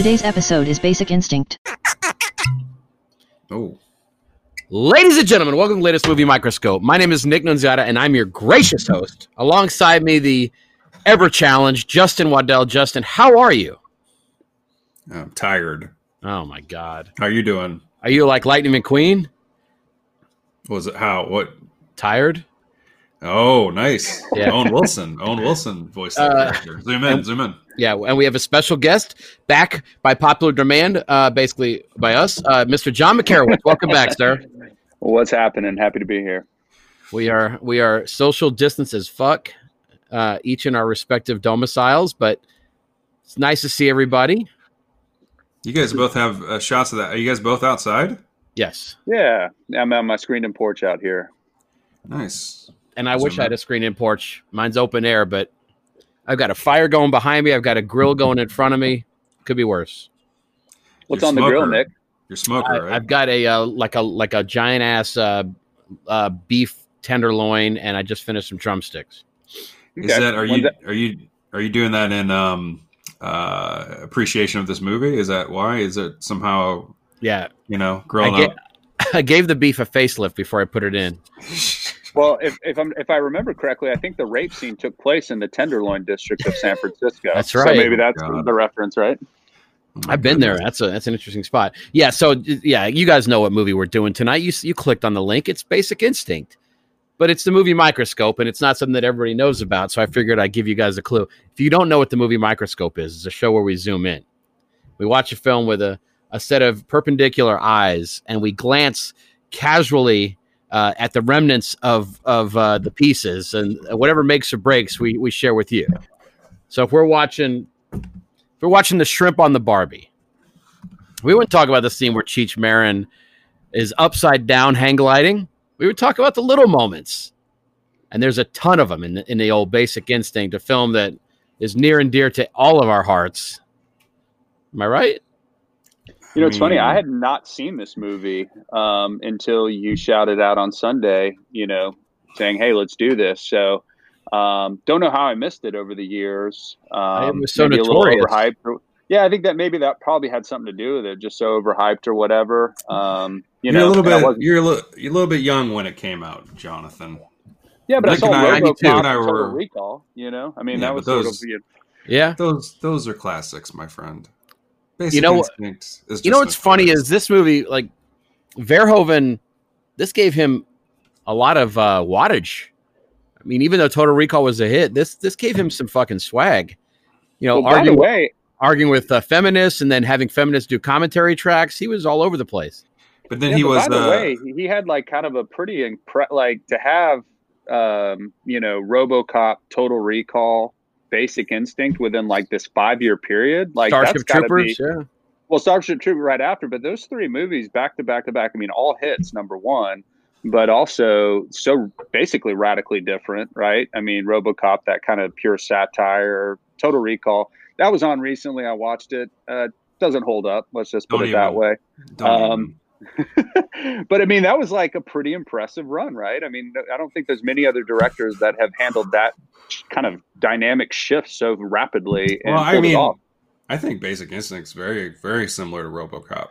Today's episode is Basic Instinct. Oh, Ladies and gentlemen, welcome to the latest movie microscope. My name is Nick Nunziata, and I'm your gracious host. Alongside me, the ever challenged Justin Waddell. Justin, how are you? I'm tired. Oh my God, How are you doing? are you like Lightning McQueen? Was it how? What? Tired? Oh, nice. Yeah. Owen Wilson. Owen Wilson voice that Uh, character. Zoom in. Zoom in. Yeah, and we have a special guest back by popular demand, uh, basically by us, uh, Mr. John McCarowitz. welcome back, sir. What's happening? Happy to be here. We are we are social distance as fuck, uh, each in our respective domiciles, but it's nice to see everybody. You guys both have uh, shots of that. Are you guys both outside? Yes, Yeah, I'm on my screened in porch out here. Nice. And I Zoom wish I had a screen in porch. Mine's open air, but I've got a fire going behind me. I've got a grill going in front of me. Could be worse. What's You're on the grill. Nick? You're smoker, I, right? I've got a uh, like a like a giant ass uh, uh, beef tenderloin, and I just finished some drumsticks. Is that are When's you that- are you are you doing that in um uh appreciation of this movie? Is that why? Is it somehow Yeah, you know growing I ga- up? I gave the beef a facelift before I put it in. Well, if if, I'm, if I remember correctly, I think the rape scene took place in the Tenderloin district of San Francisco. That's right. So maybe oh, that's God. the reference, right? Oh I've been there. That's a that's an interesting spot. Yeah. So yeah, you guys know what movie we're doing tonight. You you clicked on the link. It's Basic Instinct, but it's the movie Microscope, and it's not something that everybody knows about. So I figured I'd give you guys a clue. If you don't know what the movie Microscope is, it's a show where we zoom in. We watch a film with a a set of perpendicular eyes, and we glance casually uh, at the remnants of of uh, the pieces, and whatever makes or breaks, we we share with you. So if we're watching if we're watching the shrimp on the Barbie, we wouldn't talk about the scene where Cheech Marin is upside down hang gliding. We would talk about the little moments, and there's a ton of them in the, in the old Basic Instinct, a film that is near and dear to all of our hearts. Am I right? You know, it's funny. mean- I had not seen this movie um, until you shouted out on Sunday. You know, saying, "Hey, let's do this." So, um, don't know how I missed it over the years. Um, It was so maybe notorious. A little overhyped. Yeah, I think that maybe that probably had something to do with it. Just so overhyped or whatever. Um, you You are know, a little bit. You're a little, you're a little bit young when it came out, Jonathan. Yeah, but Nick I saw and I- I do too. RoboCop and I were- Recall. You know, I mean, Yeah, that was those- sort of. You know, Yeah. Those those are classics, my friend. Basic You know- Instinct is You know what's funny is this movie, like Verhoeven, this gave him a lot of uh, wattage. I mean, even though Total Recall was a hit, this this gave him some fucking swag. You know, well, arguing, way, arguing with uh, feminists and then having feminists do commentary tracks. He was all over the place. But then yeah, he but was. By the uh, way, he had like kind of a pretty impre- like to have, um, you know, RoboCop, Total Recall, Basic Instinct within like this five year period. Like Starship that's gotta Troopers, Be, yeah. well, Starship Trooper right after, but those three movies back to back to back. I mean, all hits. Number one. But also so basically radically different, right? I mean, RoboCop, that kind of pure satire. Total Recall, that was on recently. I watched it. Uh, doesn't hold up. Let's just put Don't it that way. um, but I mean, that was like a pretty impressive run, right? I mean, I don't think there's many other directors that have handled that kind of dynamic shift so rapidly. And Well, I mean, off. I think Basic Instinct's very, very similar to RoboCop.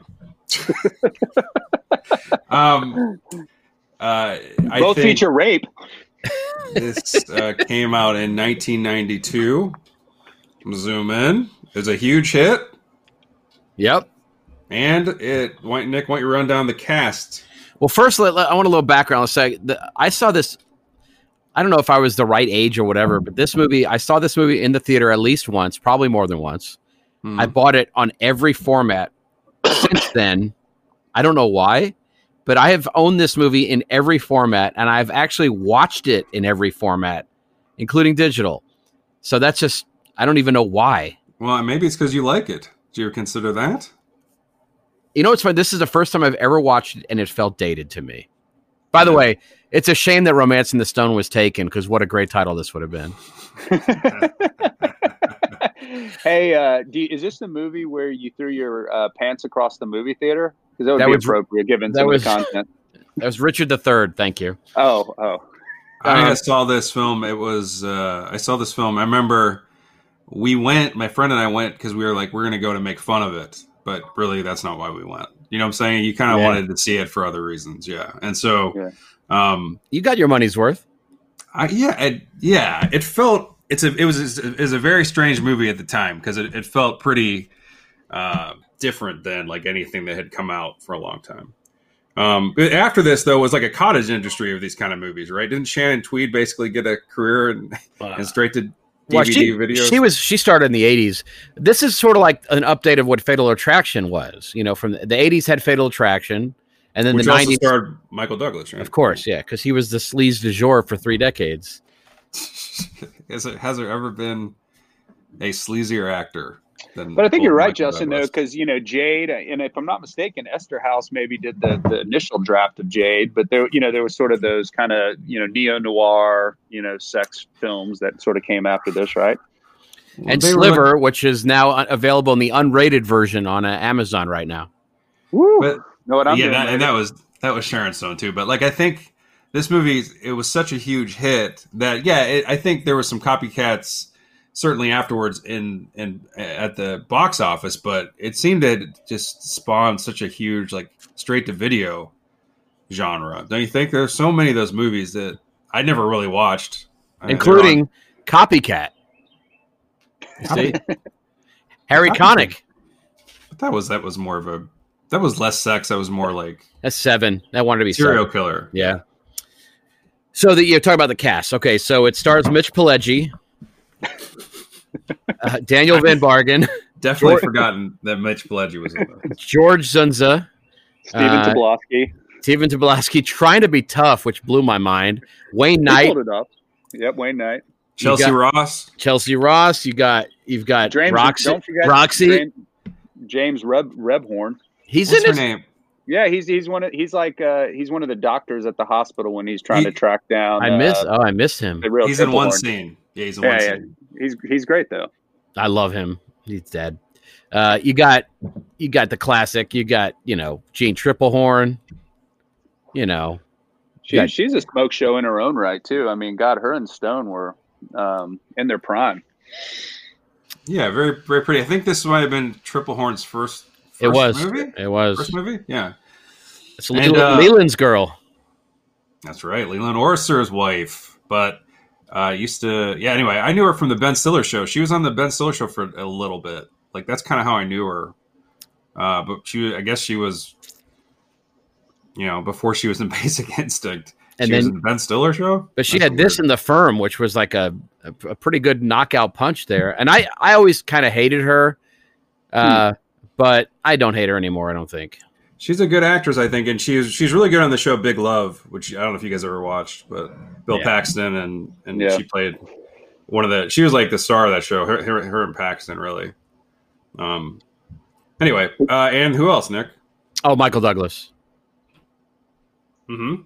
um, uh, I Both think feature rape. this uh, came out in 1992. Zoom in. It's a huge hit, Yep. And it. Why, Nick, why don't you run down the cast? Well, first, let, let- I want a little background. Let's say the, I saw this. I don't know if I was the right age or whatever, but this movie, I saw this movie in the theater at least once, probably more than once. Hmm. I bought it on every format since then. I don't know why, but I have owned this movie in every format, and I've actually watched it in every format, including digital. So that's just I don't even know why. well, maybe it's because you like it. Do you consider that? You know what's funny? This is the first time I've ever watched it, and it felt dated to me. By the Yeah. way, it's a shame that Romance in the Stone was taken because what a great title this would have been. hey, uh, do you, is this the movie where you threw your uh, pants across the movie theater? Because that would That be was- appropriate given that some was- of the content. That was Richard III. Thank you. Oh, oh. I Uh, saw this film. It was uh, I saw this film. I remember we went. My friend and I went because we were like we're going to go to make fun of it, but really that's not why we went. You know what I'm saying? You kind of Yeah. wanted to see it for other reasons, yeah. And so, Yeah. um, You got your money's worth. I, yeah, it, yeah, it felt it's a it was it was a very strange movie at the time because it, it felt pretty uh, different than like anything that had come out for a long time. Um, but after this, though, was like a cottage industry of these kind of movies, right? Didn't Shannon Tweed basically get a career and, and straight to DVD Well, she, videos? she was she started in the 80s. This is sort of like an update of what Fatal Attraction was. You know, from the, the 80s had Fatal Attraction, and then which the 90s, starred Michael Douglas, right? of course, yeah, because he was the sleaze du jour for three decades. has, it, has there ever been a sleazier actor? But I think you're right, Michael Justin, though, because you know Jade, and if I'm not mistaken, Eszterhas maybe did the, the initial draft of Jade, but there, you know, there was sort of those kind of you know neo noir, you know, sex films that sort of came after this, right? And they were Sliver, which is now available in the unrated version on uh, Amazon right now. Woo! But know what I'm yeah, doing? that, and that was that was Sharon Stone too. But like, I think this movie it was such a huge hit that yeah, it, I think there was some copycats certainly afterwards in in at the box office, but it seemed to just spawn such a huge like straight to video genre. Don't you think? There's so many of those movies that I never really watched, I mean, they're including on- Copycat. See? Harry Connick. but that was that was more of a that was less sex. That was more like That's seven. That wanted to be serial seven. killer. Yeah. So that you're talking about the cast. Okay, so it stars Mitch Pileggi, uh, Daniel von Bargen, Definitely George- forgotten that Mitch Pileggi was in there. George Dzundza, Stephen uh, Tobolowsky. Stephen Tobolowsky, trying to be tough, which blew my mind. Wayne Knight, pulled it up. Yep, Wayne Knight. Chelsea got- Ross. Chelsea Ross. You got you've got James, Roxy. don't forget Roxy. James, James Reb, Rebhorn. He's What's in her it. name? Yeah, he's he's one of he's like uh, he's one of the doctors at the hospital when he's trying He- to track down. I miss. uh, Oh, I miss him. the real He's in one Tripplehorn. scene. Yeah, he's in Yeah, one yeah. He's he's great though. I love him. He's dead. Uh, you got you got the classic. You got you know Jeanne Tripplehorn. You know She, Yeah. She's a smoke show in her own right too. I mean, God, her and Stone were um, in their prime. Yeah, very very pretty. I think this might have been Tripplehorn's first. first it was. movie. It was. First movie. Yeah, It's And, Leland- uh, Leland's girl. that's right. Leland Orser's wife, but uh, used to. Yeah. Anyway, I knew her from the Ben Stiller show. She was on the Ben Stiller show for a little bit. Like that's kind of how I knew her. Uh, but she, I guess she was, you know, before she was in Basic Instinct. And she was then- in the Ben Stiller show. But she That's had this in the firm, which was like a, a, a pretty good knockout punch there. And I, I always kind of hated her, uh, but I don't hate her anymore. I don't think. She's a good actress, I think, and she's she's really good on the show Big Love, which I don't know if you guys ever watched, but Bill Yeah. Paxton and and Yeah. she played one of the she was like the star of that show. Her her, her and Paxton really. Um. Anyway, uh, and who else, Nick? Oh, Michael Douglas. Mm-hmm.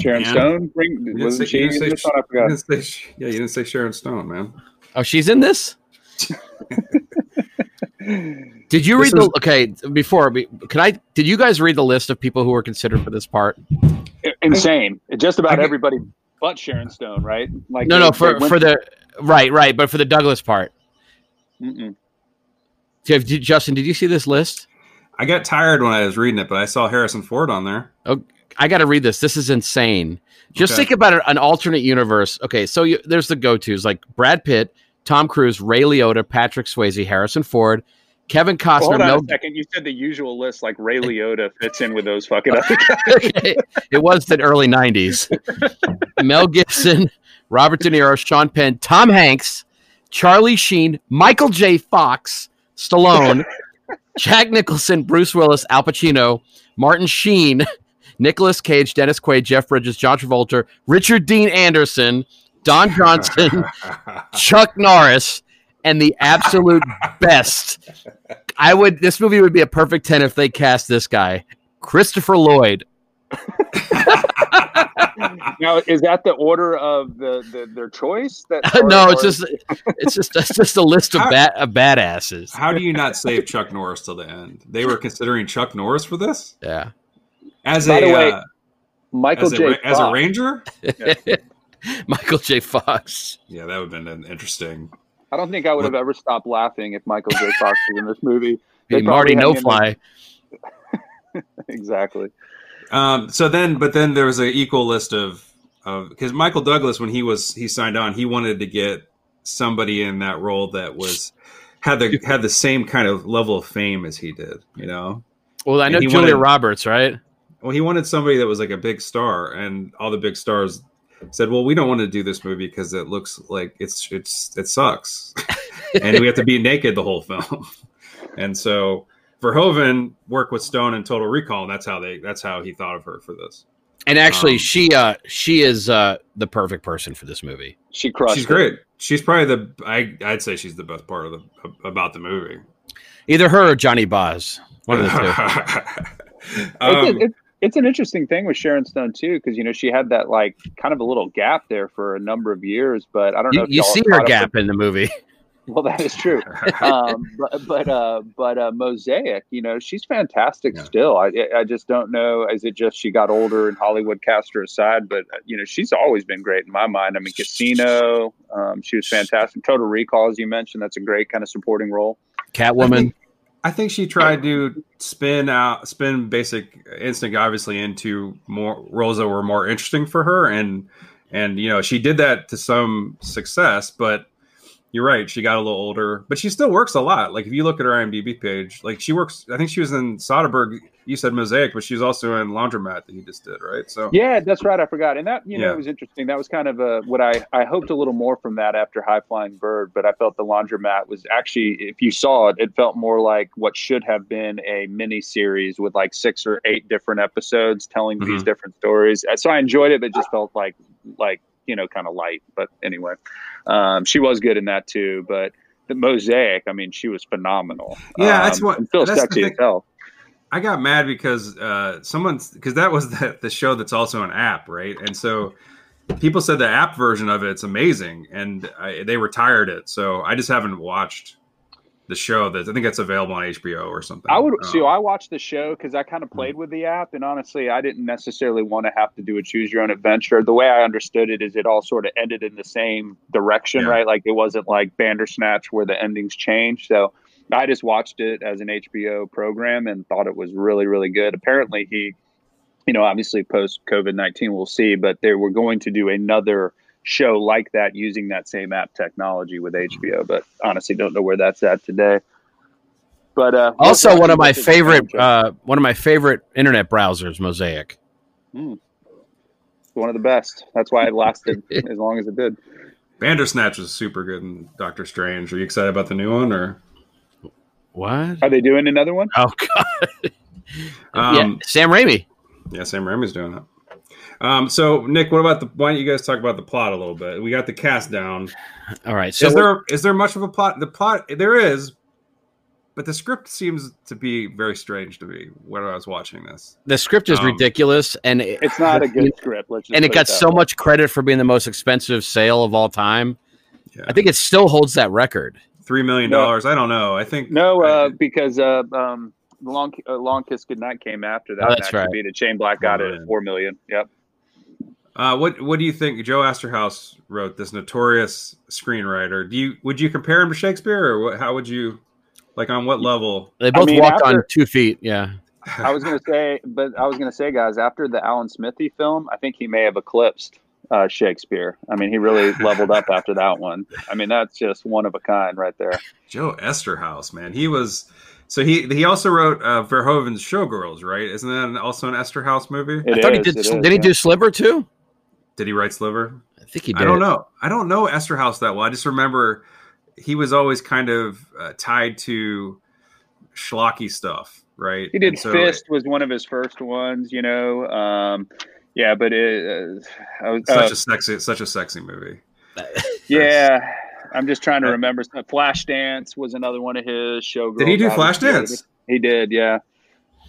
Sharon And- Stone, bring, didn't wasn't say- she you didn't say this one? I You forgot. didn't say, yeah, you didn't say Sharon Stone, man. Oh, she's in this. Did you This read the? was- Okay, before we- can I? Did you guys read the list of people who were considered for this part? Insane. Just about get- everybody but Sharon Stone, right? Like No, they- no, for for the right, right, but for the Douglas part. Mm-mm. Did- did- Justin, did you see this list? I got tired when I was reading it, but I saw Harrison Ford on there. Oh, I got to read this. This is insane. Just Okay. think about it, an alternate universe. Okay, so you, there's the go-tos like Brad Pitt, Tom Cruise, Ray Liotta, Patrick Swayze, Harrison Ford, Kevin Well, Costner, hold on Mel. a second. You said the usual list, like Ray Liotta fits in with those fucking other guys. it was the early '90s. Mel Gibson, Robert De Niro, Sean Penn, Tom Hanks, Charlie Sheen, Michael J. Fox, Stallone, Jack Nicholson, Bruce Willis, Al Pacino, Martin Sheen, Nicolas Cage, Dennis Quaid, Jeff Bridges, John Travolta, Richard Dean Anderson, Don Johnson, Chuck Norris, and the absolute best. I would. This movie would be a perfect ten if they cast this guy, Christopher Lloyd. now, is that the order of the, the their choice? That no, it's or- just it's just it's just a list of How- bad of badasses. How do you not save Chuck Norris till the end? They were considering Chuck Norris for this Yeah. as By a the way, uh, Michael as, a J. ra- as a Fox. ranger. Michael J. Fox. Yeah, that would have been an interesting. I don't think I would have ever stopped laughing if Michael J. Fox was in this movie. Hey, They Marty probably had No Fly. Exactly. Um, so then, but then there was an equal list of of because Michael Douglas, when he was he signed on, he wanted to get somebody in that role that was had the had the same kind of level of fame as he did. You know, Well, I know he Julia wanted- Roberts, right? well, he wanted somebody that was like a big star, and all the big stars said, "Well, we don't want to do this movie because it looks like it's it's it sucks, and we have to be naked the whole film." and so Verhoeven worked with Stone in Total Recall, and that's how they that's how he thought of her for this. And actually, Um, she uh she is uh the perfect person for this movie. She crushed. she's it. great. She's probably the I I'd say she's the best part of the about the movie. Either her or Johnny Boz. One of the two. It's, um, it, it's an interesting thing with Sharon Stone too, because you know she had that like kind of a little gap there for a number of years, but I don't know. You, if you see her gap in the movie. well, that is true. um, but but uh, but uh, Mosaic, you know, she's fantastic Yeah. still. I I just don't know. Is it just she got older and Hollywood cast her aside? But uh, you know, she's always been great in my mind. I mean, Casino, um, she was fantastic. Total Recall, as you mentioned, that's a great kind of supporting role. Catwoman. I think she tried to spin out, spin Basic Instinct obviously into more roles that were more interesting for her, and and you know she did that to some success. But you're right, she got a little older, but she still works a lot. Like if you look at her IMDb page, like she works. I think she was in Soderbergh. You said Mosaic, but she's also in Laundromat that he just did, right? So Yeah, that's right. I forgot, and that you know Yeah. it was interesting. That was kind of a, what I I hoped a little more from that after High Flying Bird, but I felt the Laundromat was actually, if you saw it, it felt more like what should have been a mini series with like six or eight different episodes telling these Mhm. different stories. So I enjoyed it, but it just felt like like you know kind of light. But anyway, um, she was good in that too. But the Mosaic, I mean, she was phenomenal. Yeah, that's Um, what- and still that's sexy as hell. I got mad because uh, someone because that was the, the show that's also an app, right? And so people said the app version of it's amazing, and I, they retired it. So I just haven't watched the show. That I think that's available on HBO or something. I would Um, see. I watched the show because I kind of played with the app, and honestly, I didn't necessarily want to have to do a choose your own adventure. The way I understood it is, it all sort of ended in the same direction, Yeah. right? Like it wasn't like Bandersnatch where the endings change. So I just watched it as an HBO program and thought it was really, really good. Apparently, he, you know, obviously post COVID nineteen, we'll see, but they were going to do another show like that using that same app technology with HBO. But honestly, don't know where that's at today. But uh, Also, one of my favorite uh, one of my favorite internet browsers, Mosaic. one of the best. That's why it lasted as long as it did. Bandersnatch was super good in Doctor Strange. Are you excited about the new one or? What? Are they doing another one? Oh god. Um, yeah, Sam Raimi. Yeah, Sam Raimi's doing that. Um, so Nick, what about the? Why don't you guys talk about the plot a little bit? We got the cast down. All right. So is there is there much of a plot? The plot there is, but the script seems to be very strange to me when I was watching this. the script is um, ridiculous, and it, It's not a good script. Let's just and it got that so way. much credit for being the most expensive sale of all time. Yeah. I think it still holds that record. Three million dollars. I don't know. I think No, uh, I- because uh, um, long uh, long kiss goodnight came after that. Oh, and that's actually right. Beat it. Shane Black got it at four million. Yep. Uh, what what do you think? Joe Eszterhas wrote this notorious screenwriter. Do you would you compare him to Shakespeare, or what, how would you? Like on what level? They both mean, walked on two feet. Yeah. I was gonna say, but I was gonna say, guys, after the Alan Smithee film, I think he may have eclipsed uh, Shakespeare. I mean, he really leveled up after that one. I mean, that's just one of a kind right there. Joe Eszterhas, man. He was so he he also wrote uh, Verhoeven's Showgirls, right? Isn't that also an Eszterhas movie? It I thought he is, did. it is, did he yeah. do Sliver too? Did he write Sliver? I think he did. I don't know. I don't know Eszterhas that well. I just remember he was always kind of uh, tied to schlocky stuff, right? He did so- Fist was one of his first ones, you know. Um, yeah, but it, uh, was, Such uh, a sexy, such a sexy movie. yeah. I'm just trying to Uh, remember. Flashdance was another one of his. Showgirls. Did he do obviously. Flashdance? He did, yeah.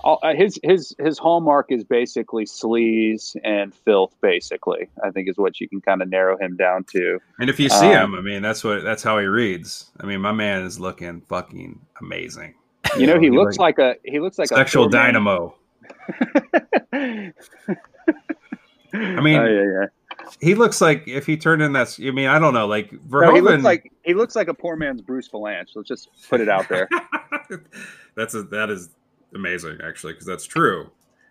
All, uh, his his his hallmark is basically sleaze and filth. Basically, I think is what you can kind of narrow him down to. And if you see Um, him, I mean, that's what that's how he reads. I mean, my man is looking fucking amazing. You know, he he looks like a he looks like Sexual a poor man- dynamo. I mean, Oh, yeah, yeah. he looks like if he turned in that. I mean, I don't know, like No, Verhoeven. he looks like he looks like a poor man's Bruce Vilanch. Let's just put it out there. that's a, that is amazing, actually, because that's true.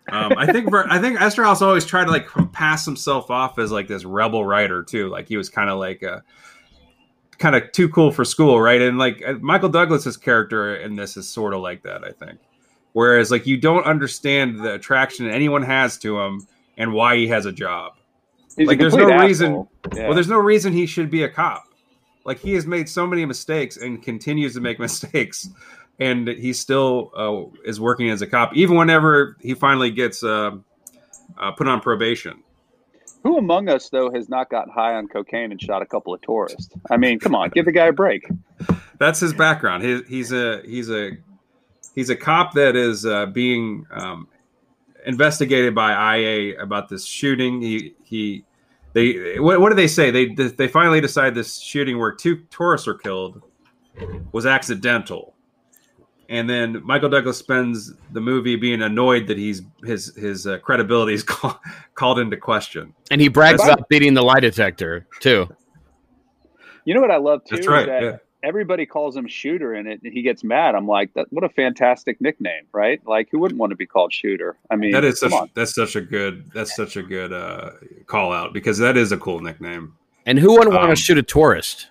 Um, I think Ver, I think Eszterhas always tried to like pass himself off as like this rebel writer too. Like he was kind of like a kind of too cool for school, right? And like uh, Michael Douglas's character in this is sort of like that, I think. Whereas like you don't understand the attraction anyone has to him and why he has a job. He's a Like, there's complete no reason- Yeah. Well, there's no reason he should be a cop. Like he has made so many mistakes and continues to make mistakes, and he still uh, is working as a cop, even whenever he finally gets uh, uh, put on probation. Who among us though has not got high on cocaine and shot a couple of tourists? I mean, come on, give the guy a break. That's his background. He, he's a he's a he's a cop that is uh, being um, investigated by IA about this shooting. He he they what, what do they say? They they finally decide this shooting where two tourists are killed was accidental. And then Michael Douglas spends the movie being annoyed that he's his his uh, credibility is call, called into question. And he brags That's- about beating the lie detector too. You know what I love too? That's is right. that Yeah. Everybody calls him Shooter, and it, and he gets mad. I'm like, that, what a fantastic nickname, right? Like, who wouldn't want to be called Shooter? I mean, That is such on. that's such a good that's such a good uh, call out because that is a cool nickname. And who wouldn't want Um, to shoot a tourist?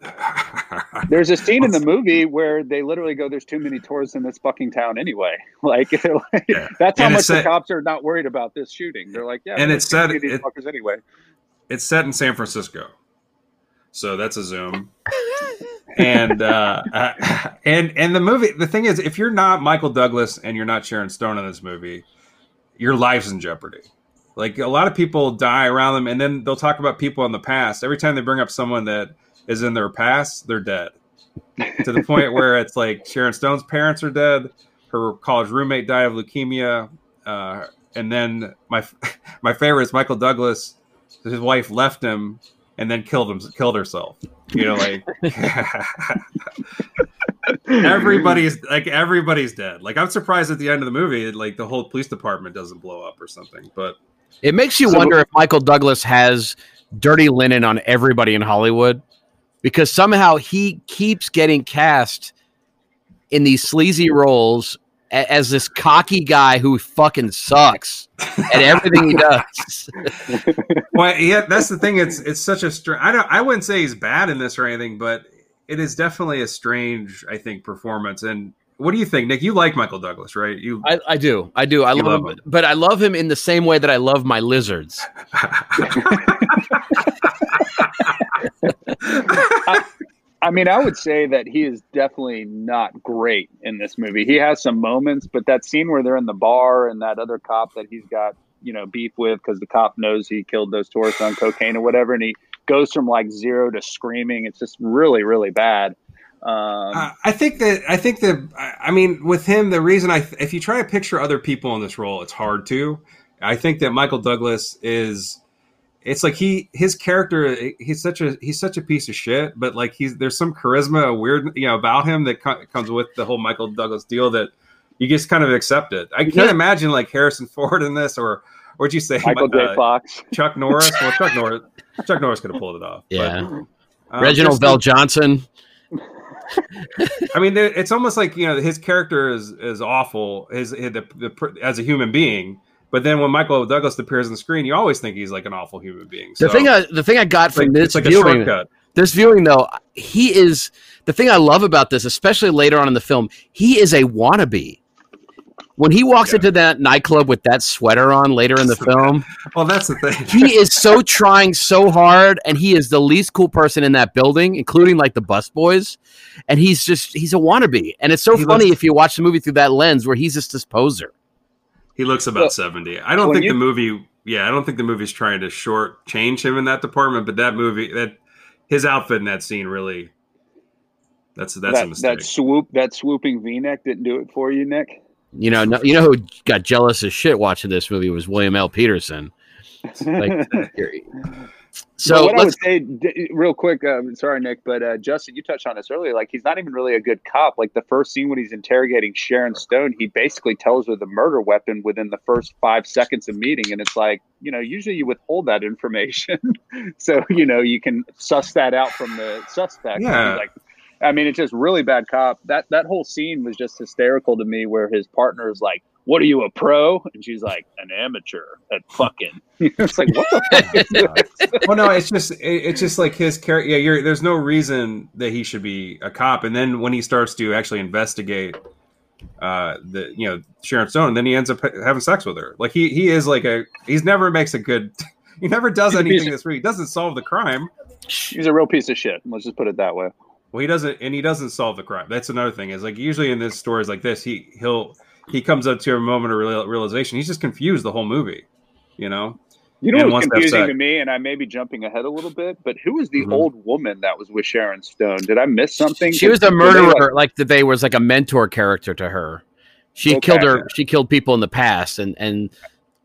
There's a scene in the movie where they literally go, "There's too many tourists in this fucking town anyway." Like, like Yeah. that's how And much the set- cops are not worried about this shooting. They're like, "Yeah," And it's too said- many of these it- fuckers anyway. it's set in San Francisco, so that's a zoom. And uh, uh, and and the movie, the thing is, if you're not Michael Douglas and you're not Sharon Stone in this movie, your life's in jeopardy. Like a lot of people die around them, and then they'll talk about people in the past. Every time they bring up someone that is in their past, they're dead. to the point where it's like Sharon Stone's parents are dead, her college roommate died of leukemia, uh, and then my my favorite is Michael Douglas. His wife left him and then killed him, killed herself. You know, like everybody's like everybody's dead. Like I'm surprised at the end of the movie, like the whole police department doesn't blow up or something. But It makes you So- wonder if Michael Douglas has dirty linen on everybody in Hollywood because somehow he keeps getting cast in these sleazy roles a- as this cocky guy who fucking sucks at everything he does. well, yeah, that's the thing. It's it's such a strange. I don't. I wouldn't say he's bad in this or anything, but it is definitely a strange, I think, performance. And what do you think, Nick? You like Michael Douglas, right? You I, I do. I do. I You love, love him, him. but I love him in the same way that I love my lizards. I mean, I would say that he is definitely not great in this movie. He has some moments, but that scene where they're in the bar and that other cop that he's got, you know, beef with because the cop knows he killed those tourists on cocaine or whatever, and he goes from like zero to screaming. It's just really, really bad. Um, Uh, I think that I think that I I mean with him the reason I if you try to picture other people in this role it's hard to. I think that Michael Douglas is it's like he his character he's such a he's such a piece of shit but like he's there's some charisma a weird you know about him that co- comes with the whole Michael Douglas deal that you just kind of accept it. I can't Yeah. imagine like Harrison Ford in this or what'd you say Michael J. uh, Fox. Chuck Norris well Chuck Norris Chuck Norris could have pulled it off. but, Yeah. um, Reginald just Bell Johnson. I mean, it's almost like you know his character is is awful. His, his the, the as a human being, but then when Michael Douglas appears on the screen, you always think he's like an awful human being. The thing I the thing I got it's like, from this like viewing, this viewing though, he is the thing I love about this, especially later on in the film. He is a wannabe. When he walks Yeah. into that nightclub with that sweater on later in the film, Well, that's the thing. he is so trying so hard, and he is the least cool person in that building, including like the bus boys. And he's just he's a wannabe, and it's so He funny looks- if you watch the movie through that lens, where he's just this poser. He looks about Well, seventy. I don't think you- the movie. Yeah, I don't think the movie's trying to short change him in that department. But that movie, that his outfit in that scene really. That's that's a mistake. that swoop, that swooping V-neck didn't do it for you, Nick. You know, no, you know who got jealous as shit watching this movie was William L. Petersen. Like, so So what I would say, d- real quick, um, sorry, Nick, but uh, Justin, you touched on this earlier. Like he's not even really a good cop. Like the first scene when he's interrogating Sharon Stone, he basically tells her the murder weapon within the first five seconds of meeting, and it's like, you know, usually you withhold that information, so you know you can suss that out from the suspect. Yeah. Like, I mean, it's just really bad cop. That that whole scene was just hysterical to me, where his partner is like. What are you, a pro? And she's like, an amateur at fucking. it's like, what the fuck is this? well, no, it's just it, it's just like his character. Yeah, you're, there's no reason that he should be a cop. And then when he starts to actually investigate uh the you know Sharon Stone, and then he ends up ha- having sex with her. Like he he is like a he's never makes a good. He never does He's a piece anything of- that's really he doesn't solve the crime. He's a real piece of shit. Let's just put it that way. Well, he doesn't, and he doesn't solve the crime. That's another thing. Is like usually in this stories like this, he he'll he comes up to a moment of realization. He's just confused the whole movie. You know, You know And what's once that's confusing to me, and I may be jumping ahead a little bit, but who was the Mhm. old woman that was with Sharon Stone? Did I miss something? she was a were they, murderer. like- Like, that they was like a mentor character to her. She Okay. killed her. She killed people in the past, and and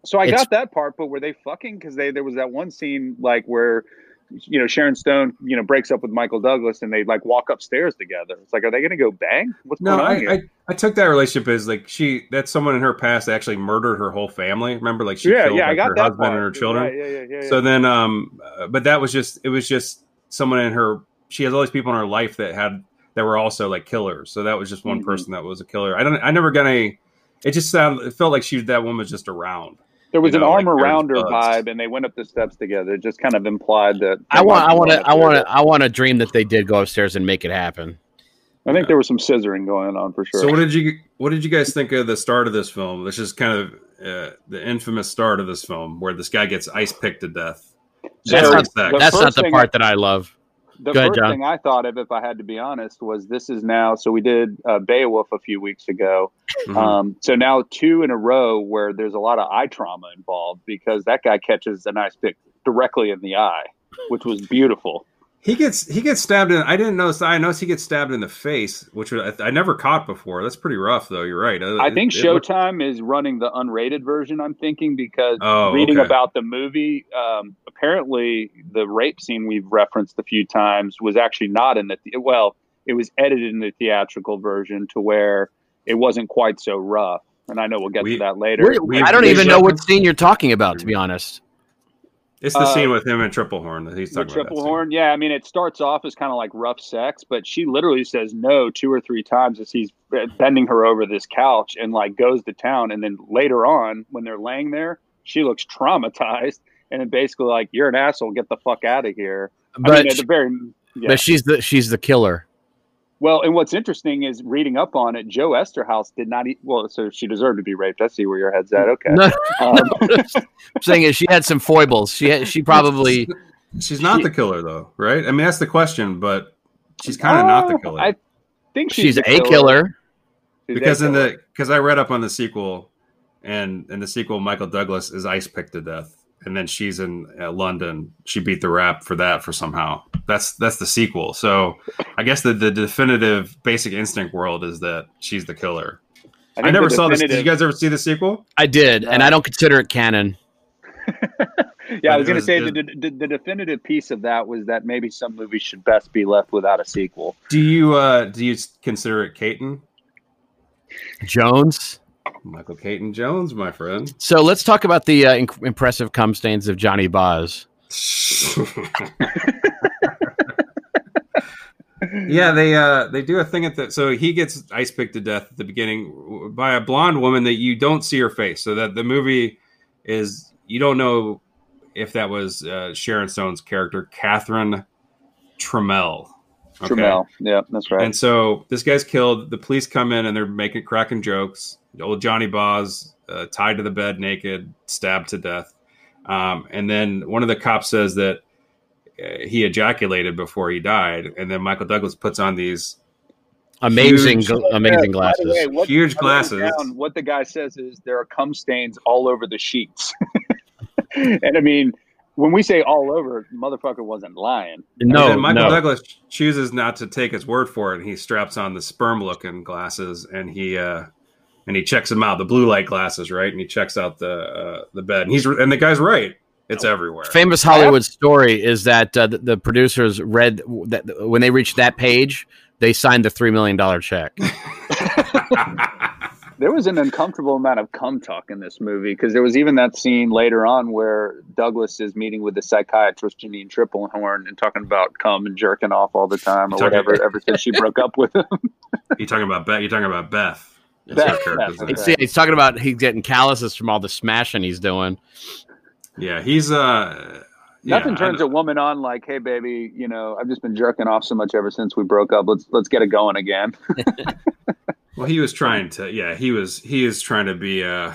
so I got that part, but were they fucking? Because they there was that one scene like where you know Sharon Stone you know breaks up with Michael Douglas and they like walk upstairs together. It's like, are they going to go bang? What's no, going on I? I I took that relationship as like she that's someone in her past that actually murdered her whole family. Remember, like she yeah, killed yeah, I like, got her husband part. and her children. Right, yeah, yeah, yeah. So then, um, uh, but that was just it was just someone in her. She has all these people in her life that had that were also like killers. So that was just one Mhm. person that was a killer. I don't. I never got a. It just sounded. It felt like she that woman was just around. There was you an know, arm like, there's around her vibe, and they went up the steps together. It just kind of implied that. I want I want to I want to. to I want to dream that they did go upstairs and make it happen. I think there was some scissoring going on for sure. So what did you what did you guys think of the start of this film? This is kind of uh, the infamous start of this film where this guy gets ice picked to death. That's So, not the that's not the thing part that I love. The Go first John. thing I thought of, if I had to be honest, was this is now. So we did uh, Beowulf a few weeks ago. Mhm. Um, so now two in a row where there's a lot of eye trauma involved because that guy catches a nice pick directly in the eye, which was beautiful. He gets he gets stabbed in. I didn't notice. I noticed he gets stabbed in the face, which I, I never caught before. That's pretty rough, though. You're right. Uh, I think It- it looked- Showtime is running the unrated version. I'm thinking because Oh, reading okay. about the movie, um, apparently the rape scene we've referenced a few times was actually not in the well. It was edited in the theatrical version to where it wasn't quite so rough. And I know we'll get We- to that later. We're- we- I don't even know what scene you're talking about, to be honest. It's the Uh, scene with him and Tripplehorn that he's talking about. triple that scene. horn, yeah. I mean, it starts off as kind of like rough sex, but she literally says no two or three times as he's bending her over this couch and like goes to town. And then later on, when they're laying there, she looks traumatized and then basically like, "You're an asshole. Get the fuck out of here." I But mean, at the very yeah. but she's the she's the killer. Well, and what's interesting is reading up on it. Joe Eszterhas did not eat. Well, so she deserved to be raped. I see where your head's at. Okay. No, Um, I'm saying is she had some foibles. She had, she probably She's not She- the killer, though, right? I mean, that's the question, but she's kind of not the uh, killer. I think she's, she's a killer. She's a because in killer. the because I read up on the sequel, and in the sequel, Michael Douglas is ice picked to death, and then she's in uh, London. She beat the rap for that for somehow. That's that's the sequel. So I guess the the definitive Basic Instinct world is that she's the killer. I, think never the saw this. Did you guys ever see the sequel? I did, and I don't consider it canon. Yeah, I was going to say it- the, the, the definitive piece of that was that maybe some movies should best be left without a sequel. Do you uh do you consider it Caton? Jones. Michael Caton Jones, my friend. So let's talk about the uh, inc- impressive cum stains of Johnny Boz. yeah, they uh they do a thing at the so he gets ice picked to death at the beginning by a blonde woman that you don't see her face. So that the movie is you don't know if that was uh, Sharon Stone's character, Catherine Trammell. Okay? Trammell. Yeah, that's right. And so this guy's killed. The police come in and they're making cracking jokes. Old Johnny Boz uh, tied to the bed, naked, stabbed to death. Um, and then one of the cops says that uh, he ejaculated before he died. And then Michael Douglas puts on these Amazing, Huge- gl- amazing Yeah, by the glasses. way, what- Huge glasses. down what the guy says is there are cum stains all over the sheets. and I mean, when we say all over, motherfucker wasn't lying. And No, then Michael no. Douglas chooses not to take his word for it. And he straps on the sperm-looking glasses, and he uh, and he checks them out, the blue light glasses, right? And he checks out the uh, the bed, and he's and the guy's right. It's everywhere. Famous Hollywood story is that uh, the, the producers read that when they reached that page, they signed the three million dollar check. There was an uncomfortable amount of cum talk in this movie because there was even that scene later on where Douglas is meeting with the psychiatrist Janine Tripplehorn and talking about cum and jerking off all the time or Talking- whatever ever since she broke up with him. you're talking about Beth? You're talking about Beth. Beth, Beth, name. He's, he's talking about he's getting calluses from all the smashing he's doing. Yeah, he's uh. Nothing I turns a woman on like, "Hey, baby, you know, I've just been jerking off so much ever since we broke up. Let's let's get it going again." Well, he was trying to. Yeah, he was. He is trying to be. Uh,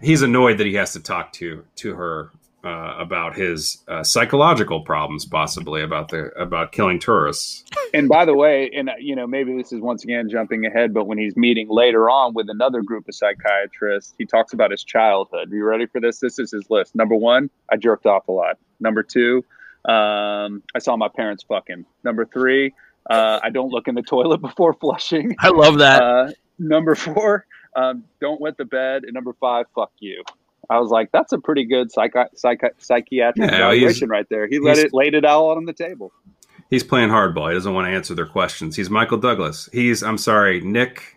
he's annoyed that he has to talk to to her uh, about his uh, psychological problems, possibly about the about killing tourists. and by the way, and uh, you know, maybe this is once again jumping ahead, but when he's meeting later on with another group of psychiatrists, he talks about his childhood. Are you ready for this? This is his list. Number one, I jerked off a lot. Number two, um, I saw my parents fucking. Number three, uh, I don't look in the toilet before flushing. I love that. Uh, number four, um, don't wet the bed. And number five, fuck you. I was like, that's a pretty good psychi- psychi- psychiatric Yeah, evaluation right there. He let it laid it all on the table. He's playing hardball. He doesn't want to answer their questions. He's Michael Douglas. He's I'm sorry, Nick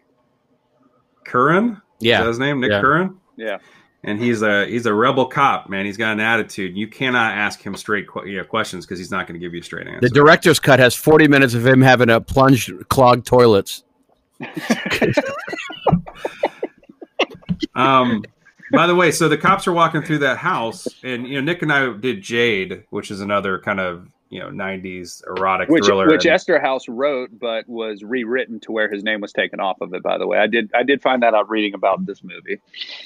Curran. Is that yeah, his name? Nick Yeah. Curran. Yeah. And he's a he's a rebel cop, man. He's got an attitude. You cannot ask him straight que- you know, questions because he's not going to give you a straight answer. the director's cut has forty minutes of him having to plunge clogged toilets. Um, by the way, so the cops are walking through that house, and you know Nick and I did Jade, which is another kind of you know '90s erotic which thriller. which and- Eszterhas wrote, but was rewritten to where his name was taken off of it. By the way, I did I did find that out reading about this movie.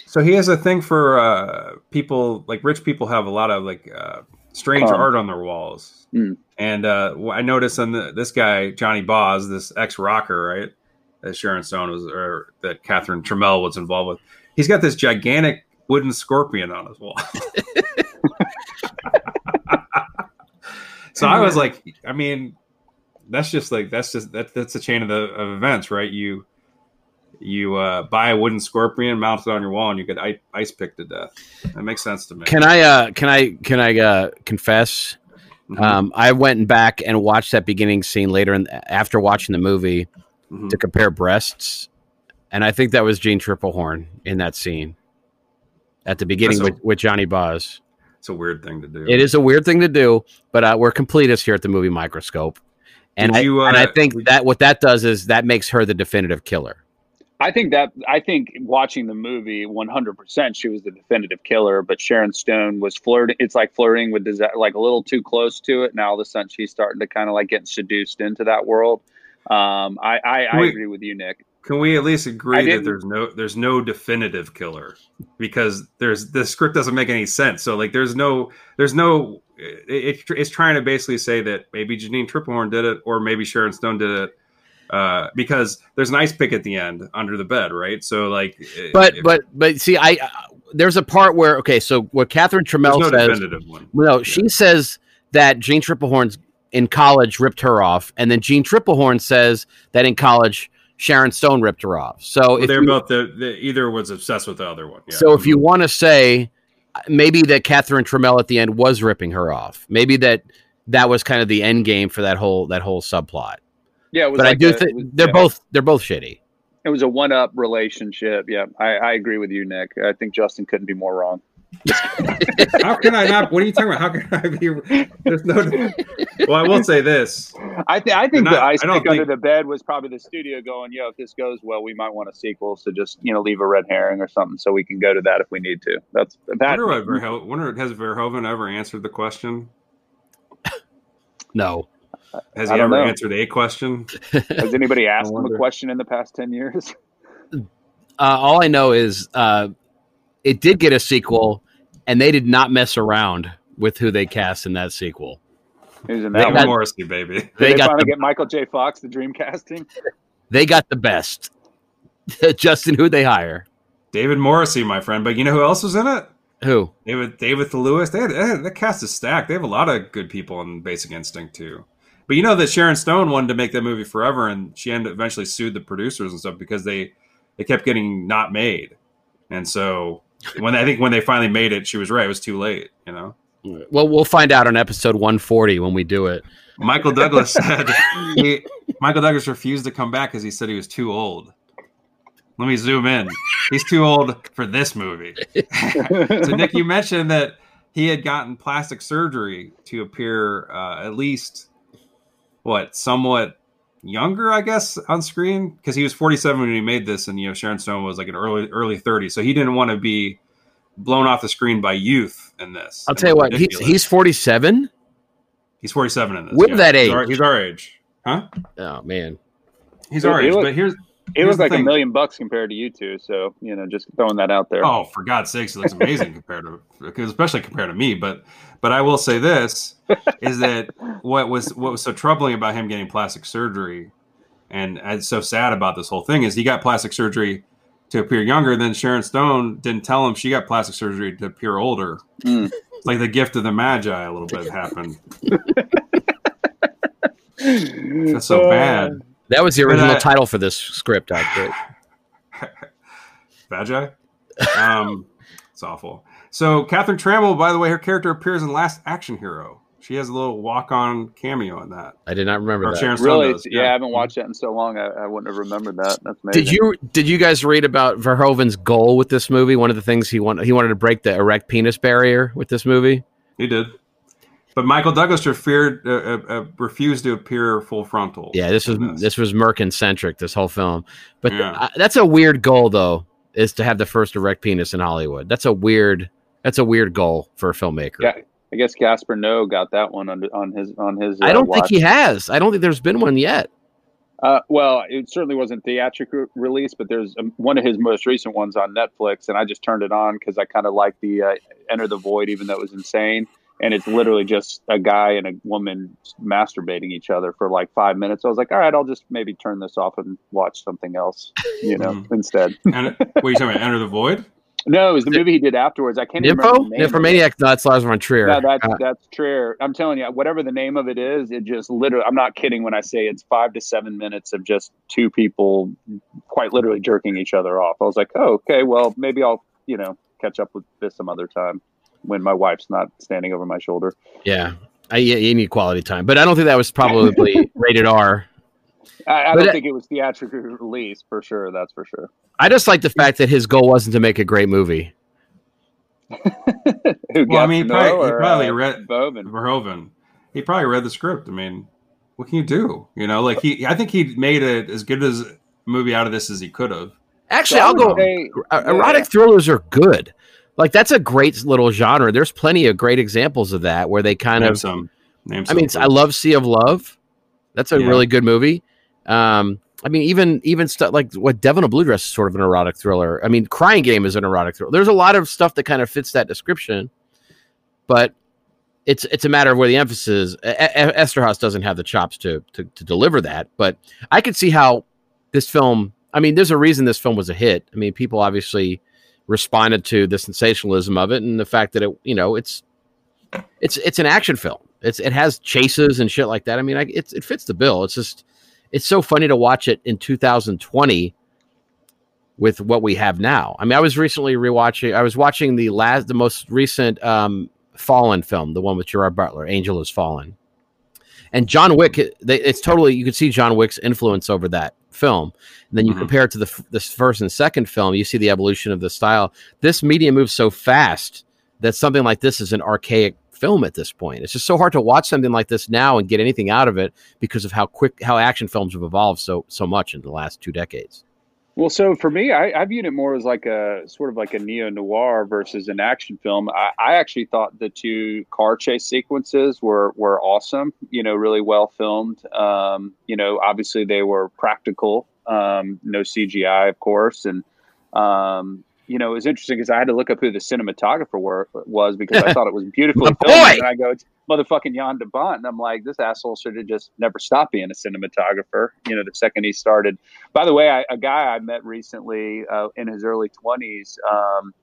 so he has a thing for uh, people like rich people have a lot of like uh, strange Um, art on their walls, Hmm. and uh, I noticed on the, this guy Johnny Boz, this ex rocker, right? That Sharon Stone was, or that Catherine Trammell was involved with. He's got this gigantic wooden scorpion on his wall. so I was like, I mean, that's just like that's just that, that's a chain of the of events, right? You you uh, buy a wooden scorpion, mount it on your wall, and you get ice, picked to death. That makes sense to me. Can I? Uh, can I? Can I uh, confess? Mhm. Um, I went back and watched that beginning scene later, in, after watching the movie Mhm. to compare breasts, and I think that was Jeanne Tripplehorn in that scene at the beginning a- with, with Johnny Boz. It's a weird thing to do. It is a weird thing to do, but uh, we're completists here at the movie Microscope, and I, you, uh, and I think that what that does is that makes her the definitive killer. I think that I think watching the movie, one hundred percent, she was the definitive killer. But Sharon Stone was flirting. It's like flirting with desi- like a little too close to it. Now all of a sudden she's starting to kind of like get seduced into that world. Um, I I, I agree with you, Nick. Can we at least agree that there's no there's no definitive killer because there's the script doesn't make any sense. So like there's no there's no it, it- it's trying to basically say that maybe Janine Tripplehorn did it or maybe Sharon Stone did it uh, because there's an ice pick at the end under the bed, right? So like, But if- but but see, I uh, there's a part where okay, so what Catherine there's Trammell no says, definitive one. no, she says that Jeanne Tripplehorn's in college ripped her off, and then Gene Triplehorn says that in college Sharon Stone ripped her off. So Well, if they're you, both the, the either was obsessed with the other one. Yeah. so if you want to say uh, maybe that Catherine Trammell at the end was ripping her off, maybe that that was kind of the end game for that whole that whole subplot. Yeah, it was But I do think they're yeah. both they're both shitty. It was a one-up relationship. Yeah, I, I agree with you, Nick. I think Justin couldn't be more wrong. How can I not? What are you talking about? How can I be? There's no. Well, I will say this. I, th- I think Not- the ice I don't under the bed was probably the studio going, "Yo, if this goes well, we might want a sequel." So just you know, leave a red herring or something, so we can go to that if we need to. That's that. wonder, what Verho- wonder has Verhoeven ever answered the question? No. Has he ever know. answered a question? Has anybody asked him a question in the past ten years? Uh, all I know is uh, it did get a sequel, and they did not mess around with who they cast in that sequel. Who's in They that David got- Morrissey, baby. Did They they, got finally the, get Michael J. Fox, the dream casting? they got the best. Justin, who they hire? David Morrissey, my friend. But you know who else was in it? Who? David David Thewlis. They had, they had- the cast is stacked. They have a lot of good people in Basic Instinct too. But you know that Sharon Stone wanted to make that movie forever, and she ended eventually sued the producers and stuff because they they kept getting not made. And so when I think when they finally made it, she was right. It was too late. You know. Well, we'll find out on episode 140 when we do it. Michael Douglas said he, Michael Douglas refused to come back because he said he was too old. Let me zoom in. He's too old for this movie. so Nick, you mentioned that he had gotten plastic surgery to appear uh, at least what somewhat younger, I guess, on screen because he was 47 when he made this, and you know Sharon Stone was like an early early 30s, so he didn't want to be blown off the screen by youth in this. I'll And tell you what, he's, ridiculous. he's 47. he's 47 in this. With that he's age. our, he's our age, huh? Oh, man. He's He- our he age, look- but here's It was the like a million bucks compared to you two. So you know, just throwing that out there. Oh, for God's sakes, it looks amazing compared to, especially compared to me. But, but I will say this is that what was what was so troubling about him getting plastic surgery, and it's so sad about this whole thing is he got plastic surgery to appear younger. Then Sharon Stone didn't tell him she got plastic surgery to appear older. Mm. It's like the gift of the magi a little bit happened. That's so Uh, bad. That was the original uh, title for this script, I think. Magi. Um, it's awful. So Catherine Trammell, by the way, her character appears in Last Action Hero. She has a little walk-on cameo in that. I did not remember Or that. Sharon Stone Really? does. Yeah. I haven't watched that in so long. I, I wouldn't have remembered that. That's amazing. Did you did you guys read about Verhoeven's goal with this movie? One of the things he wanted he wanted to break the erect penis barrier with this movie. He did. But Michael Douglas referred, uh, uh, uh, refused to appear full frontal. Yeah, this was in this was Merkin centric. This whole film, but Yeah. uh, that's a weird goal though. Is to have the first erect penis in Hollywood. That's a weird. That's a weird goal for a filmmaker. Yeah, I guess Gaspar Noé got that one under on his on his. I uh, don't think watch. he has. I don't think there's been one yet. Uh, well, it certainly wasn't theatrical release, but there's um, one of his most recent ones on Netflix, and I just turned it on because I kind of like the uh, Enter the Void, even though it was insane. And it's literally just a guy and a woman masturbating each other for like five minutes. I was like, all right, I'll just maybe turn this off and watch something else, you know, Mhm. instead. And what are you talking about? Enter the Void? No, it was the movie he did afterwards. I can't even Nympho, remember the name. of it. Nymphomaniac. No, that's Lars von Trier. No, that's Uh, that's Trier. I'm telling you, whatever the name of it is, it just literally. I'm not kidding when I say it's five to seven minutes of just two people, quite literally jerking each other off. I was like, oh, okay, well, maybe I'll you know catch up with this some other time when my wife's not standing over my shoulder. yeah, I, you need quality time, but I don't think that was probably rated R. I, I don't it- think it was theatrically released for sure. That's for sure. I just like the fact that his goal wasn't to make a great movie. Who Well, I mean, Gastineau probably- he probably uh, read- Bowman? Verhoeven. He probably read the script. I mean, what can you do? You know, like he, I think he made it as good as a movie out of this as he could have. Actually, So I I'll go. say- er- yeah. Erotic thrillers are good. Like that's a great little genre. There's plenty of great examples of that where they kind Name of. some. Name I mean, I love Sea of Love. That's a Yeah. really good movie. Um, I mean, even even stuff like what Devil in a Blue Dress is sort of an erotic thriller. I mean, Crying Game is an erotic thriller. There's a lot of stuff that kind of fits that description, but it's it's a matter of where the emphasis is. E- E- Eszterhas doesn't have the chops to, to to deliver that, but I could see how this film. I mean, there's a reason this film was a hit. I mean, people obviously responded to the sensationalism of it and the fact that it, you know, it's it's it's an action film. It's it has chases and shit like that. I mean, I, it's it fits the bill. It's just it's so funny to watch it in 2020 with what we have now. I mean, I was recently rewatching. I was watching the last, the most recent um, Fallen film, the one with Gerard Butler, Angel Has Fallen, and John Wick. They, it's totally you could see John Wick's influence over that film. And then you Mhm. compare it to the this first and second film, you see the evolution of the style. This medium moves so fast that something like this is an archaic film at this point. It's just so hard to watch something like this now and get anything out of it because of how quick how action films have evolved so so much in the last two decades. Well, so for me, I, I viewed it more as like a sort of like a neo noir versus an action film. I, I actually thought the two car chase sequences were were awesome. You know, really well filmed. Um, you know, obviously they were practical, um, no CGI, of course, and um, you know, it was interesting because I had to look up who the cinematographer were, was because I thought it was beautifully filmed. And I go, it's motherfucking Jan de Bont. And I'm like, this asshole should have just never stopped being a cinematographer, you know, the second he started. By the way, I, a guy I met recently uh, in his early 20s um,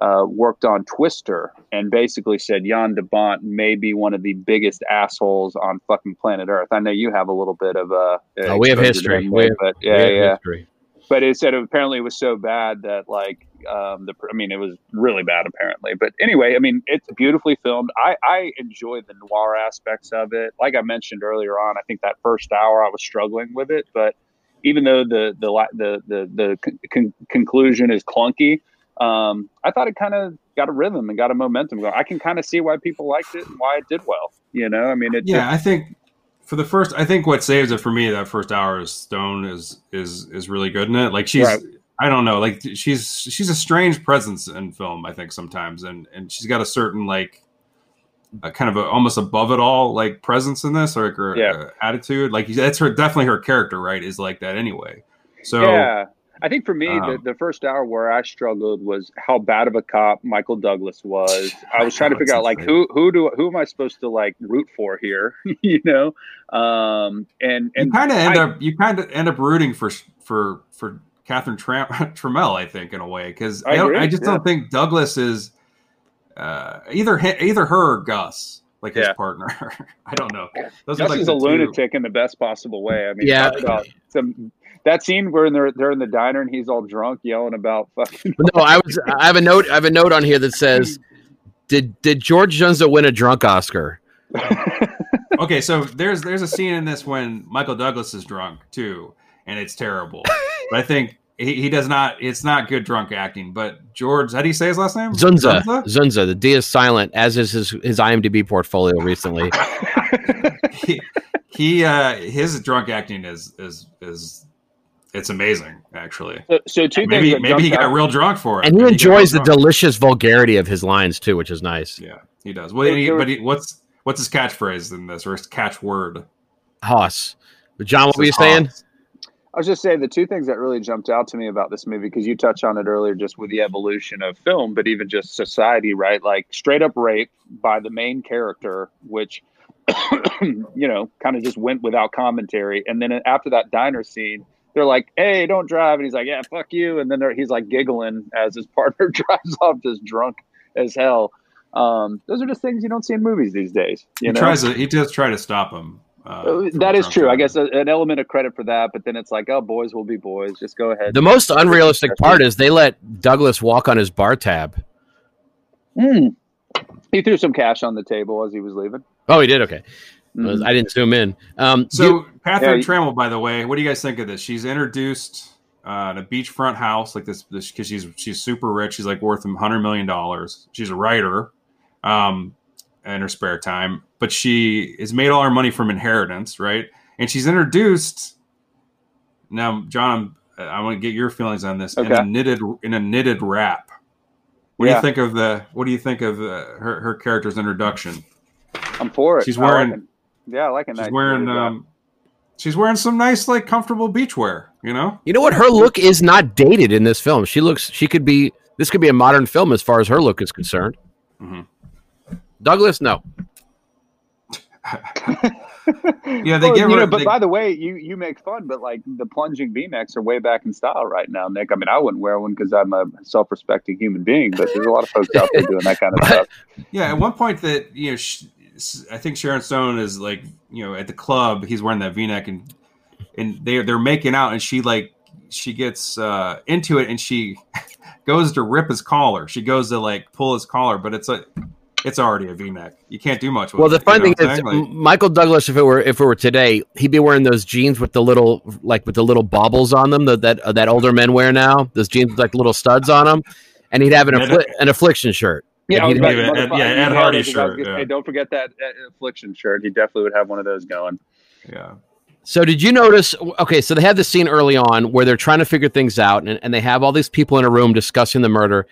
uh, worked on Twister and basically said Jan de Bont may be one of the biggest assholes on fucking planet Earth. I know you have a little bit of a. Oh, we have history. We have- but We have yeah history. But it said apparently it was so bad that like um the i mean it was really bad apparently. But anyway i mean it's beautifully filmed. I i enjoy the noir aspects of it. Like i mentioned earlier on i think that first hour i was struggling with it but even though the the the the, the con- conclusion is clunky um i thought it kind of got a rhythm and got a momentum going. I can kind of see why people liked it and why it did well you know? I mean it Yeah, I think for the first, I think what saves it for me that first hour is Stone is is is really good in it. Like she's, Right. I don't know, like she's she's a strange presence in film. I think sometimes, and and she's got a certain like. A kind of a almost above it all like presence in this or, or Yeah. uh, attitude like that's her definitely her character right is like that anyway so yeah. I think for me, the, Um, the first hour where I struggled was how bad of a cop Michael Douglas was. I was trying to Oh, figure out like who who do who am I supposed to like root for here, you know? Um, and you and kind of end I- up you kind of end up rooting for for for Catherine Tram- Trammell, I think, in a way, because I I, I just yeah. don't think Douglas is uh, either either her or Gus, like his partner. I don't know. Those Gus like is a two- lunatic in the best possible way. I mean, Yeah. some that scene where they're they're in the diner and he's all drunk yelling about fucking. No, I was. I have a note. I have a note on here that says, "Did did George Dzundza win a drunk Oscar?" Okay, so there's there's a scene in this when Michael Douglas is drunk too, and it's terrible. but I think he, he does not. It's not good drunk acting. But George, how do you say his last name? Dzundza. Dzundza. The D is silent, as is his his IMDb portfolio recently. he, he uh his drunk acting is is is it's amazing actually so, so two maybe things. maybe he got out- real drunk for it And he Maybe got enjoys the drunk. delicious vulgarity of his lines too, which is nice. yeah he does well There- he, but he, what's what's his catchphrase in this or his catchword Hoss. But John, what were you saying? Hoss. I was just saying the two things that really jumped out to me about this movie because you touched on it earlier, just with the evolution of film, but even just society, right? Like straight up rape by the main character, which you know kind of just went without commentary. And then after that diner scene, they're like, "Hey, don't drive," and he's like, "Yeah, fuck you." And then he's like giggling as his partner drives off, just drunk as hell. Um, those are just things you don't see in movies these days. You he know, tries to he does try to stop him uh, Uh, that is drunk true. I guess a, an element of credit for that, but then it's like, oh, boys will be boys. Just go ahead. The most unrealistic part is they let Douglas walk on his bar tab. Mm. He threw some cash on the table as he was leaving. Oh, he did. Okay, Mm. I didn't zoom in. Um, so you- Catherine Yeah, you- Trammell by the way what do you guys think of this she's introduced uh, in a beachfront house like this because she's she's super rich she's like worth a hundred million dollars she's a writer um in her spare time but she has made all her money from inheritance right and she's introduced now john I'm, i want to get your feelings on this in a knitted in a knitted wrap what do you think of the what do you think of uh, her her character's introduction I'm for it. She's I like wearing- it. Yeah, I like it. she's wearing um she's wearing some nice like comfortable beachwear you know you know what? Her look is not dated in this film. She looks. She could be. This could be a modern film as far as her look is concerned. Mhm. Douglas, no. Yeah, they Well, get you know, but they- by the way, you you make fun, but like the plunging V-necks are way back in style right now, Nick. I mean, I wouldn't wear one because I'm a self-respecting human being, but there's a lot of folks out there doing that kind of stuff. Yeah, at one point that you know, sh- I think Sharon Stone is like you know at the club. He's wearing that V-neck and and they they're making out, and she like she gets uh, into it, and she goes to rip his collar. She goes to like pull his collar, but it's like it's already a V-neck. You can't do much with Well, the it. fun thing is, Like, Michael Douglas, if it were if it were today, he'd be wearing those jeans with the little like with the little baubles on them that that, uh, that older men wear now. Those jeans with like little studs on them, and he'd have an, affli- an affliction shirt. Yeah, And I was he'd about to- Ed- Ed- yeah, Ed Hardy it, because I was shirt, yeah. say, don't forget that uh, affliction shirt. He definitely would have one of those going. yeah. So did you notice? Okay, so they have this scene early on where they're trying to figure things out, and, and they have all these people in a room discussing the murder.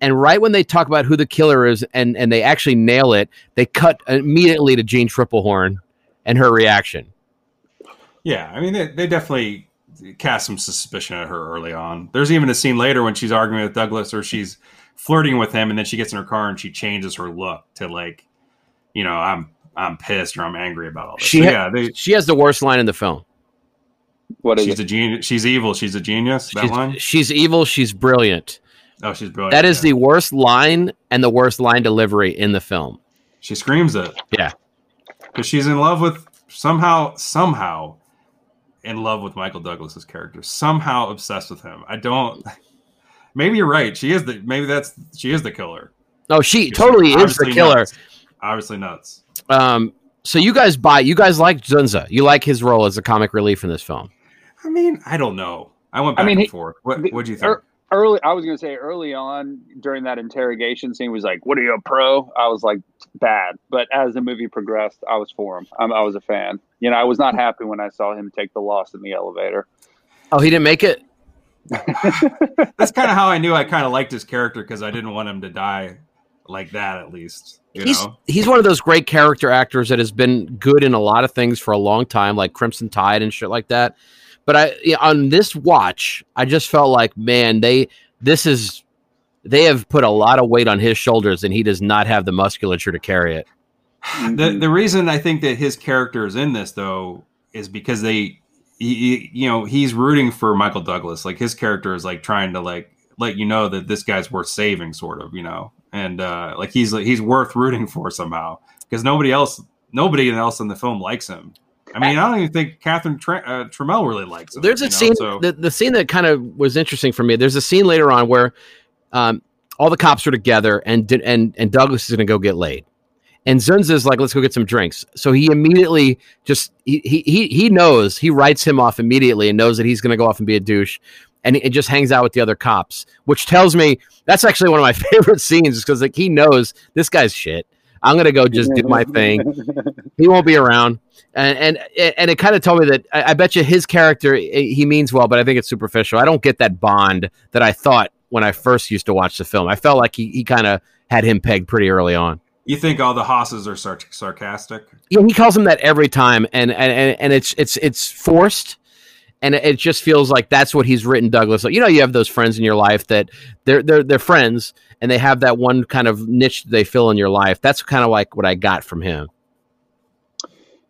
And right when they talk about who the killer is, and and they actually nail it, they cut immediately to Jeanne Tripplehorn and her reaction. Yeah, I mean, they, they definitely cast some suspicion at her early on. There's even a scene later when she's arguing with Douglas or she's flirting with him, and then she gets in her car and she changes her look to like, you know, I'm I'm pissed or I'm angry about all this. She So, ha- yeah, they, She has the worst line in the film. What is she's it? a genius. She's evil. She's a genius. That She's, line. she's evil. She's brilliant. Oh, she's brilliant. That is yeah. the worst line and the worst line delivery in the film. She screams it. Yeah. because she's in love with somehow somehow in love with Michael Douglas's character. Somehow obsessed with him. I don't. Maybe you're right. She is the. Maybe that's she is the killer. Oh, she totally is the killer. nuts. Obviously nuts. Um, so you guys buy. You guys like Dzundza. You like his role as a comic relief in this film. I mean, I don't know. I went I back mean, and he- forth. What the- What do you think? Early, I was going to say early on during that interrogation scene was like, "What are you a pro?" I was like, "Bad," but as the movie progressed, I was for him. I'm, I was a fan. You know, I was not happy when I saw him take the loss in the elevator. Oh, he didn't make it. That's kind of how I knew I kind of liked his character because I didn't want him to die like that. At least, you he's know. he's one of those great character actors that has been good in a lot of things for a long time, like Crimson Tide and shit like that. But I on this watch, I just felt like, man, they this is they have put a lot of weight on his shoulders, and he does not have the musculature to carry it. the mm-hmm. the reason I think that his character is in this though is because they, he, you know, he's rooting for Michael Douglas. Like his character is like trying to like let you know that this guy's worth saving, sort of, you know, and uh, like he's he's worth rooting for somehow because nobody else nobody else in the film likes him. I mean, I don't even think Catherine Tre- uh, Trammell really likes him. There's a know, scene so- the, the scene that kind of was interesting for me. There's a scene later on where um, all the cops are together and and and Douglas is going to go get laid. And Dzundza's like, let's go get some drinks. So he immediately just he he he, knows he writes him off immediately and knows that he's going to go off and be a douche, and it just hangs out with the other cops, which tells me that's actually one of my favorite scenes because like he knows this guy's shit. I'm gonna go just do my thing. He won't be around, and and and it kind of told me that I, I bet you his character eh, he means well, but I think it's superficial. I don't get that bond that I thought when I first used to watch the film. I felt like he he kind of had him pegged pretty early on. You think all the hosses are sar- sarcastic? Yeah, he calls him that every time, and and and, and it's it's it's forced. And it it just feels like that's what he's written Douglas. You know, you have those friends in your life that they're they're they're friends, and they have that one kind of niche they fill in your life. That's kind of like what I got from him.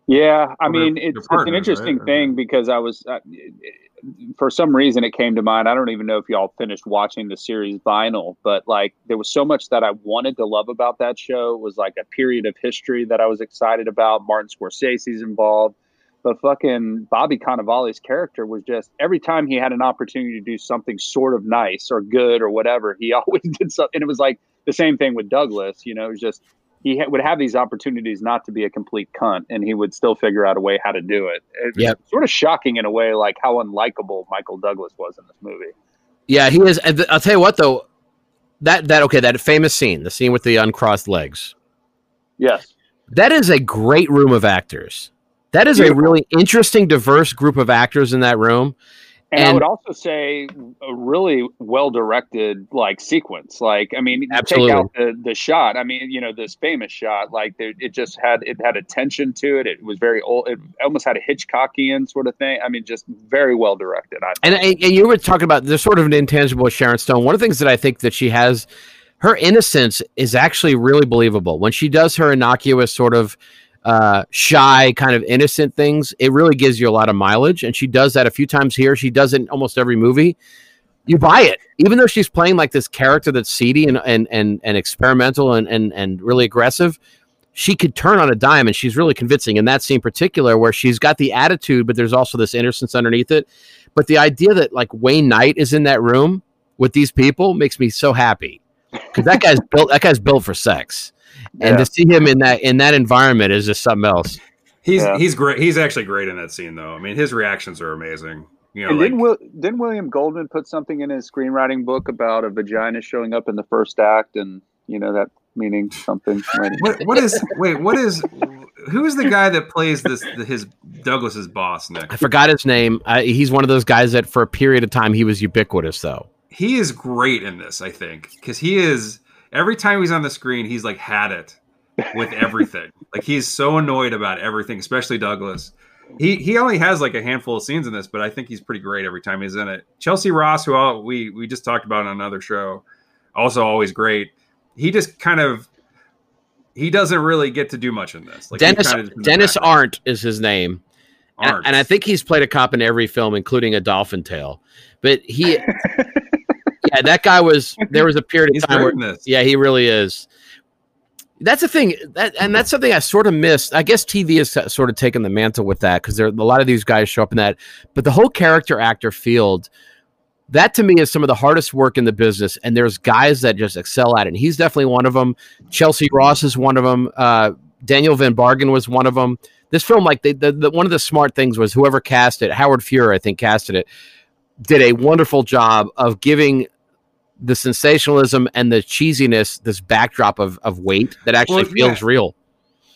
Yeah, I Or mean, your it's, it's an interesting right? Thing because I was, uh, for some reason, it came to mind. I don't even know if y'all finished watching the series Vinyl, but like there was so much that I wanted to love about that show. It was like a period of history that I was excited about. Martin Scorsese's involved, but fucking Bobby Cannavale's character was just every time he had an opportunity to do something sort of nice or good or whatever, he always did something. And it was like the same thing with Douglas. You know, it was just he ha- would have these opportunities not to be a complete cunt, and he would still figure out a way how to do it. It was Yep. sort of shocking in a way, like how unlikable Michael Douglas was in this movie. Yeah, he is. I'll tell you what, though, that that okay, that famous scene, the scene with the uncrossed legs, Yes, that is a great room of actors. That is a really interesting, diverse group of actors in that room. And, I would also say a really well directed like sequence. Like, I mean, Absolutely. take out the the shot. I mean, you know, this famous shot. Like, there, it just had it had attention to it. It was very old. It almost had a Hitchcockian sort of thing. I mean, just very well directed. I And, and and you were talking about there's sort of an intangible with Sharon Stone. One of the things that I think that she has, her innocence is actually really believable. When she does her innocuous sort of uh, shy kind of innocent things, it really gives you a lot of mileage. And she does that a few times here. She does it in almost every movie. You buy it, even though she's playing like this character that's seedy and and and, and experimental and, and and really aggressive. She could turn on a dime, and she's really convincing in that scene in particular, where she's got the attitude, but there's also this innocence underneath it. But the idea that like Wayne Knight is in that room with these people makes me so happy because that guy's built. That guy's built for sex. And Yeah. to see him in that in that environment is just something else. He's Yeah. he's great. He's actually great in that scene, though. I mean, his reactions are amazing. You know, And like, didn't, Will, didn't William Goldman put something in his screenwriting book about a vagina showing up in the first act, and you know that meaning something? When, what what is wait what is who is the guy that plays this his Douglas's boss Nick? I forgot his name. I, he's one of those guys that for a period of time he was ubiquitous though. He is great in this, I think, because he is every time he's on the screen, he's like had it with everything. like he's so annoyed about everything, especially Douglas. He he only has like a handful of scenes in this, but I think he's pretty great every time he's in it. Chelsea Ross, who all, we we just talked about on another show, also always great. He just kind of he doesn't really get to do much in this. Like Dennis kinda just in the Dennis background. Arndt is his name. And, Arndt. and I think he's played a cop in every film, including a Dolphin Tale. But he, yeah, that guy was. There was a period of time where, this. yeah, he really is. That's the thing, that, and that's something I sort of missed. I guess TV has sort of taken the mantle with that because there a lot of these guys show up in that. But the whole character actor field, that to me is some of the hardest work in the business. And there's guys that just excel at it. And he's definitely one of them. Chelsea Ross is one of them. Uh, Daniel von Bargen was one of them. This film, like they, the, the one of the smart things was whoever cast it, Howard Feuer, I think, casted it, did a wonderful job of giving the sensationalism and the cheesiness this backdrop of, of weight that actually Well, feels yeah. real.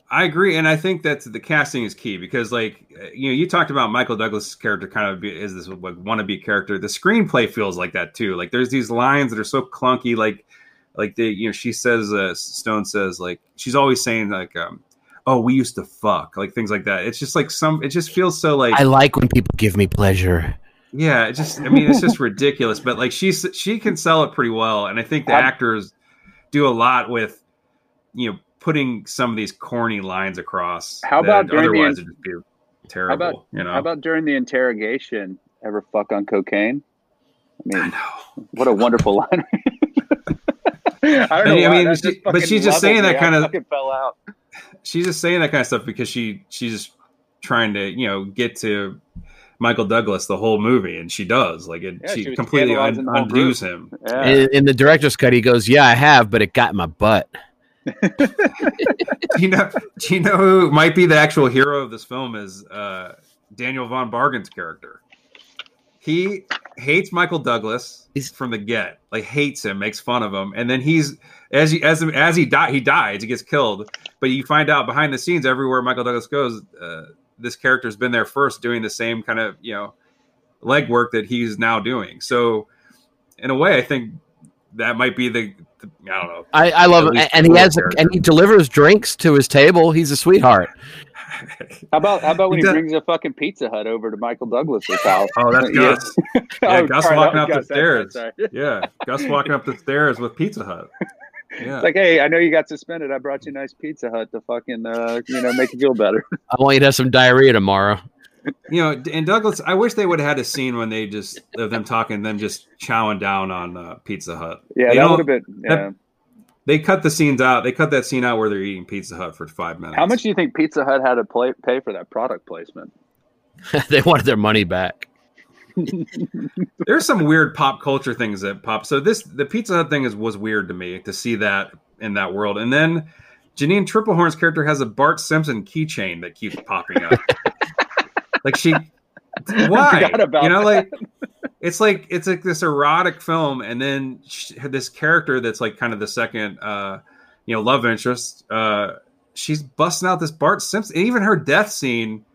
I agree, and I think that the casting is key because, like, you know, you talked about Michael Douglas' character kind of be, is this like, wannabe character. The screenplay feels like that too. Like, there's these lines that are so clunky, like, like the you know, she says, uh, Stone says, like, she's always saying like, um, "Oh, we used to fuck," like things like that. It's just like some. It just feels so like I like when people give me pleasure. Yeah, it just I mean it's just ridiculous, but like she's she can sell it pretty well, and I think the actors do a lot with you know putting some of these corny lines across. How about during the otherwise it'd just be terrible? How about- you know, How about during the interrogation? Ever fuck on cocaine? I I mean, know. what a wonderful line. I don't I know. mean- I mean, she- but she's just saying that. I kinda- fell out. She's just saying that kind of stuff because she she's just trying to you know get to Michael Douglas the whole movie, and she does like it. Yeah, she, she completely un- scandalizing the whole undoes him. Yeah. In, in the director's cut, he goes, "Yeah, I have, but it got in my butt." do you know do you know who might be the actual hero of this film is uh, Daniel von Bargen's character. He hates Michael Douglas He's- from the get, like hates him, makes fun of him, and then he's as he as as he die he dies, he gets killed. But you find out behind the scenes, everywhere Michael Douglas goes, uh, this character's been there first, doing the same kind of you know legwork that he's now doing. So, in a way, I think that might be the, the I don't know. I, I love At him, least and he has character. and he delivers drinks to his table. He's a sweetheart. How about how about when He he, does- brings a fucking Pizza Hut over to Michael Douglas's house? Oh, that's Yeah. Gus. Yeah, Oh, Gus sorry, walking up was the stairs. right. Yeah, Gus walking up the stairs with Pizza Hut. Yeah, like, hey, I know you got suspended. I brought you a nice Pizza Hut to fucking, uh, you know, make you feel better. I want you to have some diarrhea tomorrow. you know, and Douglas. I wish they would have had a scene when they just of them talking, them just chowing down on uh, Pizza Hut. Yeah, They that don't- would have been. Yeah. that- They cut the scenes out. They cut that scene out where they're eating Pizza Hut for five minutes. How much do you think Pizza Hut had to play, pay for that product placement? they wanted their money back. There's some weird pop culture things that pop. So this the Pizza Hut thing is was weird to me to see that in that world. And then Janine Tripplehorn's character has a Bart Simpson keychain that keeps popping up. like she why? You know, that. like it's like it's like this erotic film, and then she, this character that's like kind of the second, uh, you know, love interest. Uh, she's busting out this Bart Simpson. And even her death scene,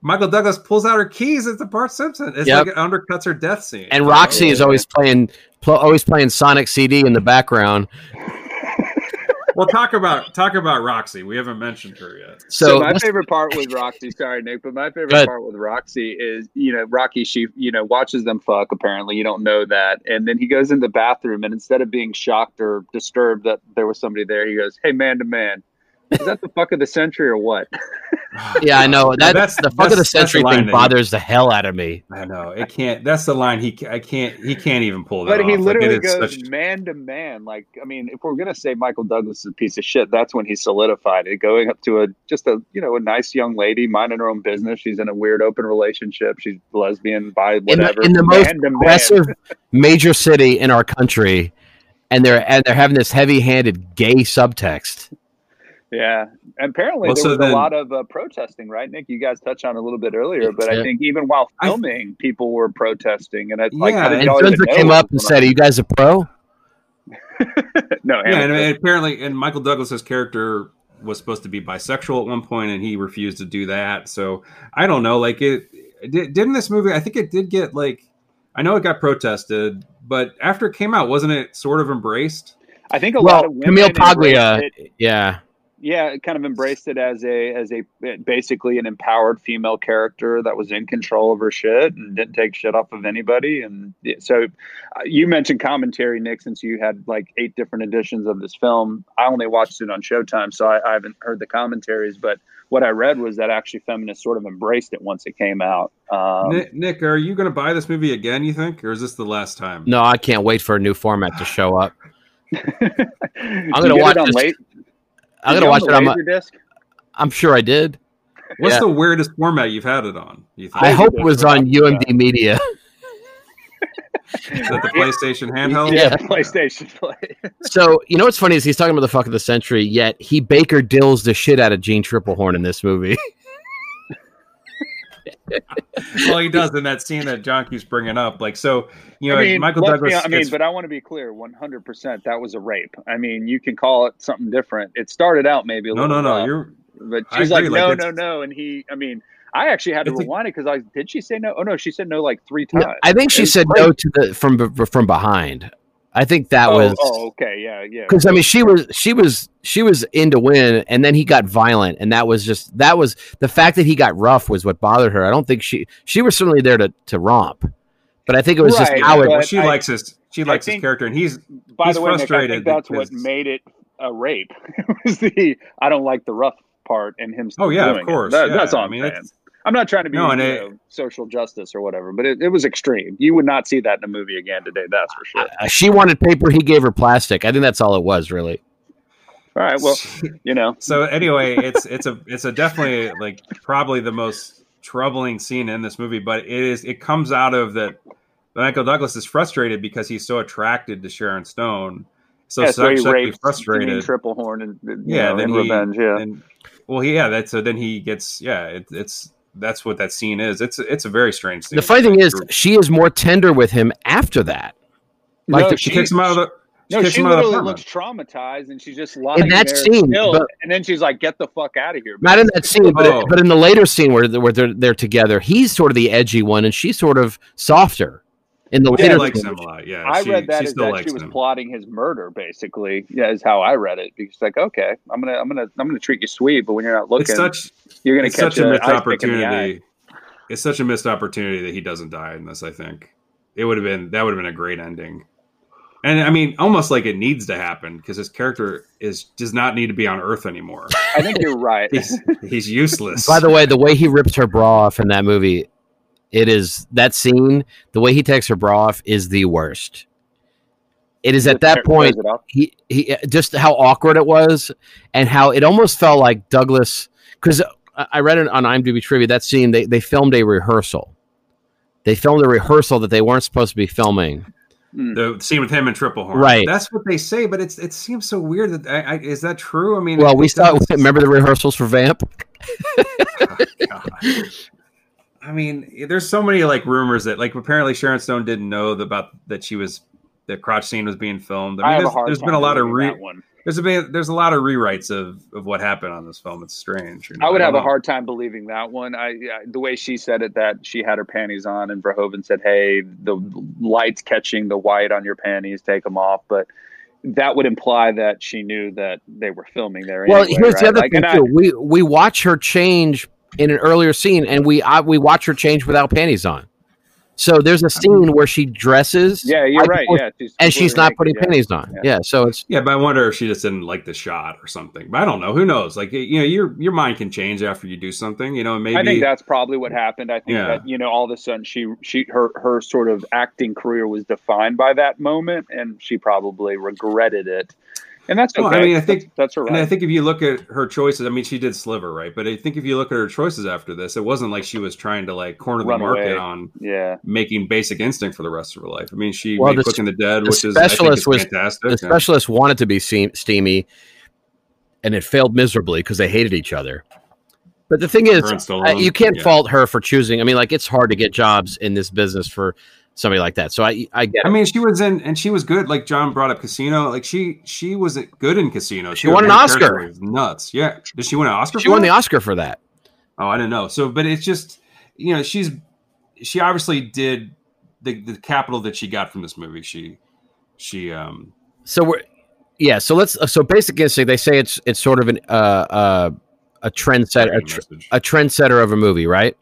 Michael Douglas pulls out her keys. It's a Bart Simpson. It's Yep. like it undercuts her death scene. And You Roxy know? is always playing, pl- always playing Sonic CD in the background. Well, talk about talk about Roxy. We haven't mentioned her yet. So, So, my let's- favorite part with Roxy, sorry Nick, but my favorite part with Roxy is, you know, Rocky she, you know, watches them fuck. Apparently, you don't know that, and then he goes in the bathroom, and instead of being shocked or disturbed that there was somebody there, he goes, "Hey, man to man, is that the fuck of the century or what?" yeah, I know that That's- the fuck of the that's- that's the century line thing that he- bothers the hell out of me. I know it can't. That's the line. He I can't. He can't even pull that. But he off. Like, literally it is goes such- man to man. Like, I mean, if we're gonna say Michael Douglas is a piece of shit, that's when he solidified it. Going up to a just a you know a nice young lady minding her own business. She's in a weird open relationship. She's lesbian, bi, In the, whatever. in the most Man to man. progressive major city in our country, and they're and they're having this heavy-handed gay subtext. Yeah, and apparently Well, there so was then- a lot of uh, protesting, right, Nick? You guys touched on it a little bit earlier, but I think even while I- filming, people were protesting, and it's like, Yeah, how did And y'all even Dzundza know came up and said, "Are you guys a pro?" "No, Yeah, and Hannah, apparently, and Michael Douglas's character was supposed to be bisexual at one point, and he refused to do that. So I don't know. Like it, did, didn't this movie? I think it did get like, I know it got protested, but after it came out, wasn't it sort of embraced? I think a lot Well, of women Camille Paglia, it- yeah, yeah, it kind of embraced it as a as a basically an empowered female character that was in control of her shit and didn't take shit off of anybody. And so, uh, you mentioned commentary, Nick, since you had like eight different editions of this film. I only watched it on Showtime, so I, I haven't heard the commentaries. But what I read was that actually feminists sort of embraced it once it came out. Um, Nick, Nick, are you going to buy this movie again? You think, or is this the last time? no, I can't wait for a new format to show up. I'm gonna watch it on this- late. I'm gonna watch it on my. disc. I'm sure I did. What's Yeah. the weirdest format you've had it on? You think? I hope it was on Yeah. UMD Media. Is that the PlayStation handheld? Yeah. PlayStation Play. So you know what's funny is he's talking about the fuck of the century, yet he Baker Dills the shit out of Jeanne Tripplehorn in this movie. Well, he does in that scene that John keeps bringing up. Like, so you know, I mean, Michael Douglas. be- I mean, gets- but I want to be clear: one hundred percent, that was a rape. I mean, you can call it something different. It started out maybe a no, little. no, no. rough, You're but I she's like, agree, like, no, no, no, and he. I mean, I actually had to It's rewind it because I did she say no? Oh no, she said no like three times. I think she said great. no to the from from behind. I think that oh, was oh, okay, yeah, yeah. because I mean she was she was she was in to win, and then he got violent, and that was just that was the fact that he got rough was what bothered her. I don't think she she was certainly there to to romp, but I think it was Right, just how it. she I- likes his she likes his character, and he's By he's the way, Nick, I think that's what made it a rape. it was the I don't like the rough part and him. Oh, yeah, of doing it. course, That- yeah, that's all I mean, saying. It's- I'm not trying to be No, and you it- know, social justice or whatever, but it, it was extreme. You would not see that in a movie again today. That's for sure. uh, she wanted paper, he gave her plastic. I think that's all it was, really. All right, well, you know, so anyway, it's it's a it's a definitely like probably the most troubling scene in this movie, but it is it comes out of that Michael Douglas is frustrated because he's so attracted to Sharon Stone, so yeah, so he sexually raped frustrated. Janine Tripplehorn and yeah, know, then in he, revenge. Yeah, and well, yeah, that's so then he gets yeah, it, it's that's what that scene is. It's it's a very strange scene. The funny thing is, she is more tender with him after that. Like No, the- she kicks him out of the. No, kicks she him out of the literally looks traumatized, and she's just lying In that there scene, but- and then she's like, "Get the fuck out of here!" Not in that scene, but Oh. but in the later scene where where they're they're together, he's sort of the edgy one, and she's sort of softer. In the She later likes scene. him a lot. Yeah, I she, read that she as that she was him. plotting his murder, basically. Yeah, is how I read it. Because like, okay, I'm gonna, I'm gonna, I'm gonna treat you sweet, but when you're not looking, It's such you're gonna it's catch such a an missed ice pick in the eye. opportunity. It's such a missed opportunity that he doesn't die in this. I think it would have been that would have been a great ending, and I mean, almost like it needs to happen because his character is does not need to be on Earth anymore. I think you're right. He's he's useless. By the way, the way he rips her bra off in that movie, it is that scene. The way he takes her bra off is the worst. It is at that point he he uh, just how awkward it was, and how it almost felt like Douglas. Because uh, I read it on IMDb trivia. That scene they they filmed a rehearsal. They filmed a rehearsal that they weren't supposed to be filming. Hmm. the scene with him and Tripplehorn, Right. That's what they say, but it's it seems so weird that I, I, is that true? I mean, Well, we it saw. Remember the rehearsals for Vamp? Oh, God. I mean, there's so many like rumors that like apparently Sharon Stone didn't know about that she was the crotch scene was being filmed. I I mean, have a there's, hard there's time been a lot of re- that one. there's been there's a lot of rewrites of of what happened on this film. It's strange. you know? I would don't have a hard time believing that one. I, I the way she said it that she had her panties on and Verhoeven said, "Hey, the lights catching the white on your panties, take them off." But that would imply that she knew that they were filming there. Well, anyway, here's right? the other Like, thing and I- too. we we watch her change in an earlier scene, and we I, we watch her change without panties on. So there's a scene where she dresses, yeah, you're right right. before- Yeah, she's and she's not naked, putting yeah. panties on. Yeah. Yeah. so it's Yeah, but I wonder if she just didn't like the shot or something. But I don't know. Who knows? Like you know, your your mind can change after you do something. You know, maybe I think that's probably what happened. I think Yeah. that you know, all of a sudden, she she her her sort of acting career was defined by that moment, and she probably regretted it. And that's okay. Well, I mean, I think- that's, that's her right. And I think if you look at her choices, I mean, she did Sliver, right? But I think if you look at her choices after this, it wasn't like she was trying to like corner the market away. on yeah, making Basic Instinct for the rest of her life. I mean, she Well, made the Quick the Dead, the which is I think specialist is was- fantastic. the and- specialist wanted to be steamy, and it failed miserably because they hated each other. But the thing is, Stallone, uh, you can't yeah. fault her for choosing. I mean, like it's hard to get jobs in this business for somebody like that. So I, I get I it. mean, she was in, and she was good. Like John brought up Casino. Like she, she was good in Casino. She won an Oscar. Nuts. Yeah. Did she win an Oscar? She for won the? Oscar for that. Oh, I don't know. So, but it's just, you know, she's, she obviously did the the capital that she got from this movie. She, she, um, So we're yeah. So let's so basic instinct. They say it's it's sort of an uh uh a trendsetter a, tr- message. a trendsetter of a movie, right?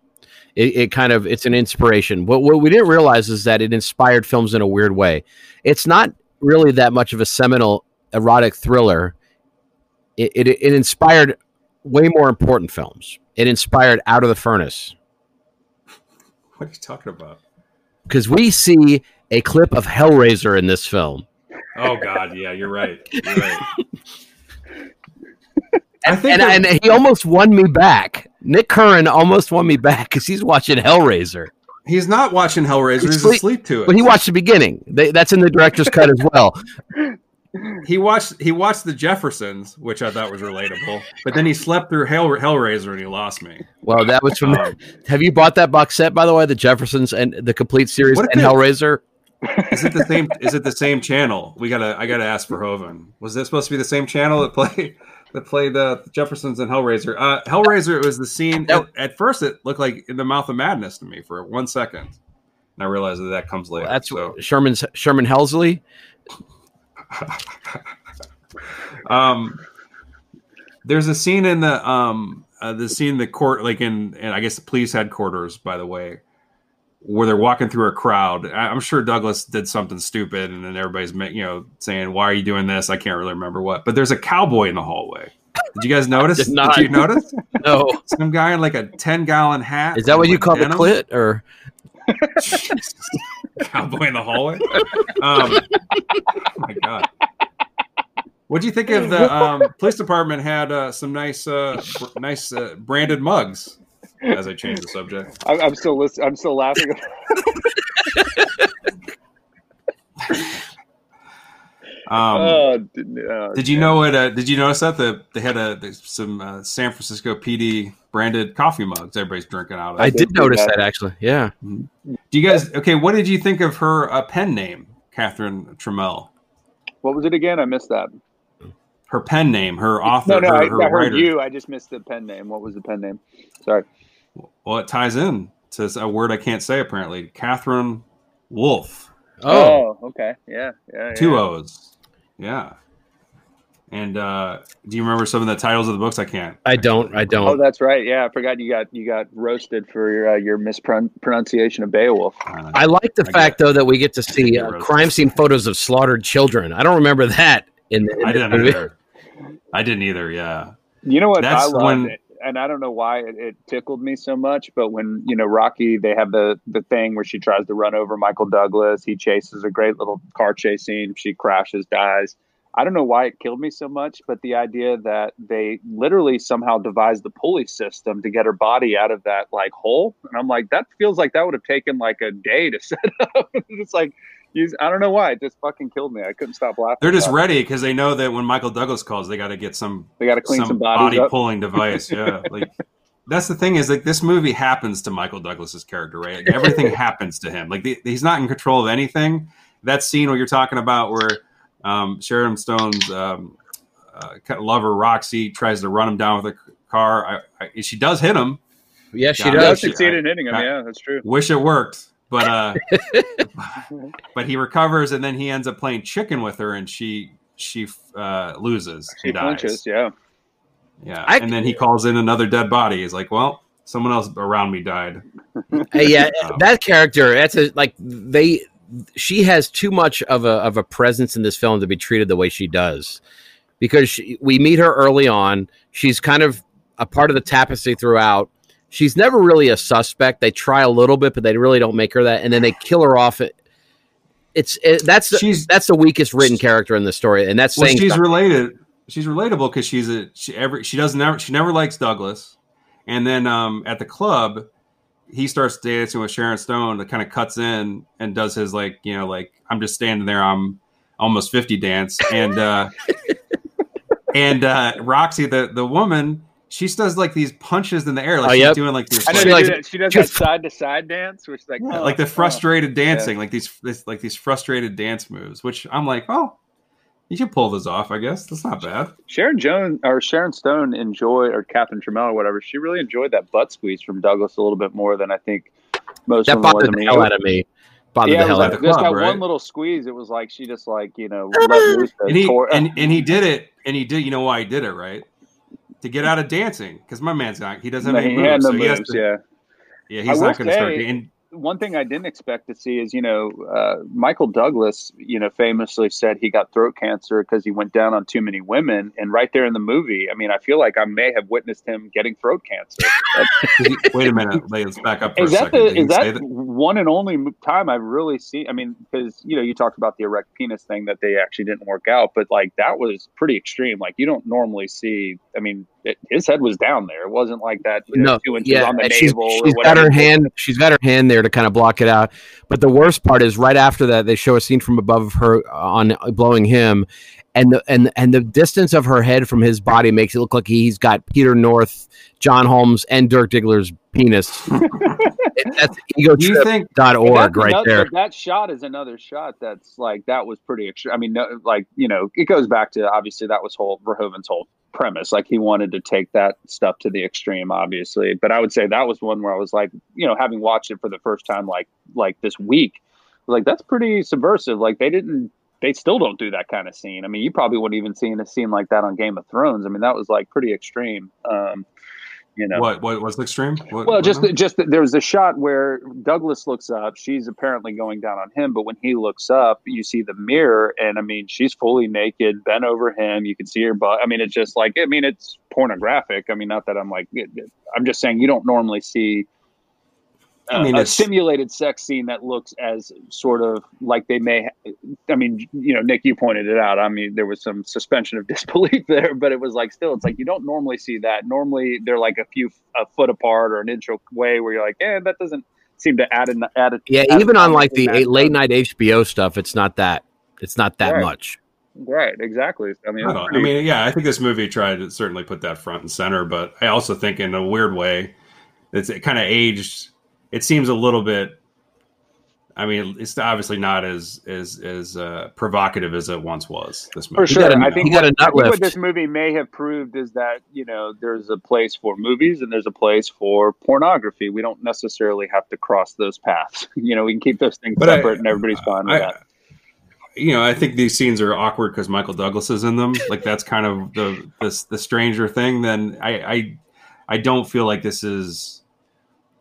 It, it kind of it's an inspiration. What what we didn't realize is that it inspired films in a weird way. It's not really that much of a seminal erotic thriller. It it, it inspired way more important films. It inspired Out of the Furnace what are you talking about? because we see a clip of Hellraiser in this film. Oh God, yeah, you're right. You're right. I think and, and he almost won me back. Nick Curran almost won me back because he's watching Hellraiser, he's not watching Hellraiser. He's He's sleep- asleep to it. but he watched the beginning. They, that's in the director's cut as well. he watched he watched the Jeffersons, which I thought was relatable. But then he slept through Hell, Hellraiser and he lost me. Well, that was from. Um, have you bought that box set by the way? The Jeffersons and the complete series and it- Hellraiser. is it the same? Is it the same channel? We gotta. I gotta ask Verhoeven. Was this supposed to be the same channel that played that played uh, Jeffersons and Hellraiser? Uh, Hellraiser it was the scene. At, at first, it looked like in the mouth of madness to me for one second, and I realized that that comes later. That's so. Sherman's Sherman Hemsley. um, there's a scene in the um uh, the scene in the court, like in, and I guess the police headquarters, by the way, where they're walking through a crowd. I'm sure Douglas did something stupid, and then everybody's you know saying, "Why are you doing this?" I can't really remember what, but there's a cowboy in the hallway. Did you guys notice? Did not. you notice No, some guy in like a ten gallon hat? is that what you like, call the denim? clit or? cowboy in the hallway. Um, oh my god. What do you think of the um, police department? Had uh, some nice, uh, br- nice uh, branded mugs. As I change the subject, I, I'm still listen, I'm still laughing. um, oh, did, uh, did you know it? Uh, did you notice that the they had a there's some uh, San Francisco PD branded coffee mugs everybody's drinking out of? I did did notice that. that actually. Yeah, Do you guys okay? What did you think of her uh, pen name, Catherine Trammell? What was it again? I missed that. Her pen name, her author, No, no, her, I, her I heard writer. you. I just missed the pen name. What was the pen name? Sorry. Well, it ties in to a word I can't say apparently. Catherine Wolf. Oh, okay. Yeah, yeah. Two yeah. O's. Yeah. And uh, do you remember some of the titles of the books? I can't. I don't. I Oh, don't. Oh, that's right. Yeah, I forgot you got you got roasted for your uh, your mispronunciation of Beowulf. Uh, I like the I fact though that we get to see uh, crime scene photos of slaughtered children. I don't remember that in the. in I didn't movie. either. I didn't either. Yeah. You know what That's I loved, when- and I don't know why it, it tickled me so much, but when you know Rocky, they have the the thing where she tries to run over Michael Douglas. He chases a great little car chase scene. She crashes, dies. I don't know why it killed me so much, but the idea that they literally somehow devised the pulley system to get her body out of that like hole, and I'm like, that feels like that would have taken like a day to set up. it's like, I don't know why it just fucking killed me. I couldn't stop laughing. They're just ready because they know that when Michael Douglas calls, they got to get some They got to clean some, some body up. pulling device. Yeah. Like that's the thing is like this movie happens to Michael Douglas's character, right? Like, everything happens to him. Like the, he's not in control of anything. That scene where you're talking about where um, Sharon Stone's um, uh, lover Roxy tries to run him down with a car. I, I, she does hit him. Yeah, she Yeah, He I does does. she- succeed in hitting him. I- yeah, that's true. Wish it worked, but uh, but he recovers and then he ends up playing chicken with her, and she she uh, loses. She She dies. flinches. Yeah. Yeah, I- and then he calls in another dead body. He's like, "Well, someone else around me died." Hey, yeah, Oh. that character. That's a, like they. She has too much of a of a presence in this film to be treated the way she does, because she, we meet her early on. She's kind of a part of the tapestry throughout. She's never really a suspect. They try a little bit, but they really don't make her that, and then they kill her off. It's it, that's the, She's that's the weakest written character in the story, and that's well, saying she's something. related. She's relatable because she's a she every she doesn't never she never likes Douglas, and then um at the club, he starts dancing with Sharon Stone that kind of cuts in and does his like you know like I'm just standing there I'm almost fifty dance and uh and uh Roxy the the woman she does like these punches in the air like Oh, she's yep. doing like this I know She they likes- do. She does she that side to side dance, which is like Yeah, oh, like the oh. frustrated dancing, like these this, like these frustrated dance moves, which I'm like, oh, you should pull this off. I guess that's not bad. Sharon Jones or Sharon Stone enjoyed, or Catherine Trammell or whatever. She really enjoyed that butt squeeze from Douglas a little bit more than I think most that women would. bothered the hell out of me. Bothered Yeah, the hell was out of the just club, that right? one little squeeze. It was like she just like you know let loose And he tor- and, and he did it, and he did. You know why he did it, right? To get out of dancing, because my man's not. He doesn't No, have any he had moves. no so moves. to- Yeah. yeah, he's not going to start. And one thing I didn't expect to see is, you know, uh, Michael Douglas, you know, famously said he got throat cancer because he went down on too many women. And right there in the movie, I mean, I feel like I may have witnessed him getting throat cancer. wait a minute, let's back up for is a that second. the is say that one and only time I've really seen? I mean, because you know, you talked about the erect penis thing that they actually didn't work out, but like that was pretty extreme. Like you don't normally see. I mean, it, his head was down there. It wasn't like that. You know, no, two inches yeah, on the she's, navel or she's got her hand. She's got her hand there to kind of block it out. But the worst part is right after that, they show a scene from above of her uh, on uh, blowing him, and the and and the distance of her head from his body makes it look like he's got Peter North, John Holmes, and Dirk Diggler's penis. That's Do you think? egotrip.org But that's right another- there. That shot is another shot that's like that was pretty extreme. I mean, no, like you know, it goes back to obviously that was whole Verhoeven's whole premise. Like he wanted to take that stuff to the extreme, obviously. But I would say that was one where I was like, you know, having watched it for the first time, like like this week, like that's pretty subversive. Like they didn't. They still don't do that kind of scene. I mean, you probably wouldn't even seen a scene like that on Game of Thrones. I mean, that was like pretty extreme. Um, you know, What? What was the extreme? What, well, just just that there's a shot where Douglas looks up. She's apparently going down on him, but when he looks up, you see the mirror, and I mean, she's fully naked, bent over him. You can see her butt. I mean, it's just like I mean, it's pornographic. I mean, not that I'm like, I'm just saying you don't normally see. I mean, a it's- simulated sex scene that looks as sort of like they may. Ha- I mean, you know, Nick, you pointed it out. I mean, there was some suspension of disbelief there, but it was like still, it's like you don't normally see that. Normally, they're like a few a foot apart or an inch away, where you're like, eh, that doesn't seem to add an add. A, Yeah, add even on like the in that. late night HBO stuff, it's not that. It's not that Right. much. right? Exactly. I mean, I, it's don't- I mean, yeah, I think this movie tried to certainly put that front and center, but I also think in a weird way, it's it kind of aged. It seems a little bit. I mean, it's obviously not as as as uh, provocative as it once was. This movie, For sure, got a- I think he got a what, I think what this movie may have proved is that you know there's a place for movies and there's a place for pornography. We don't necessarily have to cross those paths. you know, we can keep those things But I- separate, and everybody's fine with I, that. you know, I think these scenes are awkward because Michael Douglas is in them. Like that's kind of the this the stranger thing. Then I I I don't feel like this is,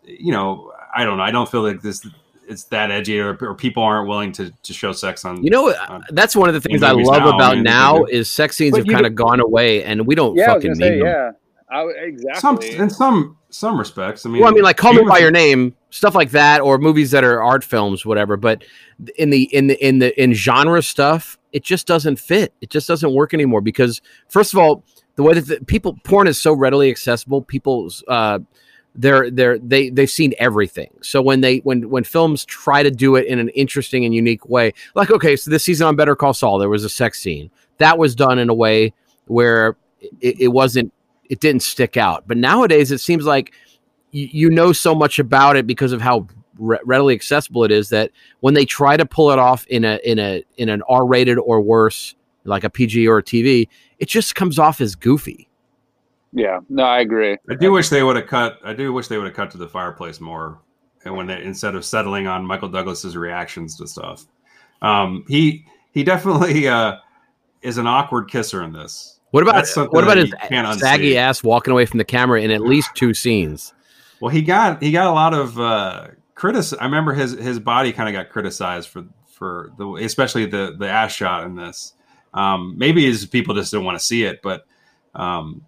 you know, I don't know. I don't feel like this it's that edgy or, or people aren't willing to to show sex on. You know, on- that's one of the things I love now, about I now is sex scenes But have kind of gone away, and we don't Yeah, fucking gonna need them. yeah, I, some exactly. in some some respects. I mean, well, I mean, like Call Me by Your Name, stuff like that, or movies that are art films, whatever. But in the in the in the in genre stuff, it just doesn't fit. It just doesn't work anymore because, first of all, the way that the, people porn is so readily accessible, people's uh, they're they're they they've seen everything. So when they when when films try to do it in an interesting and unique way, like okay, so this season on Better Call Saul, there was a sex scene that was done in a way where it, it wasn't it didn't stick out. But nowadays, it seems like you, you know so much about it because of how re- readily accessible it is that when they try to pull it off in a in a in an R-rated or worse, like a PG or a TV, it just comes off as goofy. Yeah, no, I agree. I do wish they would have cut. I do wish they would have cut to the fireplace more, and when they instead of settling on Michael Douglas's reactions to stuff, um, he he definitely uh, is an awkward kisser in this. What about what about his you saggy unsee. ass walking away from the camera in at least two scenes? Well, he got he got a lot of uh, critic. I remember his his body kind of got criticized for for the especially the the ass shot in this. Um, maybe his people just didn't want to see it, but um,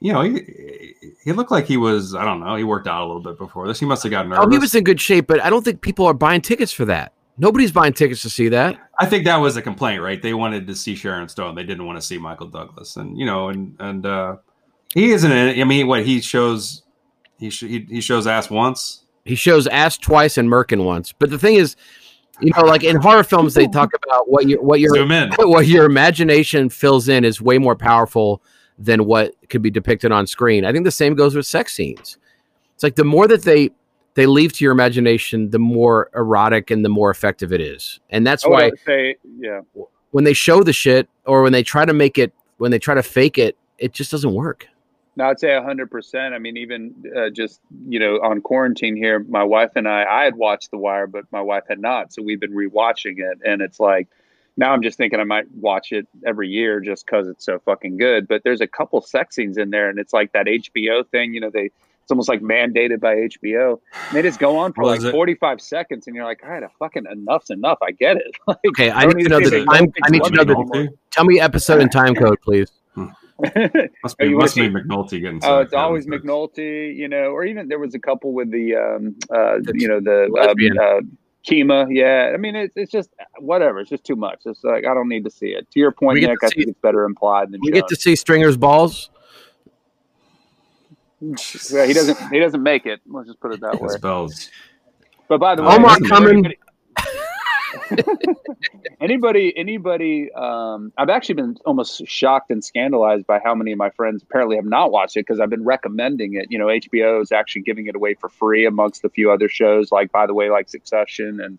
you know, he he looked like he was. I don't know. He worked out a little bit before this. He must have gotten nervous. Oh, he was in good shape, but I don't think people are buying tickets for that. Nobody's buying tickets to see that. I think that was a complaint, right? They wanted to see Sharon Stone. They didn't want to see Michael Douglas, and you know, and and uh, he isn't. In it. I mean, what he shows, he sh- he, he shows ass once. He shows ass twice and Merkin once. But the thing is, you know, like in horror films, they talk about what your what your what your imagination fills in is way more powerful than what could be depicted on screen. I think the same goes with sex scenes. It's like the more that they they leave to your imagination, the more erotic and the more effective it is. And that's I why say, yeah. when they show the shit or when they try to make it when they try to fake it, it just doesn't work. No, I'd say hundred percent. I mean, even uh, just you know, on quarantine here, my wife and I, I had watched The Wire, but my wife had not, so we've been rewatching it, and it's like now I'm just thinking I might watch it every year just because it's so fucking good. But there's a couple sex scenes in there, and it's like that HBO thing. You know, they it's almost like mandated by HBO. And they just go on for like it? 45 seconds, and you're like, all right, fucking enough's enough. I get it. Like, Okay, I don't need to know see the the time. I need to know the. Tell me episode and time code, please. Must Oh, be you must be McNulty getting. Oh, some it's always comments. McNulty, you know, or even there was a couple with the, um, uh, The you know, the lesbian. um, uh, Kima. Yeah, I mean, it's it's just whatever. It's just too much. It's like I don't need to see it. To your point, We Nick, I see- think it's better implied than We get to see Stringer's balls. Yeah, he doesn't. He doesn't make it. Let's just put it that way. It spells. But by the way, Omar anybody- coming. anybody anybody um i've actually been almost shocked and scandalized by how many of my friends apparently have not watched it because i've been recommending it you know hbo is actually giving it away for free amongst a few other shows like by the way like succession and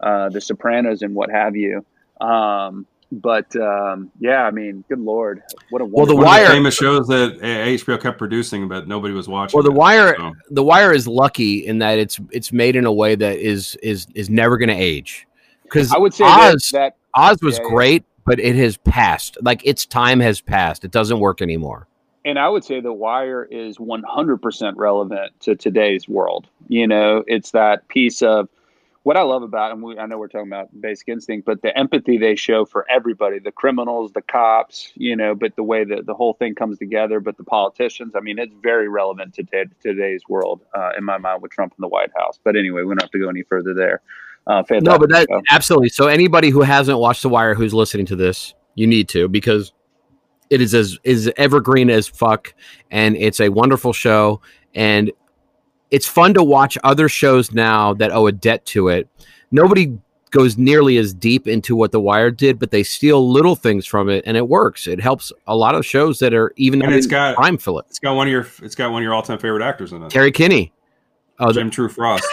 uh the sopranos and what have you um but um yeah i mean good lord what a Well, The wonderful- One of Wire- famous shows that uh, HBO kept producing, but nobody was watching. Well, The it, Wire, so. The Wire is lucky in that it's it's made in a way that is is is never going to age. Because i would say Oz that, that Oz was Yeah, yeah. great, but it has passed. Like its time has passed. It doesn't work anymore. and I would say The Wire is 100% relevant to today's world. You know, it's that piece of what I love about, and we, I know we're talking about Basic Instinct, but the empathy they show for everybody, the criminals, the cops, you know, but the way that the whole thing comes together, but the politicians, I mean, it's very relevant to t- today's world, uh, in my mind, with Trump in the White House. But anyway, we don't have to go any further there. Uh, fantastic No, but that show. absolutely. So anybody who hasn't watched The Wire who's listening to this, you need to because it is as is evergreen as fuck, and it's a wonderful show, and it's fun to watch other shows now that owe a debt to it. Nobody goes nearly as deep into what The Wire did, but they steal little things from it, and it works. It helps a lot of shows that are even And not it's in got- prime fill it. It's got one of your. It's got one of your all-time favorite actors in it. Terry Kinney. Oh, the, Jim True Frost.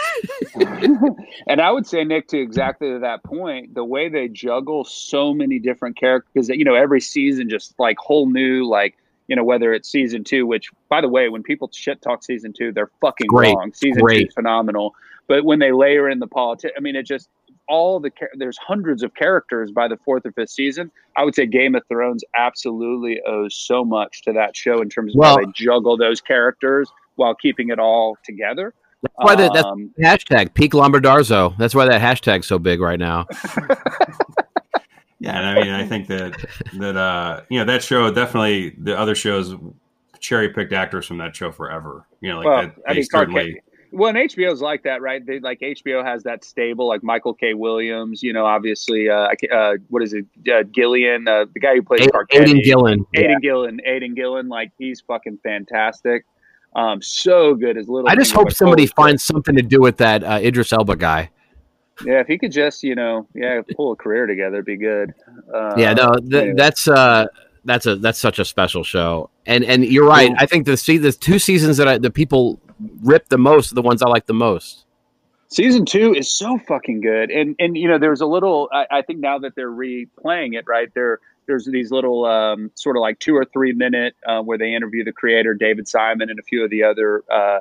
and I would say, Nick, to exactly to that point, the way they juggle so many different characters, you know, every season just like whole new, like, you know, whether it's season two, which, by the way, when people shit talk season two, they're fucking Great, wrong. Season two is phenomenal. But when they layer in the politics, I mean, it just, all the, there's hundreds of characters by the fourth or fifth season. I would say Game of Thrones absolutely owes so much to that show in terms of Well- how they juggle those characters while keeping it all together. That's why the, that's Um, hashtag peak Lombardozzi. That's why that hashtag's so big right now. Yeah, and I mean, I think that that uh, you know that show definitely the other shows cherry picked actors from that show forever. You know, like well, that, I they mean, certainly. Clark well, and HBO's like that, right? They like HBO has that stable, like Michael K. Williams. You know, obviously, uh, I uh what is it, uh, Gillian, uh, the guy who plays Clark Kent. Aidan Gillen. Aidan Gillen, Aidan Gillen, like he's fucking fantastic. Um, so good as little. I just hope somebody finds something to do with that uh, Idris Elba guy. Yeah, if he could just, you know, yeah, pull a career together, it'd be good. Uh, yeah, no, th- anyway. that's uh, that's a that's such a special show. And and you're right. I think the see the two seasons that I, the people rip the most are the ones I like the most. season two is so fucking good and and you know there's a little i, I think now that they're replaying it right there there's these little um, sort of like two or three minute uh, where they interview the creator david simon and a few of the other uh,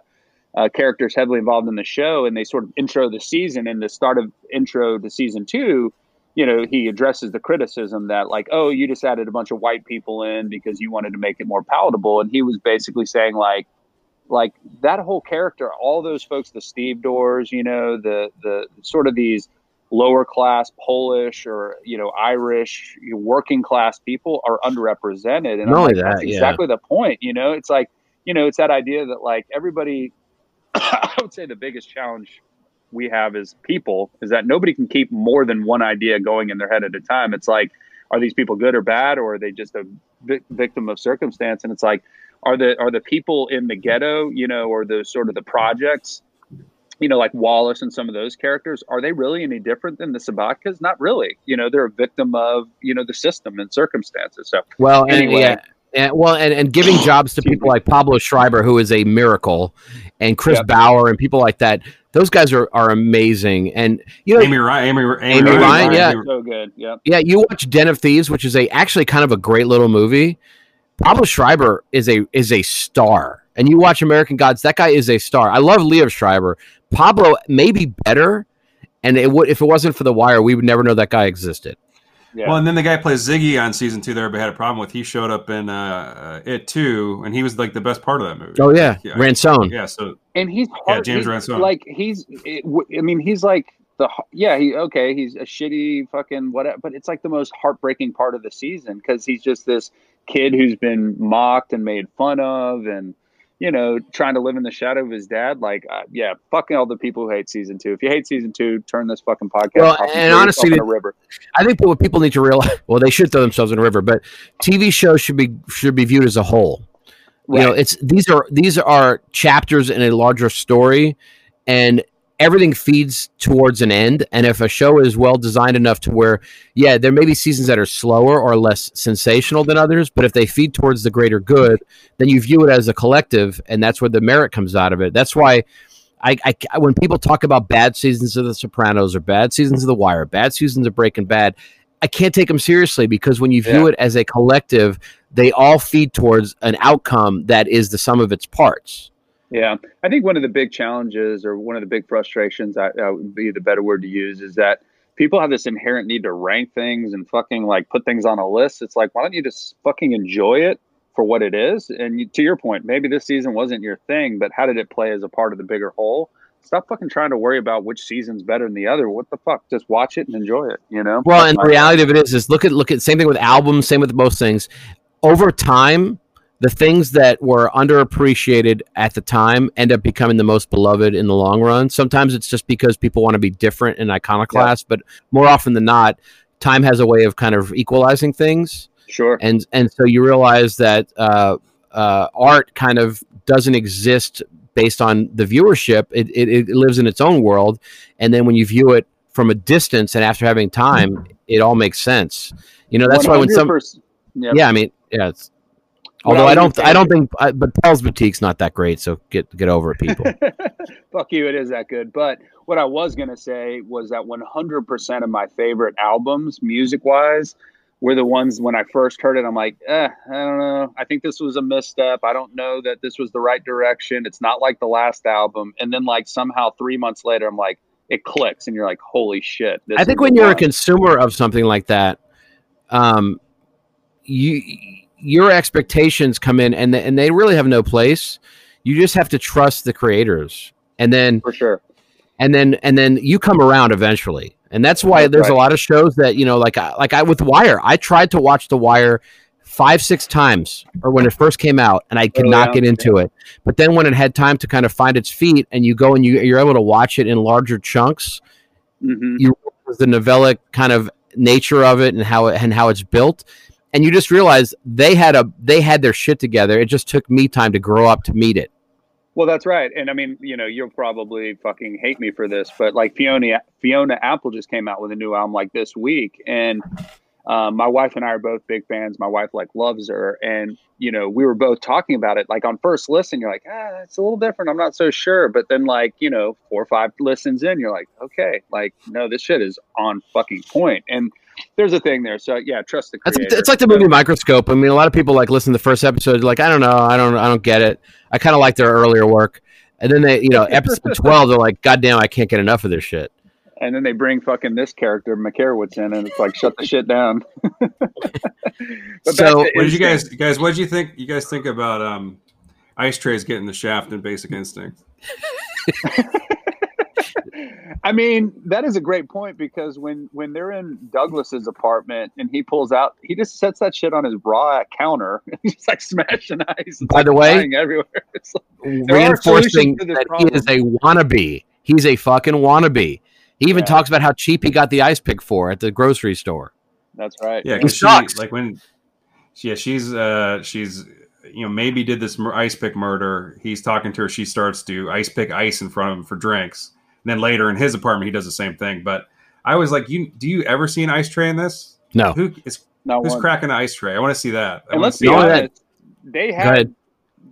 uh, characters heavily involved in the show and they sort of intro the season. And the start of intro to season two you know he addresses the criticism that like oh you just added a bunch of white people in because you wanted to make it more palatable. And he was basically saying like like that whole character, all those folks, the stevedores, you know, the the sort of these lower class Polish or you know Irish working class people are underrepresented, and Not I'm that's that, yeah. exactly the point. You know, it's like you know, it's that idea that like everybody. I would say the biggest challenge we have as people is that nobody can keep more than one idea going in their head at a time. It's like, are these people good or bad, or are they just a vi- victim of circumstance? And it's like, are the are the people in the ghetto, you know, or the sort of the projects, you know, like Wallace and some of those characters, are they really any different than the Sobotkas? Not really. You know, they're a victim of you know the system and circumstances. So Well, and yeah, and, well, and, and giving jobs to people like Pablo Schreiber, who is a miracle, and Chris Yep. Bauer and people like that. Those guys are, are amazing. And you know, Amy Ryan, Amy, Amy, Amy Ryan, yeah. So good. Yep. yeah, you watch Den of Thieves, which is a actually kind of a great little movie. Pablo Schreiber is a is a star, and you watch American Gods. That guy is a star. I love Liev Schreiber. Pablo may be better, and it would if it wasn't for The Wire, we would never know that guy existed. Yeah. Well, and then the guy plays Ziggy on season two. That everybody had a problem with. He showed up in uh, uh, it too, and he was like the best part of that movie. Oh yeah, Yeah. Ransone. Yeah, so and he's Yeah. James he- Ransone. Like he's, it, w- I mean, he's like the yeah. He okay. He's a shitty fucking whatever, but it's like the most heartbreaking part of the season because he's just this kid who's been mocked and made fun of, and you know, trying to live in the shadow of his dad. Like, uh, yeah, fucking all the people who hate season two. If you hate season two, turn this fucking podcast Well, off and yourself honestly, in a river. I think what people need to realize, well, they should throw themselves in a river, but TV shows should be should be viewed as a whole. You know, it's these are these are chapters in a larger story, and everything feeds towards an end. And if a show is well designed enough to where, yeah, there may be seasons that are slower or less sensational than others, but if they feed towards the greater good, then you view it as a collective, and that's where the merit comes out of it. That's why. I, I, when people talk about bad seasons of The Sopranos or bad seasons of The Wire, bad seasons of Breaking Bad, I can't take them seriously because when you view Yeah. it as a collective, they all feed towards an outcome that is the sum of its parts. Yeah, I think one of the big challenges or one of the big frustrations, I, I would be the better word to use, is that people have this inherent need to rank things and fucking like put things on a list. It's like, why don't you just fucking enjoy it for what it is? And you, to your point, maybe this season wasn't your thing, but how did it play as a part of the bigger whole? Stop fucking trying to worry about which season's better than the other. What the fuck? Just watch it and enjoy it. You know. Well, and the reality of it is, is look at look at same thing with albums, same with most things. Over time, the things that were underappreciated at the time end up becoming the most beloved in the long run. Sometimes it's just because people want to be different and iconoclast, but more often than not, time has a way of kind of equalizing things. Sure. and and so you realize that uh, uh, art kind of doesn't exist based on the viewership. It, it it lives in its own world, and then when you view it from a distance and after having time, it all makes sense. You know, that's why when some 100%. Yeah, I mean, yeah. It's, although I I don't, I don't think, I, but Paul's Boutique's not that great. So get get over it, people. Fuck you, it is that good. But what I was gonna say was that 100% of my favorite albums, music wise, were the ones when I first heard it. I'm like, eh, I don't know. I think this was a misstep. I don't know that this was the right direction. It's not like the last album. And then like somehow three months later, I'm like, it clicks, and you're like, holy shit. This I think when you're a consumer of something like that, um, you your expectations come in and and they really have no place. You just have to trust the creators, and then for sure. and then and then you come around eventually. And that's why there's a lot of shows that you know, like I- like I with Wire. I tried to watch The Wire five six times, or when it first came out, and I could Early not get into it. But then when it had time to kind of find its feet, and you go and you you're able to watch it in larger chunks, hmm you the novellic kind of nature of it and how it, and how it's built and you just realize they had a they had their shit together it just took me time to grow up to meet it Well, that's right. And I mean, you know, you'll probably fucking hate me for this, but like Fiona Fiona Apple just came out with a new album like this week, and um, my wife and I are both big fans. My wife like loves her, and you know, we were both talking about it. Like on first listen, you're like, ah, it's a little different. I'm not so sure. But then, like, you know, four or five listens in, you're like, okay, like, no, this shit is on fucking point. And there's a thing there. So yeah, trust the That's, creator. it's like the movie Microscope. I mean, a lot of people like listen to the first episode, like I don't know, I don't, I don't get it. I kind of like their earlier work, and then they, you know, episode twelve, they're like, God damn, I can't get enough of this shit. and then they bring fucking this character McCarowitz in, and it's like, shut the shit down. So- What did you Instinct. guys, guys? What did you think? You guys think about um, Ice Trays getting the shaft in Basic Instinct? I mean, that is a great point because when when they're in Douglas's apartment and he pulls out, he just sets that shit on his bra counter and he's like smashing ice. By like the way- flying everywhere. It's like, Reinforcing solutions to this that problem. he is a wannabe. He's a fucking wannabe. He even Yeah. talks about how cheap he got the ice pick for at the grocery store. That's right. Yeah, He 'cause she, like when, yeah, she's uh she's you know maybe did this ice pick murder. He's talking to her. She starts to ice pick ice in front of him for drinks. And then later in his apartment, he does the same thing. But I was like, you do you ever see an ice tray in this? No. Who is Not who's one. cracking an ice tray? I want to see that. I And let's see be No, that. that- honest, they had.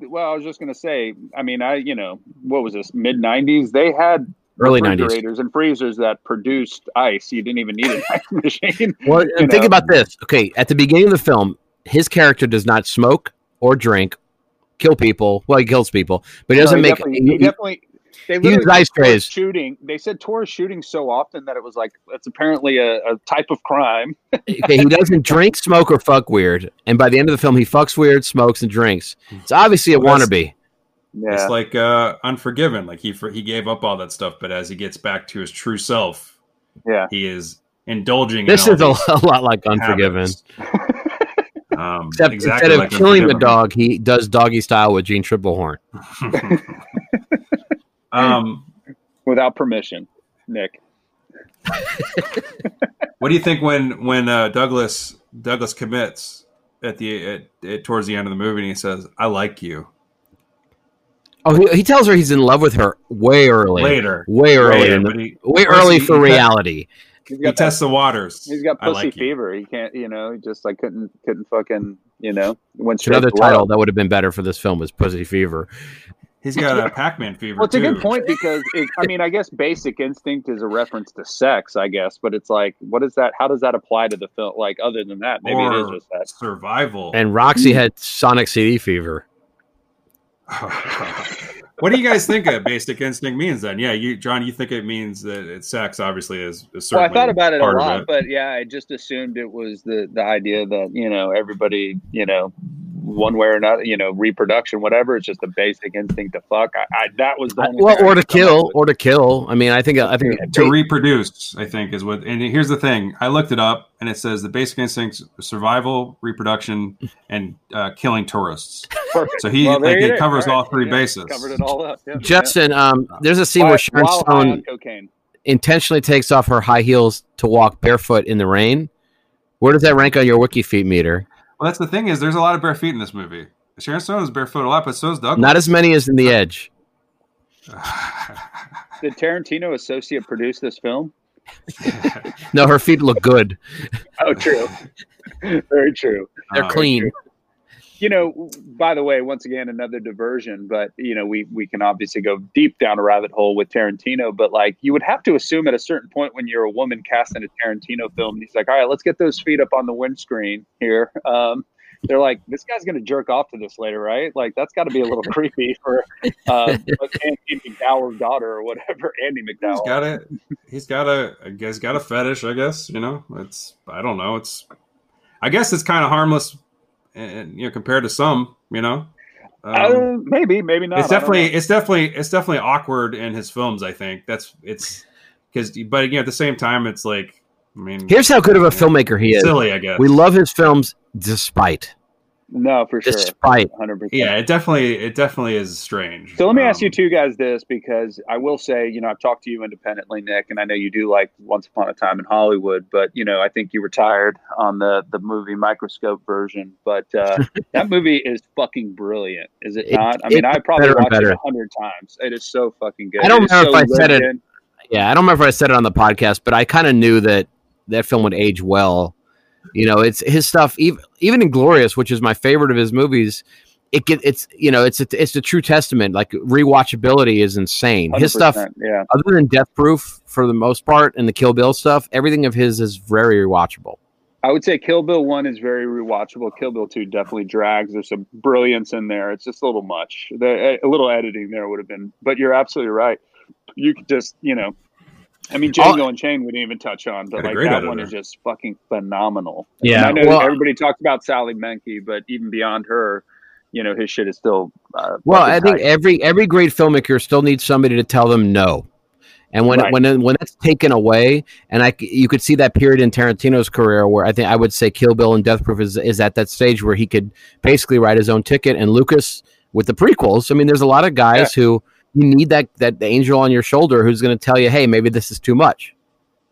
Well, I was just going to say. I mean, I you know what was this mid '90s? They had Early 90s. refrigerators and freezers that produced ice. You didn't even need an ice machine. Well, you think know. about this. Okay, at the beginning of the film, his character does not smoke or drink, kill people. Well, he kills people, but he doesn't he make. definitely, he- he definitely. They he ice said trays. shooting. They said Torres shooting so often that it was like it's apparently a, a type of crime. okay, he doesn't drink, smoke, or fuck weird. And by the end of the film, he fucks weird, smokes, and drinks. It's obviously a Well, wannabe. Yeah, It's like uh, Unforgiven. Like he he gave up all that stuff, but as he gets back to his true self, yeah. he is indulging. This in is all a, a lot like Unforgiven. um, Except exactly instead of like killing the dog, he does doggy style with Jeanne Tripplehorn. um, Without permission, Nick. what do you think when when uh, Douglas Douglas commits at the at, at, towards the end of the movie and he says, "I like you." Oh, he, he tells her he's in love with her way early. Later, Way early. Later, in the- he, way early he- for he reality. He's he got that- tests the waters. He's got pussy like you. fever. He can't, you know, he just like couldn't couldn't fucking, you know, went another title that would have been better for this film was Pussy Fever. He's got a Pac-Man fever. Well, it's a good point because it, I mean, I guess Basic Instinct is a reference to sex, I guess, but it's like, what is that? How does that apply to the film? Like, other than that, maybe it is Or just that. survival. And Roxy had Sonic CD fever. what do you guys think of Basic Instinct means then? Yeah, you, John, you think it means that it's sex? Obviously, is, is Well, I thought about it a lot, it. but yeah, I just assumed it was the the idea that you know everybody, you know, one way or another, you know, reproduction, whatever. It's just a basic instinct to fuck. I, I that was the only Well, or to could come up kill, or to kill. I mean, I think I think to reproduce, I think is what. And here's the thing: I looked it up, and it says the basic instincts: survival, reproduction, and uh, killing tourists. Perfect. So he Well, like it go. covers All all right. three Yeah, bases. Covered it all up. Yeah, Justin. Um, there's a scene yeah. where Sharon While high on Stone intentionally takes off her high heels to walk barefoot in the rain. Where does that rank on your wiki feet meter? Well, that's the thing is there's a lot of bare feet in this movie. Sharon Stone is barefoot a lot, but so is Douglas. Not as many as in The Edge. Did Tarantino associate produce this film? No, her feet look good. Oh, true. Very true. They're Um, clean. You know, by the way, once again, another diversion, but you know, we we can obviously go deep down a rabbit hole with Tarantino, but like you would have to assume at a certain point when you're a woman cast in a Tarantino film, he's like, all right, let's get those feet up on the windscreen here. Um, they're like, this guy's going to jerk off to this later, right? Like, that's got to be a little creepy for uh, like Andie MacDowell's daughter or whatever, Andie He's MacDowell. got a he's got a I guess got a fetish, I guess, you know. It's I don't know. It's I guess it's kind of harmless and you know compared to some, you know. Um, uh, maybe, maybe not. it's definitely it's definitely it's definitely awkward in his films, I think. That's it's cuz but again, at the same time it's like I mean Here's how good of a filmmaker he is. silly, I guess. We love his films despite. No, for sure. Despite. 100%. yeah, it definitely it definitely is strange. So let me ask Um, you two guys this because I will say, you know, I've talked to you independently, Nick, and I know you do like Once Upon a Time in Hollywood, but you know, I think you retired on the the movie Microscope version, but uh, that movie is fucking brilliant, is it It- not? I mean, I probably better and watched it a hundred times. It is so fucking good. I don't It is remember so if I said it- in. Yeah, I don't remember if I said it on the podcast, but I kind of knew that that film would age well. You know, it's his stuff. Even even Inglorious, which is my favorite of his movies, it get it's you know it's a, it's a true testament. Like rewatchability is insane. His stuff, yeah. other than Death Proof, for the most part, and the Kill Bill stuff, everything of his is very rewatchable. I would say Kill Bill one is very rewatchable. Kill Bill two definitely drags. There's some brilliance in there. It's just a little much. The, a little editing there would have been, but you're absolutely right. You could just, you know, I mean, Django Unchained we didn't even touch on, but like that editor. one is just fucking phenomenal. Yeah, and I know well- everybody talks about Sally Menke, but even beyond her, you know, his shit is still. Uh, Well, I think tight. every every great filmmaker still needs somebody to tell them no. And when Right. when when that's taken away, and I you could see that period in Tarantino's career where I think I would say Kill Bill and Death Proof is is at that stage where he could basically write his own ticket. And Lucas with the prequels, I mean, there's a lot of guys who you need that that angel on your shoulder who's going to tell you, hey, maybe this is too much.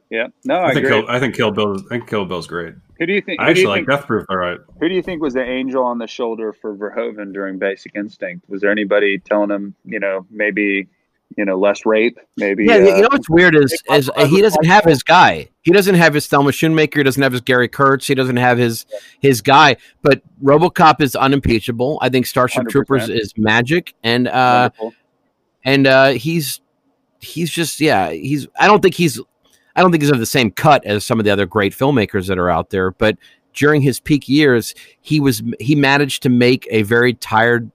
Yeah, no, I, I think agree. Kill, I think Kill Bill. I think Kill Bill's great. who do you think? I Who actually you like think, Death Proof. All right. who do you think was the angel on the shoulder for Verhoeven during Basic Instinct? Was there anybody telling him, you know, maybe, you know, less rape, maybe? Yeah, uh, you know what's weird is is he doesn't have his guy. He doesn't have his Thelma Schoonmaker. He doesn't have his Gary Kurtz. He doesn't have his his guy. But RoboCop is unimpeachable. I think Starship 100%. Troopers is magic, and uh, wonderful. And uh, he's he's just yeah he's I don't think he's I don't think he's of the same cut as some of the other great filmmakers that are out there. But during his peak years, he was he managed to make a very tired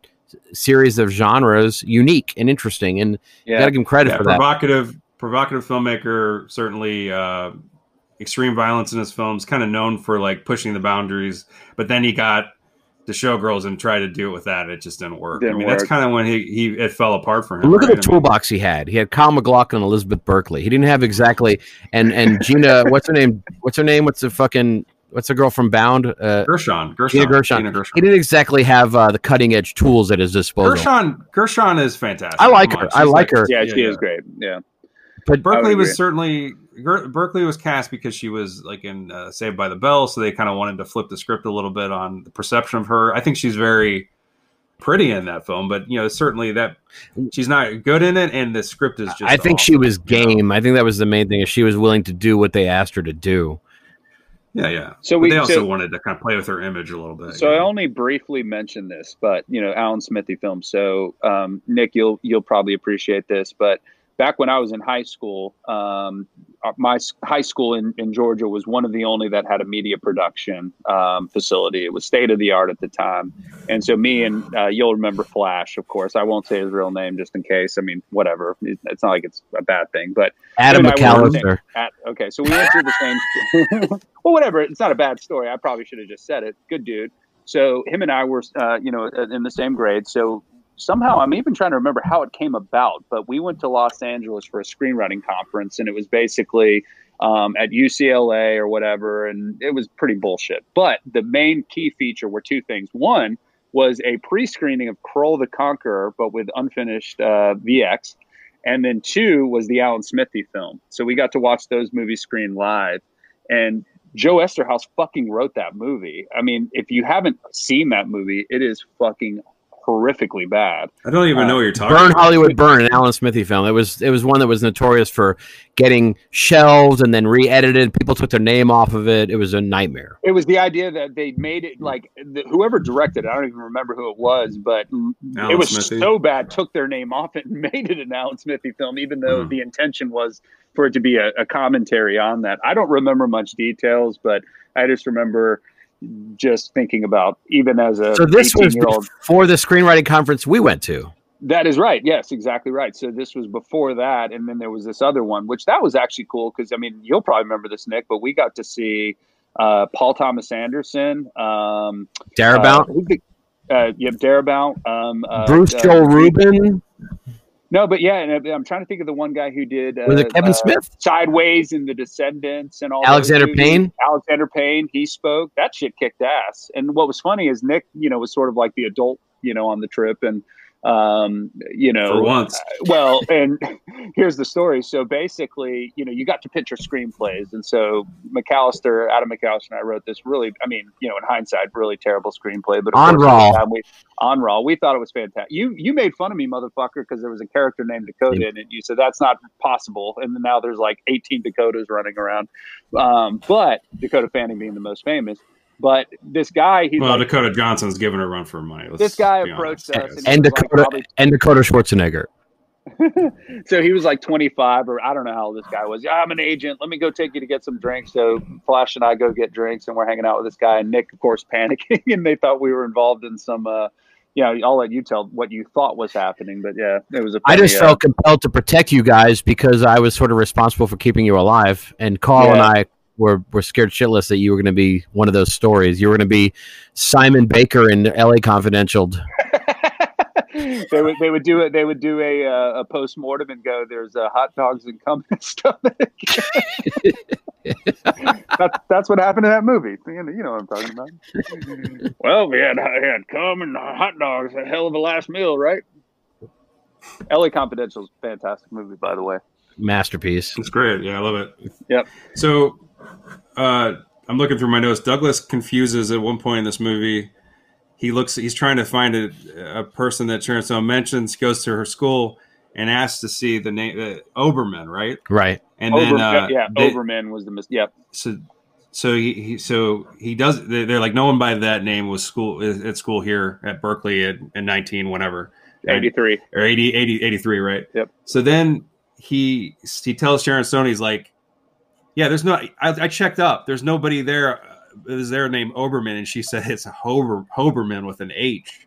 series of genres unique and interesting, and you got yeah, to give him credit Yeah, for that. provocative, provocative filmmaker. Certainly, uh, extreme violence in his films. Kind of known for like pushing the boundaries, but then he got the showgirls and tried to do it with that. It just didn't work. Didn't I mean, that's kind of when he, he it fell apart for him. Look at the toolbox he had. He had Kyle MacLachlan, and Elizabeth Berkley. He didn't have exactly and and Gina. what's her name? What's her name? What's the fucking what's the girl from Bound? Uh, Gershon, Gershon, Gina Gershon. Gina Gershon. He didn't exactly have uh, the cutting edge tools at his disposal. Gershon, Gershon is fantastic. I like Come her. on, I she's like her. yeah, yeah, she yeah. is great. Yeah, But I Berkley was certainly Ger- Berkley was cast because she was like in uh, Saved by the Bell, so they kind of wanted to flip the script a little bit on the perception of her. I think she's very pretty in that film, but you know, certainly that she's not good in it, and the script is just. I think she was game. I think that was the main thing. Is she was willing to do what they asked her to do. Yeah, yeah. So But we- they also so- wanted to kind of play with her image a little bit. So you I know? only briefly mentioned this, but you know, Alan Smithee films. So um, Nick, you'll you'll probably appreciate this, but back when I was in high school, um, my high school in, in Georgia was one of the only that had a media production um, facility. It was state of the art at the time, and so me and uh, you'll remember Flash, of course. I won't say his real name just in case. I mean, whatever. It's not like it's a bad thing, but Adam Him and I were the McAllister. at, okay, so we went through the same. well, whatever. It's not a bad story. I probably should have just said it. Good dude. So him and I were, uh, you know, in the same grade. So somehow I'm even trying to remember how it came about. But we went to Los Angeles for a screenwriting conference, and it was basically um, at UCLA or whatever, and it was pretty bullshit. But the main key feature were two things. One was a pre-screening of Kull the Conqueror, but with unfinished uh, VX. And then two was the Alan Smithee film. So we got to watch those movies screen live. And Joe Eszterhas fucking wrote that movie. I mean, if you haven't seen that movie, it is fucking horrifically bad. I don't even uh, know what you're talking. Burn about. Hollywood Burn, an Alan Smithee film. It was it was one that was notorious for getting shelved and then re-edited. People took their name off of it. It was a nightmare. It was the idea that they made it like the, whoever directed it, I don't even remember who it was, but it was Smithee? so bad, took their name off it and made it an Alan Smithee film, even though Hmm. the intention was for it to be a, a commentary on that. I don't remember much details, but I just remember just thinking about even as a So this was 18 before the screenwriting conference we went to. That is right. Yes, exactly right. So this was before that, and then there was this other one, which that was actually cool because I mean you'll probably remember this, Nick, but we got to see uh, Paul Thomas Anderson, um, Darabont, uh, uh, yep, Darabont, um, uh, Bruce uh, Joel Rubin. No, but yeah, and I'm trying to think of the one guy who did uh, Was it Kevin uh, Smith? Sideways and The Descendants and all. Alexander. Payne? Alexander Payne. He spoke. That shit kicked ass. And what was funny is Nick, you know, was sort of like the adult, you know, on the trip, and um, you know, For once. well, and here's the story. So basically, you know, you got to pitch your screenplays, and so McAllister, Adam McAllister, and I wrote this really, I mean, you know, in hindsight, really terrible screenplay, but of On course, at the Raw. time we on Raw, we thought it was fantastic. You you made fun of me, motherfucker, because there was a character named Dakota in it. You said that's not possible, and then now there's like 18 Dakotas running around. Um, but Dakota Fanning being the most famous. But this guy, he's Well, like, Dakota Johnson's giving a run for her money. Let's this guy approached honest. us, and he was like Dakota probably and Dakota Schwarzenegger. so he was like 25 or I don't know how old this guy was. Yeah, I'm an agent. Let me go take you to get some drinks. So Flash and I go get drinks and we're hanging out with this guy and Nick, of course, panicking and they thought we were involved in some, uh, you know, I'll let you tell what you thought was happening, but yeah, it was a I funny, just uh, felt compelled to protect you guys because I was sort of responsible for keeping you alive. And Carl and I were, were scared shitless that you were going to be one of those stories. You were going to be Simon Baker in LA Confidential. they would they would do it. They would do a uh, a post mortem and go, "There's uh, hot dogs and cum in his stomach." that's that's what happened in that movie. You know, you know what I'm talking about. well, we had we had cum and hot dogs. A hell of a last meal, right? LA Confidential is a fantastic movie, by the way. Masterpiece. It's great. Yeah, I love it. Yep. So, uh, I'm looking through my notes. Douglas confuses at one point in this movie. He looks. He's trying to find a, a person that Sharon Stone mentions. Goes to her school and asks to see the name uh, Oberman, right? Right. And Ober, then uh, yeah, they- Overman was the mis- yep. so so he, he so he does they- they're like no one by that name was school at school here at berkeley at, at 19 whatever Eighty three. or 80, 80 83 right Yep. so then he he tells sharon stone he's like yeah there's no i, I checked up there's nobody there uh, is there named oberman and she said it's Hober, hoberman with an h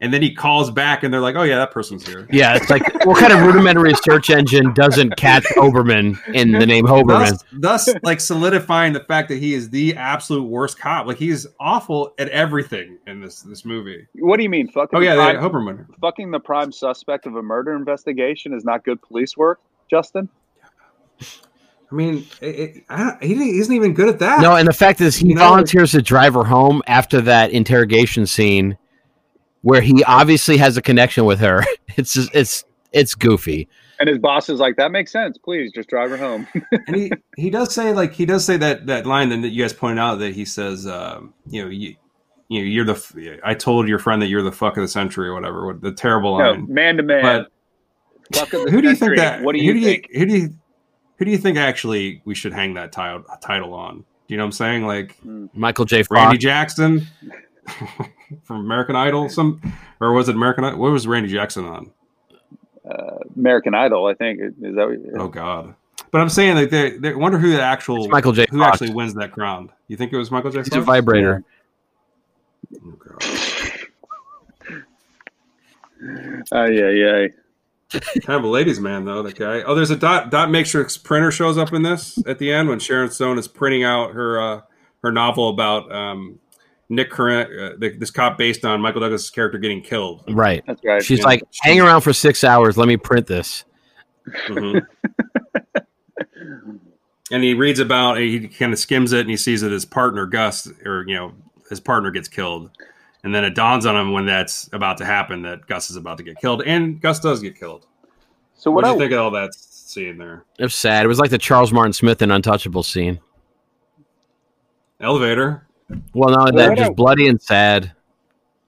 and then he calls back and they're like oh yeah that person's here Yeah, it's like what kind of rudimentary search engine doesn't catch Oberman in the name Hoberman? thus, thus like solidifying the fact that he is the absolute worst cop. Like he's awful at everything in this this movie. What do you mean? Fucking Oh yeah, prime, yeah Hoberman. fucking the prime suspect of a murder investigation is not good police work, Justin. I mean, it, it, I don't, he isn't even good at that. No, and the fact is, he You know- volunteers to drive her home after that interrogation scene, where he obviously has a connection with her. It's just, it's it's goofy. And his boss is like, "That makes sense. Please just drive her home." and he he does say like he does say that that line that you guys pointed out that he says, um, you know, you. You know, you're the. I told your friend that you're the fuck of the century, or whatever. what- The terrible no, line. man to man. But Fuck of the who do you think that? What do who you do think? You, who do you who do you think actually we should hang that title title on? Do you know what I'm saying? Like Michael J. Randy Jackson from American Idol, some or was it American? Idol? What was Randy Jackson on? Uh, American Idol, I think. Is that? What, Oh God! But I'm saying like they, they wonder who the actual It's Michael J. who Fox. actually wins that crown. You think it was Michael J. He's a vibrator. Oh, God. Uh, yeah, yeah. Kind of a ladies' man though. That guy. Oh, there's a dot dot matrix printer shows up in this at the end when Sharon Stone is printing out her uh, her novel about um, Nick Curran, uh, the, this cop based on Michael Douglas' character getting killed. Right. That's right. She's Yeah. like, hang around for six hours. Let me print this. Mhm. and he reads about he kind of skims it and he sees that his partner Gus or you know his partner gets killed and then it dawns on him when that's about to happen that Gus is about to get killed and Gus does get killed. so What what? do you I, think of all that scene there? It was sad. It was like the Charles Martin Smith and Untouchable scene. Elevator. Well, not only Well, that, what just I- bloody and sad.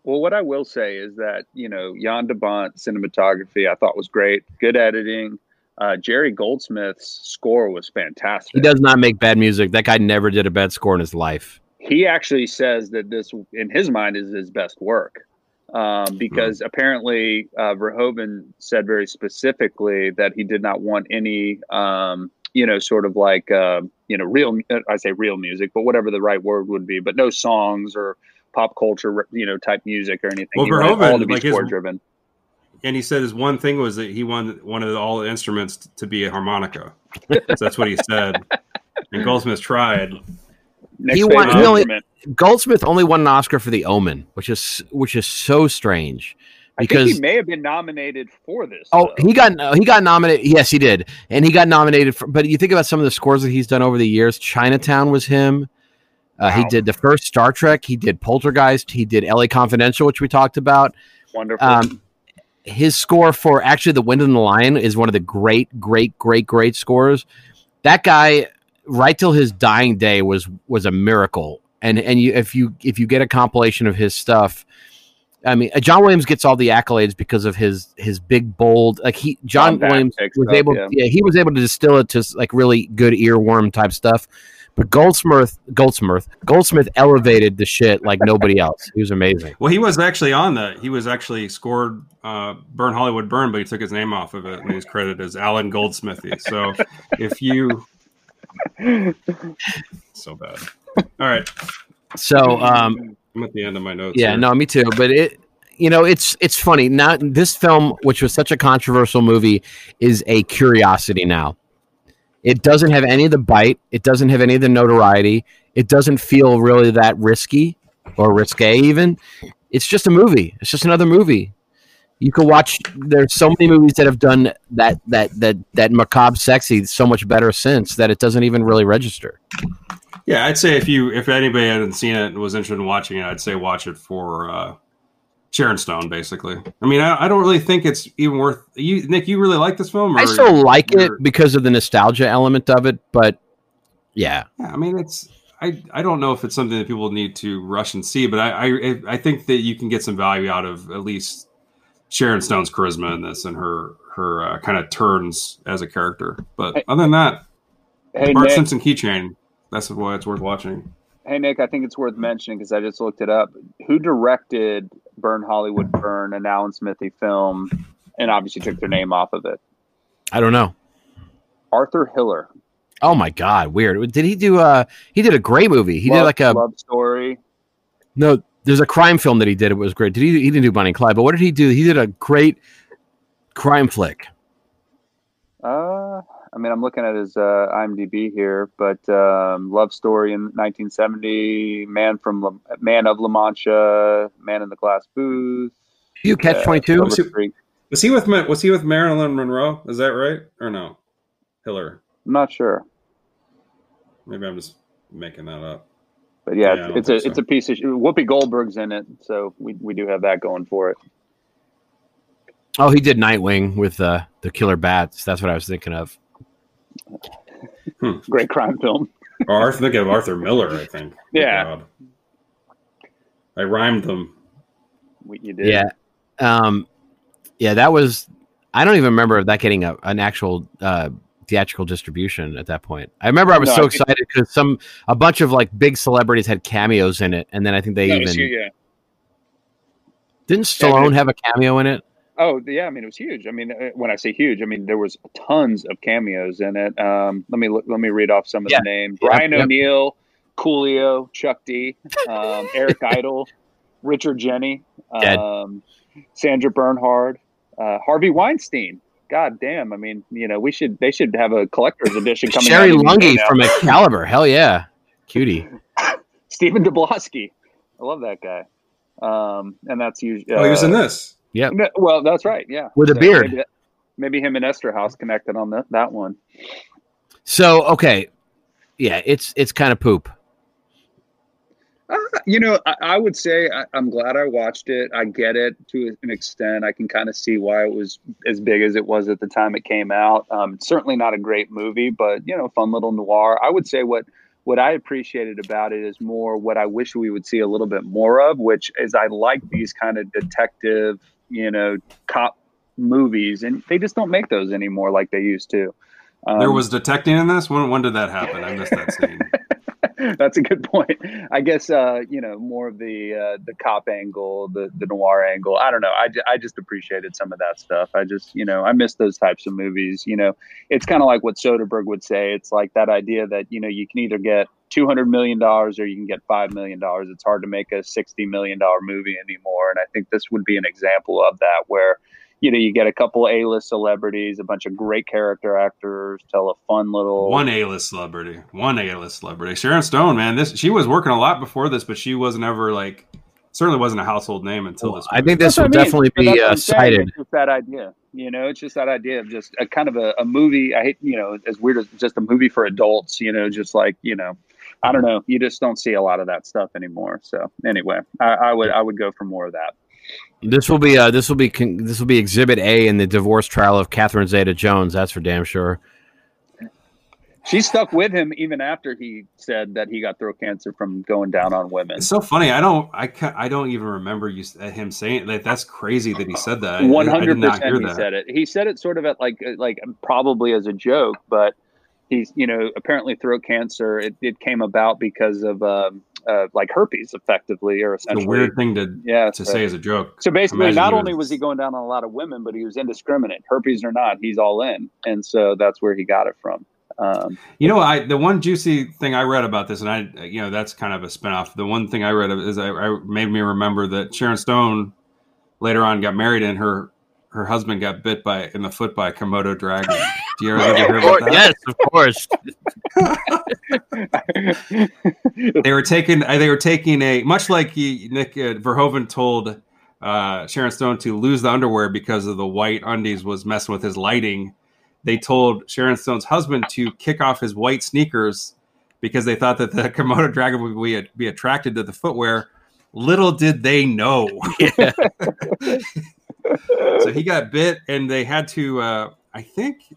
well, what I will say is that you know Jan de Bont cinematography I thought was great. Good editing. Uh, Jerry Goldsmith's score was fantastic. He does not make bad music. That guy never did a bad score in his life. He actually says that this, in his mind, is his best work. Um, because apparently, uh, Verhoeven said very specifically that he did not want any, um, you know, sort of like, uh, you know, real, I say real music, but whatever the right word would be, but no songs or pop culture, you know, type music or anything. Well, He Verhoeven, all to be like his- score driven. And he said his one thing was that he wanted one of all the instruments to be a harmonica. so that's what he said. And Goldsmith tried. Next He won- he only- Goldsmith only won an Oscar for The Omen, which is which is so strange I think because he may have been nominated for this. oh though. he got he got nominated. Yes, he did, and he got nominated. For, but you think about some of the scores that he's done over the years. Chinatown was him. Uh, He did the first Star Trek. He did Poltergeist. He did L.A. Confidential, which we talked about. wonderful. Um, his score for actually The Wind and the Lion is one of the great, great, great, great scores. That guy, right till his dying day, was was a miracle. And and you if you if you get a compilation of his stuff, I mean, uh, John Williams gets all the accolades because of his his big bold like he John Bombastic Williams was stuff, able yeah. yeah he was able to distill it to like really good earworm type stuff. But Goldsmith, Goldsmith, Goldsmith elevated the shit like nobody else. He was amazing. Well, he was actually on that. He was actually scored uh, "Burn Hollywood Burn," but he took his name off of it and he's credited as Alan Goldsmithy. So if you, so bad. All right, So um, I'm at the end of my notes. Yeah, here. no, me too. But it, you know, it's it's funny. Now, this film, which was such a controversial movie, is a curiosity now. It doesn't have any of the bite. It doesn't have any of the notoriety. It doesn't feel really that risky or risque. Even it's just a movie. It's just another movie. You can watch. There's so many movies that have done that that that that macabre sexy so much better since that it doesn't even really register. Yeah, I'd say if you if anybody hadn't seen it and was interested in watching it, I'd say watch it for uh, Sharon Stone, basically. I mean, I, I don't really think it's even worth. You, Nick, you really like this film? Or I still like it because of the nostalgia element of it, but yeah, Yeah, I mean, it's. I, I don't know if it's something that people need to rush and see, but I, I I think that you can get some value out of at least Sharon Stone's charisma in this and her her uh, kind of turns as a character. But Hey- other than that, Hey Bart Nick, Simpson keychain. That's why it's worth watching. hey Nick, I think it's worth mentioning because I just looked it up. Who directed Burn Hollywood Burn, an Alan Smithee film, and obviously took their name off of it? I don't know. Arthur Hiller. Oh my god, weird. Did he do uh he did a great movie. He did like a love story. no there's a crime film that he did. It was great. Did he he didn't do Bonnie and Clyde, but what did he do? He did a great crime flick. Uh, I mean, I'm looking at his uh, IMDb here, but um, Love Story in 1970, Man from La- Man of La Mancha, Man in the Glass Booth, You catch uh, twenty two? Was he- Was he with was he with Marilyn Monroe? Is that right or no? Hiller. I'm not sure, Maybe I'm just making that up. But yeah, Yeah, I don't it's a so. it's a piece of Whoopi Goldberg's in it, so we we do have that going for it. Oh, he did Nightwing with uh, the killer bats. That's what I was thinking of. Great crime film. Or Arthur, think of Arthur Miller. I think. Oh, Yeah. I rhymed them. We, you did. Yeah. Um yeah, that was I don't even remember that getting a, an actual uh theatrical distribution at that point. I remember I was No, so excited because some a bunch of like big celebrities had cameos in it, and then I think they No, even huge, yeah. didn't Yeah, Stallone mean- have a cameo in it. Oh, yeah. I mean, it was huge. I mean, uh, when I say huge, I mean there was tons of cameos in it. Um, let me let me read off some of Yeah. the names: Ryan yep. O'Neal, Coolio, Chuck D, um, Eric Idle, Richard Jeni, um, Sandra Bernhard, uh, Harvey Weinstein. God damn! I mean, you know, we should they should have a collector's edition coming. Cherie out any Lunghi day now. from Excalibur. Hell yeah. Cutie. Stephen Tobolowsky. I love that guy. Um, and that's usually. oh, he was in this. No, well, that's right. Yeah, With a beard. Maybe, that- maybe him and Eszterhas connected on that that one. So okay. Yeah, it's it's kind of poop. Uh, you know, I, I would say I, I'm glad I watched it. I get it to an extent. I can kind of see why it was as big as it was at the time it came out. Um, it's certainly not a great movie, but you know, fun little noir. I would say what what I appreciated about it is more what I wish we would see a little bit more of, which is I like these kind of detective, you know, cop movies, and they just don't make those anymore like they used to. Um, there was detecting in this. When when did that happen? I missed that scene. That's a good point. I guess uh, you know more of the uh, the cop angle, the the noir angle. I don't know. I, I just appreciated some of that stuff. I just you know I miss those types of movies. You know, it's kind of like what Soderbergh would say. It's like that idea that you know you can either get two hundred million dollars or you can get five million dollars. It's hard to make a sixty million dollar movie anymore. And I think this would be an example of that where. You know, you get a couple A-list celebrities, a bunch of great character actors, tell a fun little One A list celebrity. One A list celebrity. Sharon Stone, man. This she was working a lot before this, but she wasn't ever like certainly wasn't a household name until this. I think this That's will what I mean. definitely But be what uh, saying. cited. It's just that idea, you know. It's just that idea of just a kind of a, a movie. I hate, you know, as weird as just a movie for adults. You know, just like you know, I don't know. You just don't see a lot of that stuff anymore. So anyway, I, I would I would go for more of that. This will be uh, this will be con- this will be Exhibit A in the divorce trial of Catherine Zeta-Jones. That's for damn sure. She stuck with him even after he said that he got throat cancer from going down on women. It's so funny. I don't. I ca I don't even remember you uh, him saying that. That's crazy that he said that. I- I- One I hundred did not hear percent, he that. said it. He said it sort of at like like probably as a joke, but he's you know apparently throat cancer. It, it came about because of um, uh, like herpes, effectively or It's a essentially. weird thing to yeah, to so- say as a joke. So basically, Imagine not only was he going down on a lot of women, but he was indiscriminate, herpes or not. He's all in, and so that's where he got it from. Um, You know, I the one juicy thing I read about this, and I, you know, that's kind of a spinoff. The one thing I read of is I, I made me remember that Sharon Stone later on got married, and her her husband got bit by in the foot by a Komodo dragon. Do you ever, ever hear about that? yes, of course. they were taking uh, they were taking a much like he, Nick uh, Verhoeven told uh, Sharon Stone to lose the underwear because of the white undies was messing with his lighting. They told Sharon Stone's husband to kick off his white sneakers because they thought that the Komodo dragon would be, be attracted to the footwear. Little did they know. So he got bit, and they had to, uh, I think,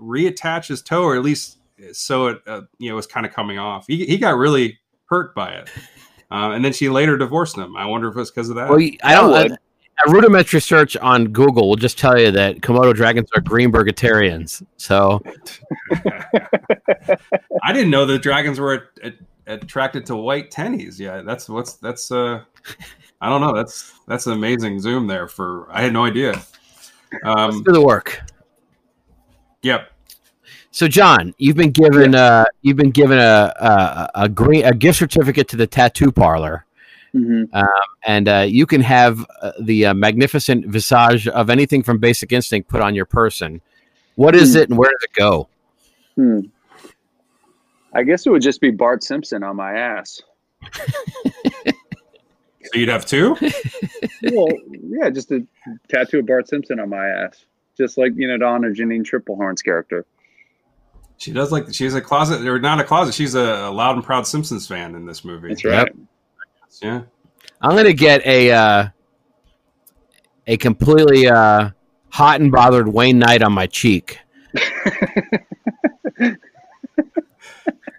reattach his toe, or at least so it, uh, you know, was kind of coming off. He, he got really hurt by it, uh, and then she later divorced him. I wonder if it was because of that. Well, I don't. would. A, a rudimentary search on Google will just tell you that Komodo dragons are Greenbergitarians. So I didn't know that dragons were a, a, attracted to white tennies. Yeah, that's what's that's. uh I don't know. That's that's an amazing zoom there. For I had no idea. let's Um, do the work. yep. So, John, you've been given uh, you've been given a a, a green a gift certificate to the tattoo parlor, Mhm. and uh, you can have uh, the uh, magnificent visage of anything from Basic Instinct put on your person. What is Hmm. it, and where does it go? Hmm. I guess it would just be Bart Simpson on my ass. So you'd have two. well, yeah, just a tattoo of Bart Simpson on my ass, just like you know to honor Janine Tripplehorn's character. She does like she's a closet or not a closet. She's a, a loud and proud Simpsons fan in this movie. That's right. Yeah. I'm gonna get a uh, a completely uh, hot and bothered Wayne Knight on my cheek.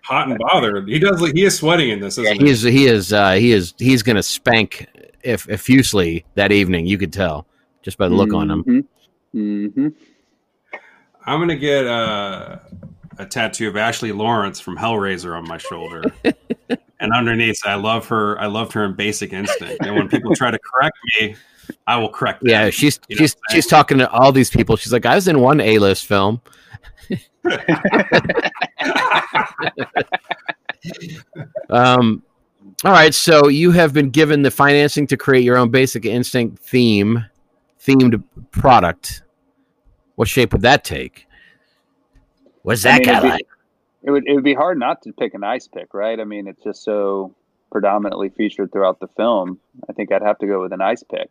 Hot and bothered. He does. He is sweating in this. Isn't He is he is uh, he is he's gonna spank if effusely that evening. You could tell just by the look on him. hmm I'm gonna get uh, a tattoo of Ashley Lawrence from Hellraiser on my shoulder, and underneath, I love her. I loved her in Basic Instinct. And when people try to correct me, I will correct them. Yeah, she's You know she's what I'm saying? she's talking to all these people. She's like, I was in one A list film. Um, all right, so you have been given the financing to create your own Basic Instinct theme themed product. What shape would that take? What's I that mean, guy be- like? It would it would be hard not to pick an ice pick, right? I mean, it's just so predominantly featured throughout the film. I think I'd have to go with an ice pick.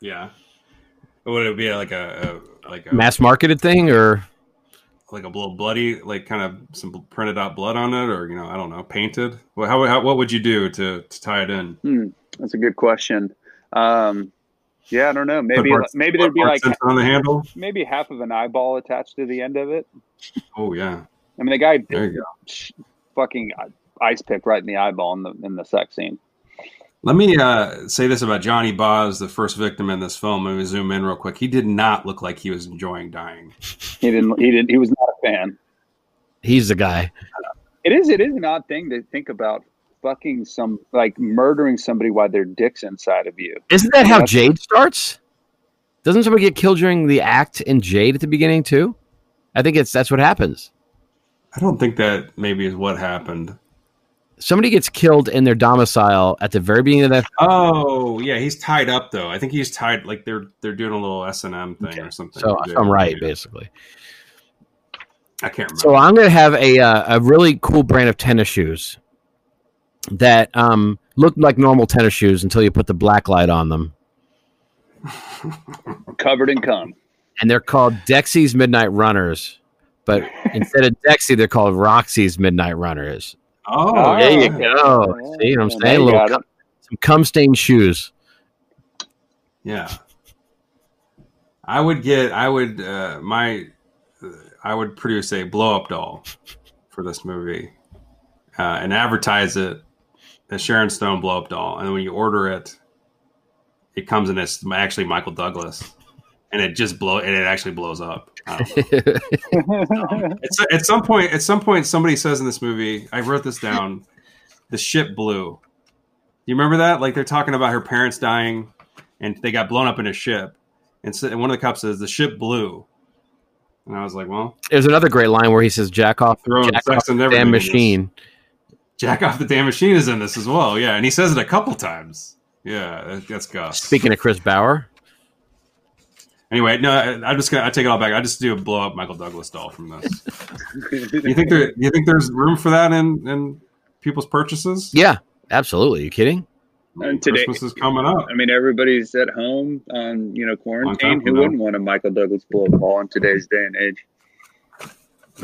Yeah. Would it be like a, a like a Mass marketed thing or like a little bloody, like kind of some printed out blood on it, or you know, I don't know, painted? Well, how, how what would you do to to tie it in? Hmm, that's a good question. Um, yeah, I don't know. Maybe Bart- maybe there'd be like on the handle. maybe half of an eyeball attached to the end of it. Oh yeah, I mean, the guy there you go. fucking ice pick right in the eyeball in the in the sex scene. Let me uh, say this about Johnny Boz, the first victim in this film. Let me zoom in real quick. He did not look like he was enjoying dying. He didn't. He didn't. He was not a fan. he's the guy? It is. It is an odd thing to think about. Fucking some like murdering somebody while their dick's inside of you. Isn't that how That's- Jade starts? Doesn't somebody get killed during the act in Jade at the beginning too? I think it's that's what happens. I don't think that maybe is what happened. Somebody gets killed in their domicile at the very beginning of that. Oh yeah, he's tied up though. I think he's tied. Like they're they're doing a little S and M thing or something. So I'm right, yeah. basically. I can't remember. So I'm going to have a uh, a really cool brand of tennis shoes that um, look like normal tennis shoes until you put the black light on them, Covered in cum. and they're called Dexy's Midnight Runners. But instead of Dexy, they're called Roxy's Midnight Runners. Oh, Oh, there you yeah. go. See what I'm saying? you Little cum, some cum stained shoes. Yeah. I would get. I would. Uh, my. I would produce a blow up doll for this movie, uh, and advertise it as Sharon Stone blow up doll. And when you order it, it comes in as actually Michael Douglas, and it just blow. And it actually blows up. It's, at some point, at some point, somebody says in this movie, I wrote this down. The ship blew. You remember that? Like they're talking about her parents dying, and they got blown up in a ship. And, so, and one of the cops says the ship blew. And I was like, well, There's another great line where he says, "Jack off, jack off and the damn machine." Jack off the damn machine is in this as well. Yeah, and he says it a couple times. Yeah, that- that's Gus. Speaking of Chris Bauer, Anyway, no, I- I'm just gonna. I take it all back. I just do a blow up Michael Douglas doll from this. you think there? You think there's room for that in in people's purchases? yeah, absolutely. you kidding? And today- Christmas is coming up. I mean, everybody's at home on you know quarantine. Who wouldn't want a Michael Douglas blow up ball in today's day and age?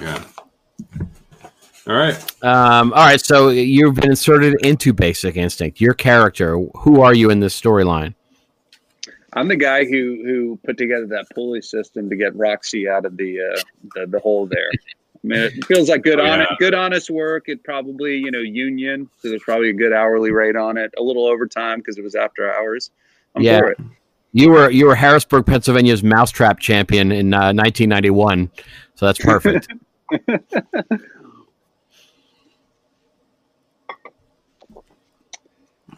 Yeah. All right. Um, all right, so you've been inserted into Basic Instinct. Your character, who are you in this storyline? I'm the guy who who put together that pulley system to get Roxy out of the uh, the, the hole there. I mean, it feels like good Oh, on yeah. good honest work. It probably you know union, so there's probably a good hourly rate on it. A little overtime because it was after hours. I'm Yeah. for it. You were you were Harrisburg, Pennsylvania's mousetrap champion in uh, 1991, so that's perfect.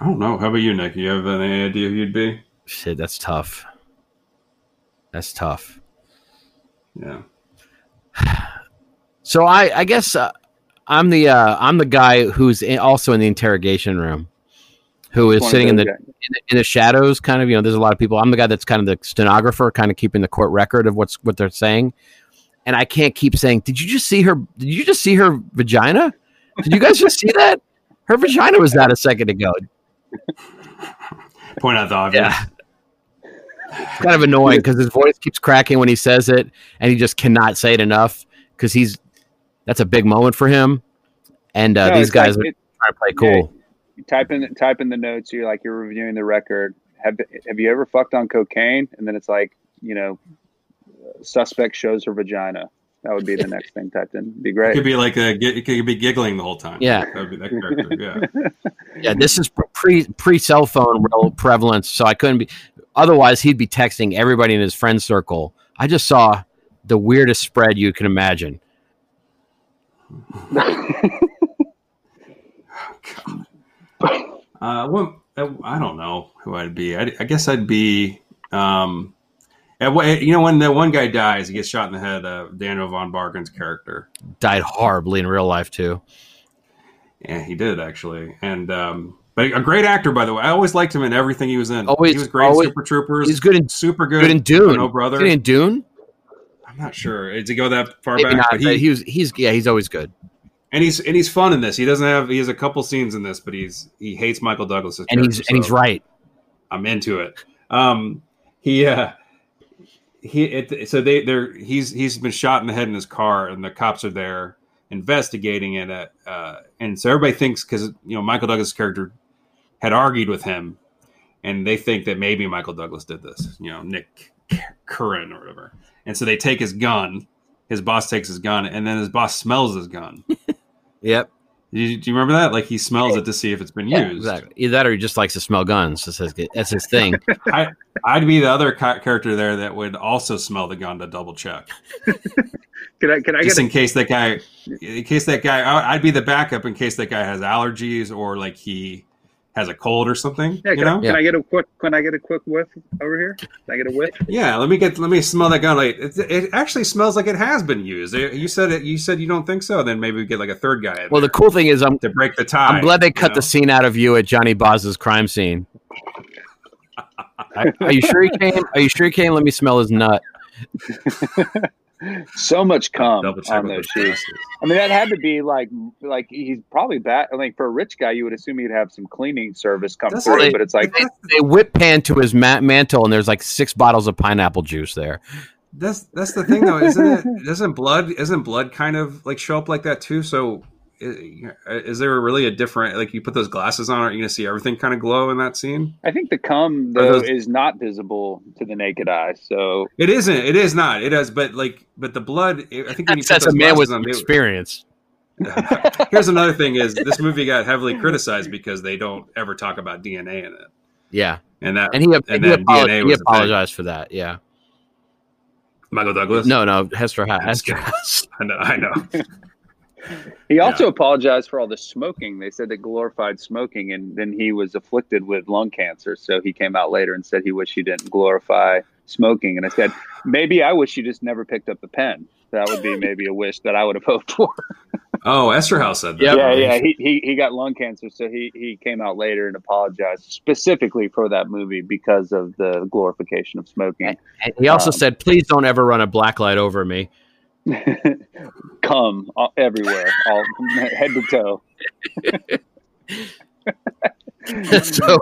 I don't know. How about you, Nick? You have any idea who you'd be? Shit, that's tough. That's tough. Yeah. So I I guess uh, I'm the uh, I'm the guy who's in, also in the interrogation room, who is sitting in the, in the in the shadows. Kind of, you know, there's a lot of people. I'm the guy that's kind of the stenographer, kind of keeping the court record of what's what they're saying. And I can't keep saying, "Did you just see her? Did you just see her vagina? Did you guys just see that? Her vagina was that a second ago." Point out the obvious. Yeah. It's kind of annoying because his voice keeps cracking when he says it, and he just cannot say it enough because he's that's a big moment for him. And uh, No, these it's like guys are it- trying to play cool. you type in type in the notes. You're like you're reviewing the record. Have Have you ever fucked on cocaine? And then it's like you know, suspect shows her vagina. That would be the next thing typed in. Be great. It great. could be like a, it could be giggling the whole time. Yeah. That would be that character. Yeah. Yeah, this is pre pre cell phone prevalence, so I couldn't be. Otherwise, he'd be texting everybody in his friend circle. I just saw the weirdest spread you can imagine. Uh, well, I don't know who I'd be. I, I guess I'd be. Um, at you know, when the one guy dies, he gets shot in the head. Uh, Daniel von Bargen's character. Died horribly in real life too. Yeah, he did actually, and um, but a great actor, by the way. I always liked him in everything he was in. Always- he was great. in Super Troopers. He's good in super good. good in Dune. No brother. Good in Dune. I'm not sure. Did he go that far Maybe back? not. But but he, he was. He's yeah. He's always good. and he's and he's fun in this. He doesn't have. He has a couple scenes in this, but he's he hates Michael Douglas. And he's character, and he's right. I'm into it. Um, he uh, he it, so they they're he's he's been shot in the head in his car, and the cops are there investigating it. At, uh, and so everybody thinks because you know Michael Douglas' character had argued with him, and they think that maybe Michael Douglas did this. You know, Nick Curran or whatever. And so they take his gun. His boss takes his gun, and then his boss smells his gun. Yep. do, you, do you remember that? Like he smells it to see if it's been Yeah, used. exactly. Either that or he just likes to smell guns. That's his, that's his thing. I, I'd be the other ca- character there that would also smell the gun to double check, Can I can I just get in case that guy, in case that guy, I'd be the backup in case that guy has allergies or like he has a cold or something. Yeah, you can, know? I, can I get a quick? Can I get a quick whiff over here? Can I get a whiff? Yeah, let me get let me smell that gun. Like it, it actually smells like it has been used. It- you said it. You said you don't think so. Then maybe we get like a third guy in Well, the cool thing is, I'm to break the tie. I'm glad they cut know? the scene out of you at Johnny Boz's crime scene. are, are you sure he came? Are you sure he came? Let me smell his nut. So much cum on those those sheets. I mean, that had to be like like he's probably back. I mean, for a rich guy, you would assume he'd have some cleaning service come That's through, right. but it's like They, they whip pan to his ma- mantle, and there's like six bottles of pineapple juice there. That's that's the thing though, isn't it? Doesn't blood isn't blood kind of like show up like that too? So i- is there really a different like you put those glasses on? Are you gonna see everything kind of glow in that scene? I think the cum though those- is not visible to the naked eye. So It isn't. It is not. It is. But like, but the blood. I think when you That's, put that's a man with glasses on, they- experience. Here's another thing: is this movie got heavily criticized because they don't ever talk about DNA in it, Yeah, and that and he, and he, then apolo- DNA he was apologized for that. Yeah. Michael Douglas. No, no, Hester, ha- Hester good. I know. I know. he also apologized for all the smoking. They said it glorified smoking, and then he was afflicted with lung cancer. So he came out later and said he wished he didn't glorify smoking. And I said maybe I wish you just never picked up a pen. That would be maybe a wish that I would have hoped for. Oh, Eszterhas said that. Yep. yeah, yeah. He, he he got lung cancer, so he he came out later and apologized specifically for that movie because of the glorification of smoking. And he also Um, said, "Please don't ever run a black light over me." Cum all, everywhere, all head to toe. so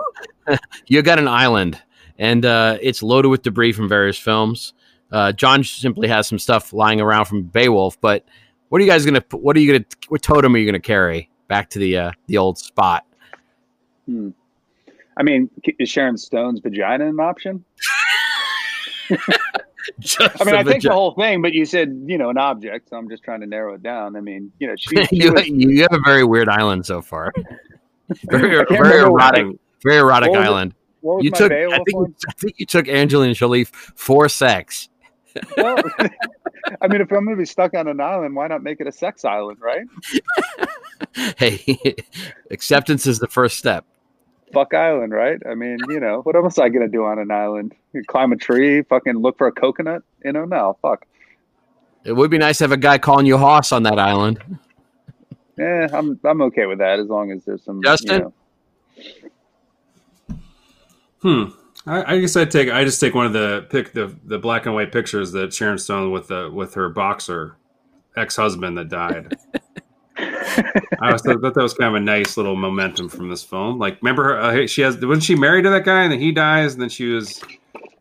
you got an island, and uh, it's loaded with debris from various films. Uh, John simply has some stuff lying around from Beowulf, but What are you guys gonna? What are you gonna? What totem are you gonna carry back to the uh, the old spot? Hmm. I mean, is Sharon Stone's vagina an option? Just I mean, I think the whole thing, but you said you know an object, so I'm just trying to narrow it down. I mean, you know, she, she you, was, you have a very weird island so far. Very, very remember what- erotic, very erotic What island. You took, I think, one? I think you took Angelina Jolie for sex. Well, I mean, if I'm going to be stuck on an island, why not make it a sex island, right? Hey, acceptance is the first step. Fuck island, right? I mean, you know, what else am I going to do on an island? You climb a tree, fucking look for a coconut? You know, no, fuck. It would be nice to have a guy calling you Hoss on that island. Yeah, I'm I'm okay with that as long as there's some. Justin? You know, Hmm. I, I guess I'd take. I just take one of the pick the the black and white pictures that Sharon Stone with the with her boxer ex husband that died. I was thought that was kind of a nice little momentum from this film. Like, remember her? Uh, she has wasn't she married to that guy and then he dies and then she was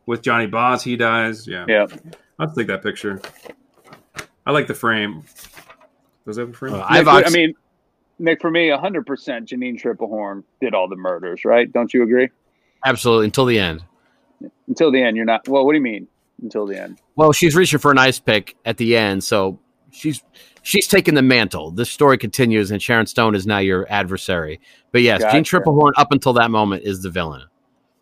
with Johnny Boz. He dies. Yeah, yeah. I'll take that picture. I like the frame. Was that have a frame? Uh, Nick, I've I mean, Nick, for me, 100% Janine Tripplehorn did all the murders, right? Don't you agree? absolutely until the end. Until the end, you're not. Well, what do you mean? Until the end? Well, she's reaching for an ice pick at the end, so she's she's taking the mantle. This story continues, and Sharon Stone is now your adversary. But yes, Jeanne Gotcha. Tripplehorn up until that moment is the villain.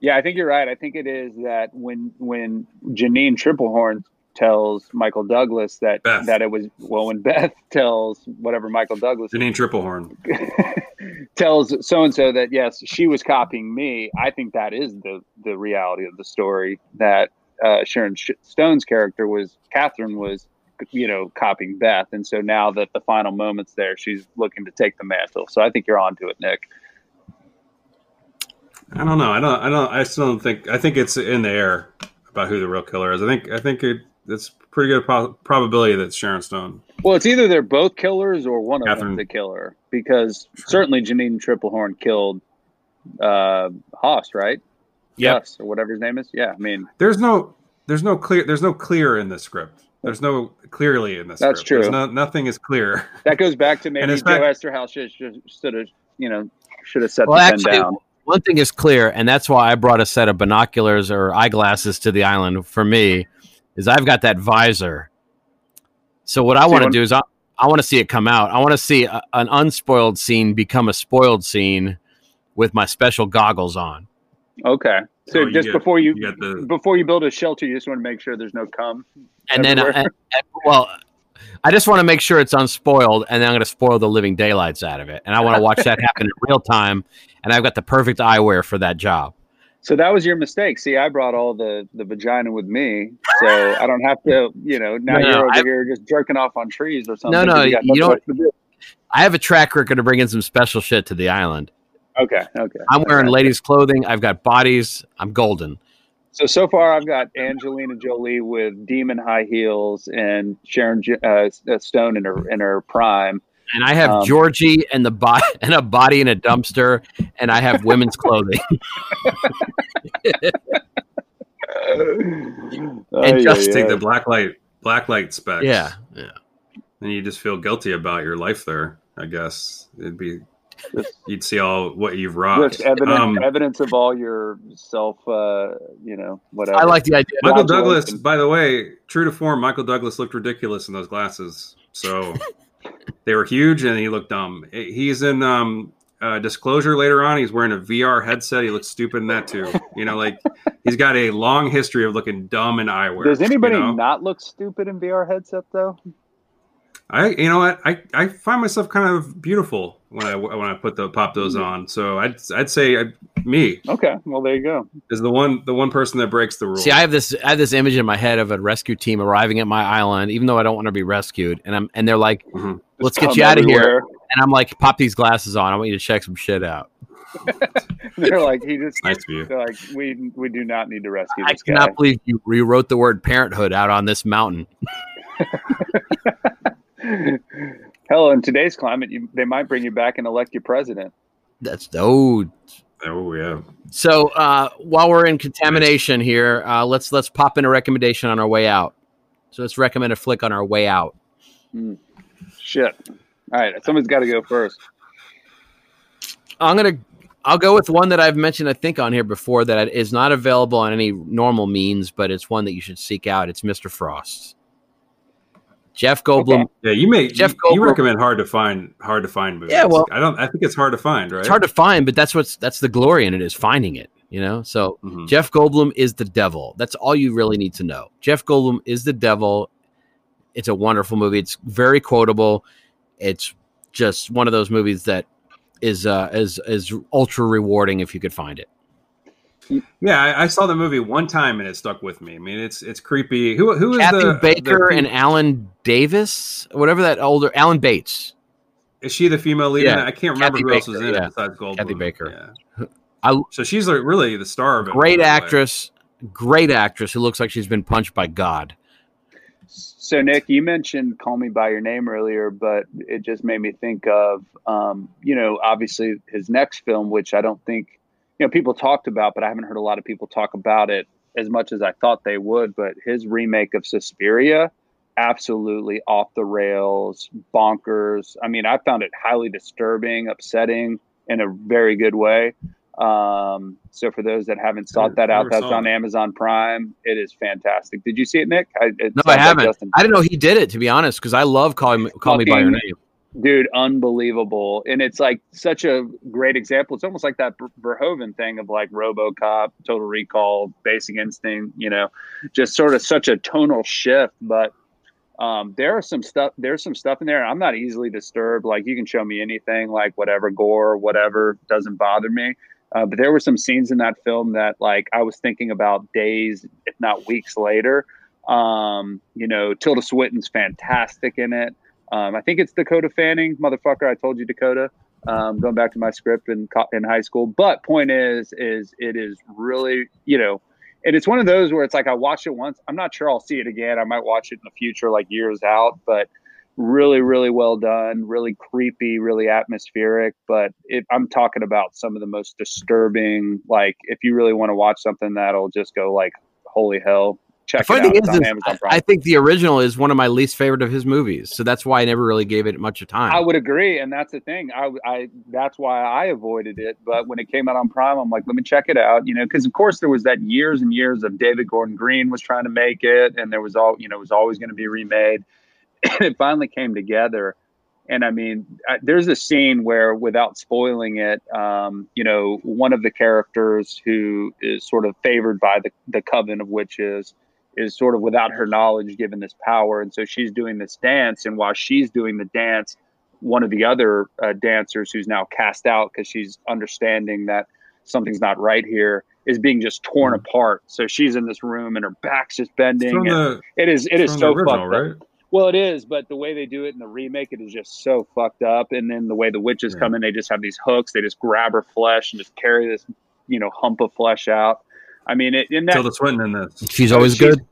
Yeah, I think you're right. I think it is that when when Janine Tripplehorn tells Michael Douglas that Beth. that it was well when Beth tells whatever Michael Douglas Janine Tripplehorn. tells so and so that yes she was copying me. I think that is the the reality of the story that uh, Sharon Sh- Stone's character was Catherine was you know copying Beth, and so now that the final moments there, she's looking to take the mantle. So I think you're onto it, Nick. I don't know. I don't. I don't. I still don't think. I think it's in the air about who the real killer is. I think. I think it. It's pretty good po- probability that Sharon Stone. Well, it's either they're both killers or one of Catherine. them's the killer because certainly Janine Tripplehorn killed uh, Haas, right? Yes, or whatever his name is. Yeah, I mean There's no. There's no clear. There's no clear in this script. There's no clearly in this. That's script. True. No, nothing is clear. that goes back to maybe it's Joe back- Eszterhas should should have you know should have set Well, the actually, pen down. one thing is clear, and that's why I brought a set of binoculars or eyeglasses to the island for me, is I've got that visor. So what I want to do is I, I want to see it come out. I want to see a, an unspoiled scene become a spoiled scene with my special goggles on. Okay, so Oh, you just get- before you, you the- before you build a shelter, you just want to make sure there's no cum. And then, uh, Everywhere. and- and- well, I just want to make sure it's unspoiled, and then I'm going to spoil the living daylights out of it. And I want to watch that happen in real time. And I've got the perfect eyewear for that job. So that was your mistake. See, I brought all the the vagina with me, so I don't have to. You know, now No, no, you're over I- here just jerking off on trees or something. No, no, 'cause you, got you nothing don't- to do. I have a track record of bringing some special shit to the island. Okay, okay. I'm wearing Okay. ladies' clothing. I've got bodies. I'm golden. So so far, I've got Angelina Jolie with demon high heels and Sharon uh, Stone in her in her prime. And I have Um, Georgie and the body and a body in a dumpster, and I have women's clothing. Ay, just ay, Take ay. the black light. Black light specs. yeah, yeah. And you just feel guilty about your life there. I guess it'd be. You'd see all what you've rocked. Just evidence, Um, evidence of all your self, uh, you know, whatever. I like the idea. Michael Congratulations. Douglas, by the way, true to form, Michael Douglas looked ridiculous in those glasses. So they were huge, and he looked dumb. He's in um, uh, Disclosure later on. He's wearing a VR headset. He looks stupid in that too. You know, like he's got a long history of looking dumb in eyewear. Does anybody you know? not look stupid in VR headset though? I, you know what, I, I find myself kind of beautiful when I when I put the pop those on. So I'd I'd say I, me Okay, well there you go. is the one the one person that breaks the rule. See, I have this I have this image in my head of a rescue team arriving at my island, even though I don't want to be rescued, and I'm and they're like, Mhm. "Let's Just get you cum out of here," and I'm like, "Pop these glasses on. I want you to check some shit out." They're like he just. Nice view. They're like we we do not need to rescue I this guy. cannot believe you rewrote the word parenthood out on this mountain. Hell, in today's climate, you, they might bring you back and elect you president. That's oh. Oh yeah. So uh, while we're in contamination here, uh, let's let's pop in a recommendation on our way out. So let's recommend a flick on our way out. Shit. All right, somebody's got to go first. I'm gonna. I'll go with one that I've mentioned, I think, on here before that is not available on any normal means, but it's one that you should seek out. It's Mr. Frost. Jeff Goldblum. Okay. Yeah, you may Jeff you, you recommend hard to find hard to find movies. Yeah, well- I don't. I think it's hard to find, right? It's hard to find, but that's what's that's the glory in it is finding it. You know, so Mhm. Jeff Goldblum is the devil. That's all you really need to know. Jeff Goldblum is the devil. It's a wonderful movie. It's very quotable. It's just one of those movies that is uh, is is ultra rewarding if you could find it. Yeah, I, I saw the movie one time and it stuck with me. I mean, it's it's creepy. Who who is Kathy the Baker the- and Alan Davis, whatever that older Alan Bates. is she the female lead? Yeah. I can't remember Kathy who else was in yeah. it besides Goldblum. Kathy Baker. Yeah. I- so she's like really the star of it. Great by the actress, great actress who looks like she's been punched by God. So, Nick, you mentioned "Call Me by Your Name" earlier, but it just made me think of, um, you know, obviously his next film, which I don't think, you know, people talked about, but I haven't heard a lot of people talk about it as much as I thought they would. But his remake of Suspiria, absolutely off the rails, bonkers. I mean, I found it highly disturbing, upsetting in a very good way. Um, so for those that haven't sought that out, that's on it. Amazon Prime. It is fantastic. Did you see it, Nick? I, it no, I haven't. Justin I didn't know he did it to be honest, because I love Call Me Call Me by Your Name. Dude unbelievable. And it's like such a great example. It's almost like that Ver- verhoeven thing of like robocop total recall basic instinct you know just sort of such a tonal shift. But um, there are some stuff there's some stuff in there i'm not easily disturbed. Like you can show me anything like whatever gore whatever doesn't bother me. Uh, but there were some scenes in that film that like i was thinking about days if not weeks later. Um, you know tilda swinton's fantastic in it um, I think it's Dakota Fanning, motherfucker. I told you Dakota. Um, going back to my script in in high school, but point is, is it is really you know, and it's one of those where it's like I watched it once. I'm not sure I'll see it again. I might watch it in the future, like years out. But really, really well done. Really creepy. Really atmospheric. But if I'm talking about some of the most disturbing, like if you really want to watch something that'll just go like holy hell, check The funny out. thing is, is Amazon I, Prime. I think the original is one of my least favorite of his movies, so that's why I never really gave it much of time. I would agree, and that's the thing. I, I that's why I avoided it. But when it came out on Prime, I'm like, let me check it out. You know, because of course there was that years and years of David Gordon Green was trying to make it, and there was all you know it was always going to be remade. And it finally came together. And I mean, I, there's a scene where, without spoiling it, um, you know, one of the characters who is sort of favored by the, the coven of witches is sort of without her knowledge given this power. And so she's doing this dance. And while she's doing the dance, one of the other uh, dancers who's now cast out because she's understanding that something's not right here is being just torn apart. So she's in this room and her back's just bending. And the, it is it is so the original, fucked up. right? Well, it is, but the way they do it in the remake, it is just so fucked up. And then the way the witches Yeah. come in, they just have these hooks. They just grab her flesh and just carry this, you know, hump of flesh out. I mean, it, in that Tilda Swinton in this. She's always she's- good.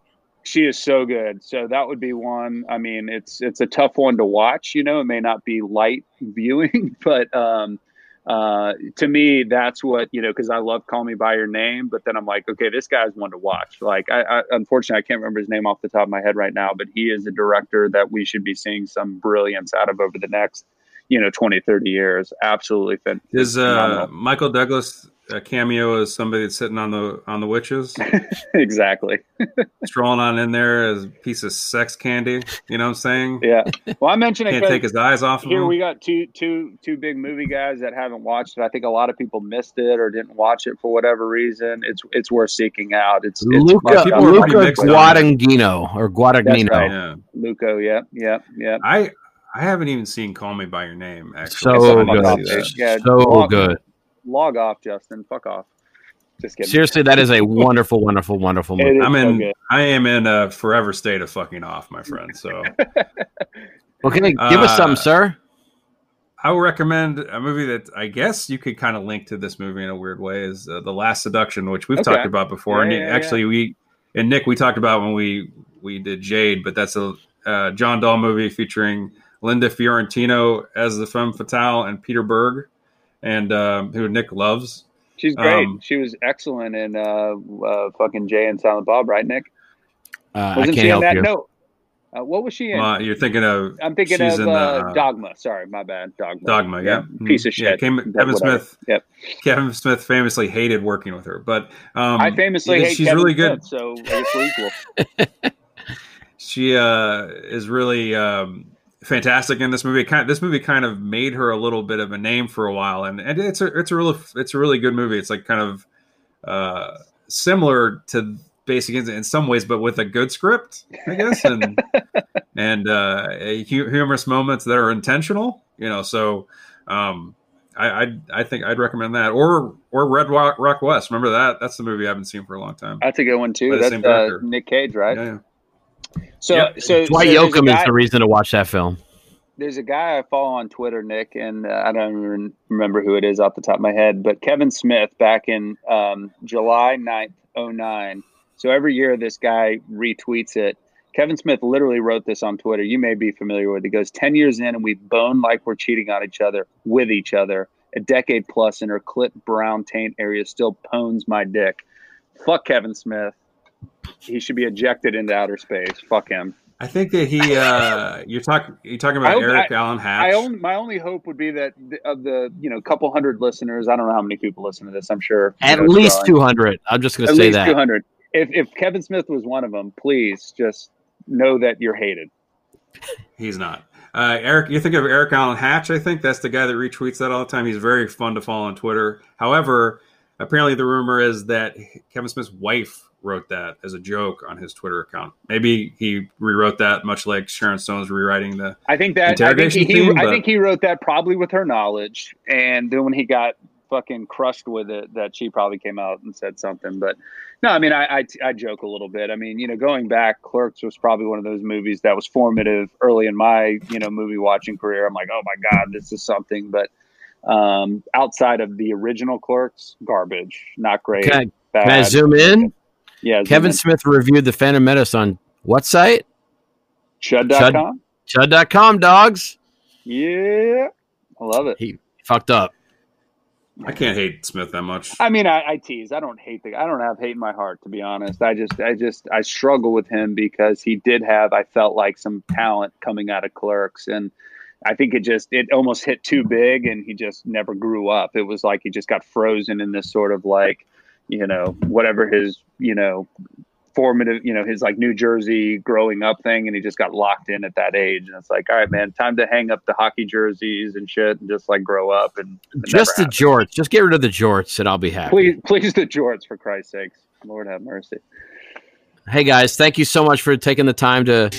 She is so good. So that would be one. I mean, it's it's a tough one to watch. You know, it may not be light viewing, but um, uh, to me, that's what you know. Because I love Call Me by Your Name, but then I'm like, okay, this guy's one to watch. Like, I, I unfortunately I can't remember his name off the top of my head right now, but he is a director that we should be seeing some brilliance out of over the next, you know, 20, 30 years. Absolutely fin- Is uh. Michael Douglas a cameo as somebody that's sitting on the on the witches, exactly. strolling on in there as a piece of sex candy? You know what I'm saying? Yeah. Well, I mentioned it Can't 'cause- take his eyes off of here him. we got two two two big movie guys that haven't watched it. I think a lot of people missed it or didn't watch it for whatever reason. It's it's worth seeking out. It's, it's Luca, people are Luca mixed. Guadagnino or Guadagnino. right. yeah, Luco. Yeah, yeah, yeah. I I haven't even seen Call Me by Your Name. Actually, So It's I a need to good. Yeah, so log, good. Log off, Justin. Fuck off. Just kidding. Seriously, that is a wonderful, wonderful, wonderful movie. I'm in. good. I am in a forever state of fucking off, my friend. So Okay, give us some, sir. I would recommend a movie that I guess you could kind of link to this movie in a weird way is uh, The Last Seduction, which we've Okay. talked about before. Yeah, and yeah, actually, we and Nick we talked about when we we did Jade, but that's a uh, John Dahl movie featuring Linda Fiorentino as the femme fatale and Peter Berg, and um, who Nick loves. She's great. um, she was excellent in uh, uh, fucking Jay and Silent Bob, right, Nick? Uh, I Wasn't can't she in help that? you. No. Uh, what was she in? Uh, you're thinking of I'm thinking she's of in the, uh, uh, Dogma. Sorry, my bad. Dogma. Dogma, yeah. Piece of Mhm. Yeah, shit. Cam- But Kevin. Smith. Yep. Kevin Smith famously hated working with her, but um, I famously yeah, hate she's Kevin really good. Smith, so I guess we're equal. she uh, is really um, fantastic in this movie. Kind this movie kind of made her a little bit of a name for a while, and, and it's a it's a really it's a really good movie. It's like kind of uh, similar to Basic Instinct in some ways, but with a good script, I guess, and and uh, a hu- humorous moments that are intentional. You know, so. Um, I, I I think I'd recommend that, or or Red Rock, Rock West. Remember that? That's the movie I haven't seen for a long time. That's a good one too. That's uh. Nick Cage, right? Yeah, yeah. So, Yep. so Dwight so Yoakam guy- is the reason to watch that film. there's a guy I follow on Twitter, Nick, and uh, I don't even remember who it is off the top of my head, but Kevin Smith back in um, July 9th, 09. So every year this guy retweets it. Kevin Smith literally wrote this on Twitter. You may be familiar with it. He goes, 10 years in and we've boned like we're cheating on each other with each other. A decade plus and her clit brown taint area still pones my dick. Fuck Kevin Smith. He should be ejected into outer space. Fuck him. I think that he. Uh, you're talking. You're talking about hope- Eric Allen Hatch. I own, my only hope would be that th- of the you know couple hundred listeners. I don't know how many people listen to this. I'm sure At know, least 200. I'm just going to say least that. 200. If if Kevin Smith was one of them, please just know that you're hated. He's not. Uh, Eric, you think of Eric Allen Hatch? I think that's the guy that retweets that all the time. He's very fun to follow on Twitter. However, apparently the rumor is that Kevin Smith's wife wrote that as a joke on his Twitter account. Maybe he rewrote that, much like Sharon Stone's rewriting the. I think that I think Interrogation he, theme, I but- think he wrote that probably with her knowledge, and then when he got fucking crushed with it, that she probably came out and said something. But no, I mean, I, I I joke a little bit. I mean, you know, going back, Clerks was probably one of those movies that was formative early in my you know movie watching career. I'm like, oh my god, this is something. But um, outside of the original Clerks, garbage, not great. Can I, bad. can I zoom in? Yeah, zoom Kevin in. Smith reviewed The Phantom Menace on what site? Chud.com. Chud.com, dogs. Yeah, I love it. He fucked up. I can't hate Smith that much. I mean, I, I tease. I don't hate the. I don't have hate in my heart, to be honest. I just, I just, I struggle with him because he did have. I felt like some talent coming out of Clerks, and I think it just, it almost hit too big, and he just never grew up. It was like he just got frozen in this sort of like, you know, whatever his, you know, formative, you know, his like New Jersey growing up thing, and he just got locked in at that age. And it's like, all right, man, time to hang up the hockey jerseys and shit, and just like grow up. And it Just the jorts. Just get rid of the jorts and I'll be happy. Please, please, the jorts for Christ's sakes. Lord have mercy. Hey guys, thank you so much for taking the time to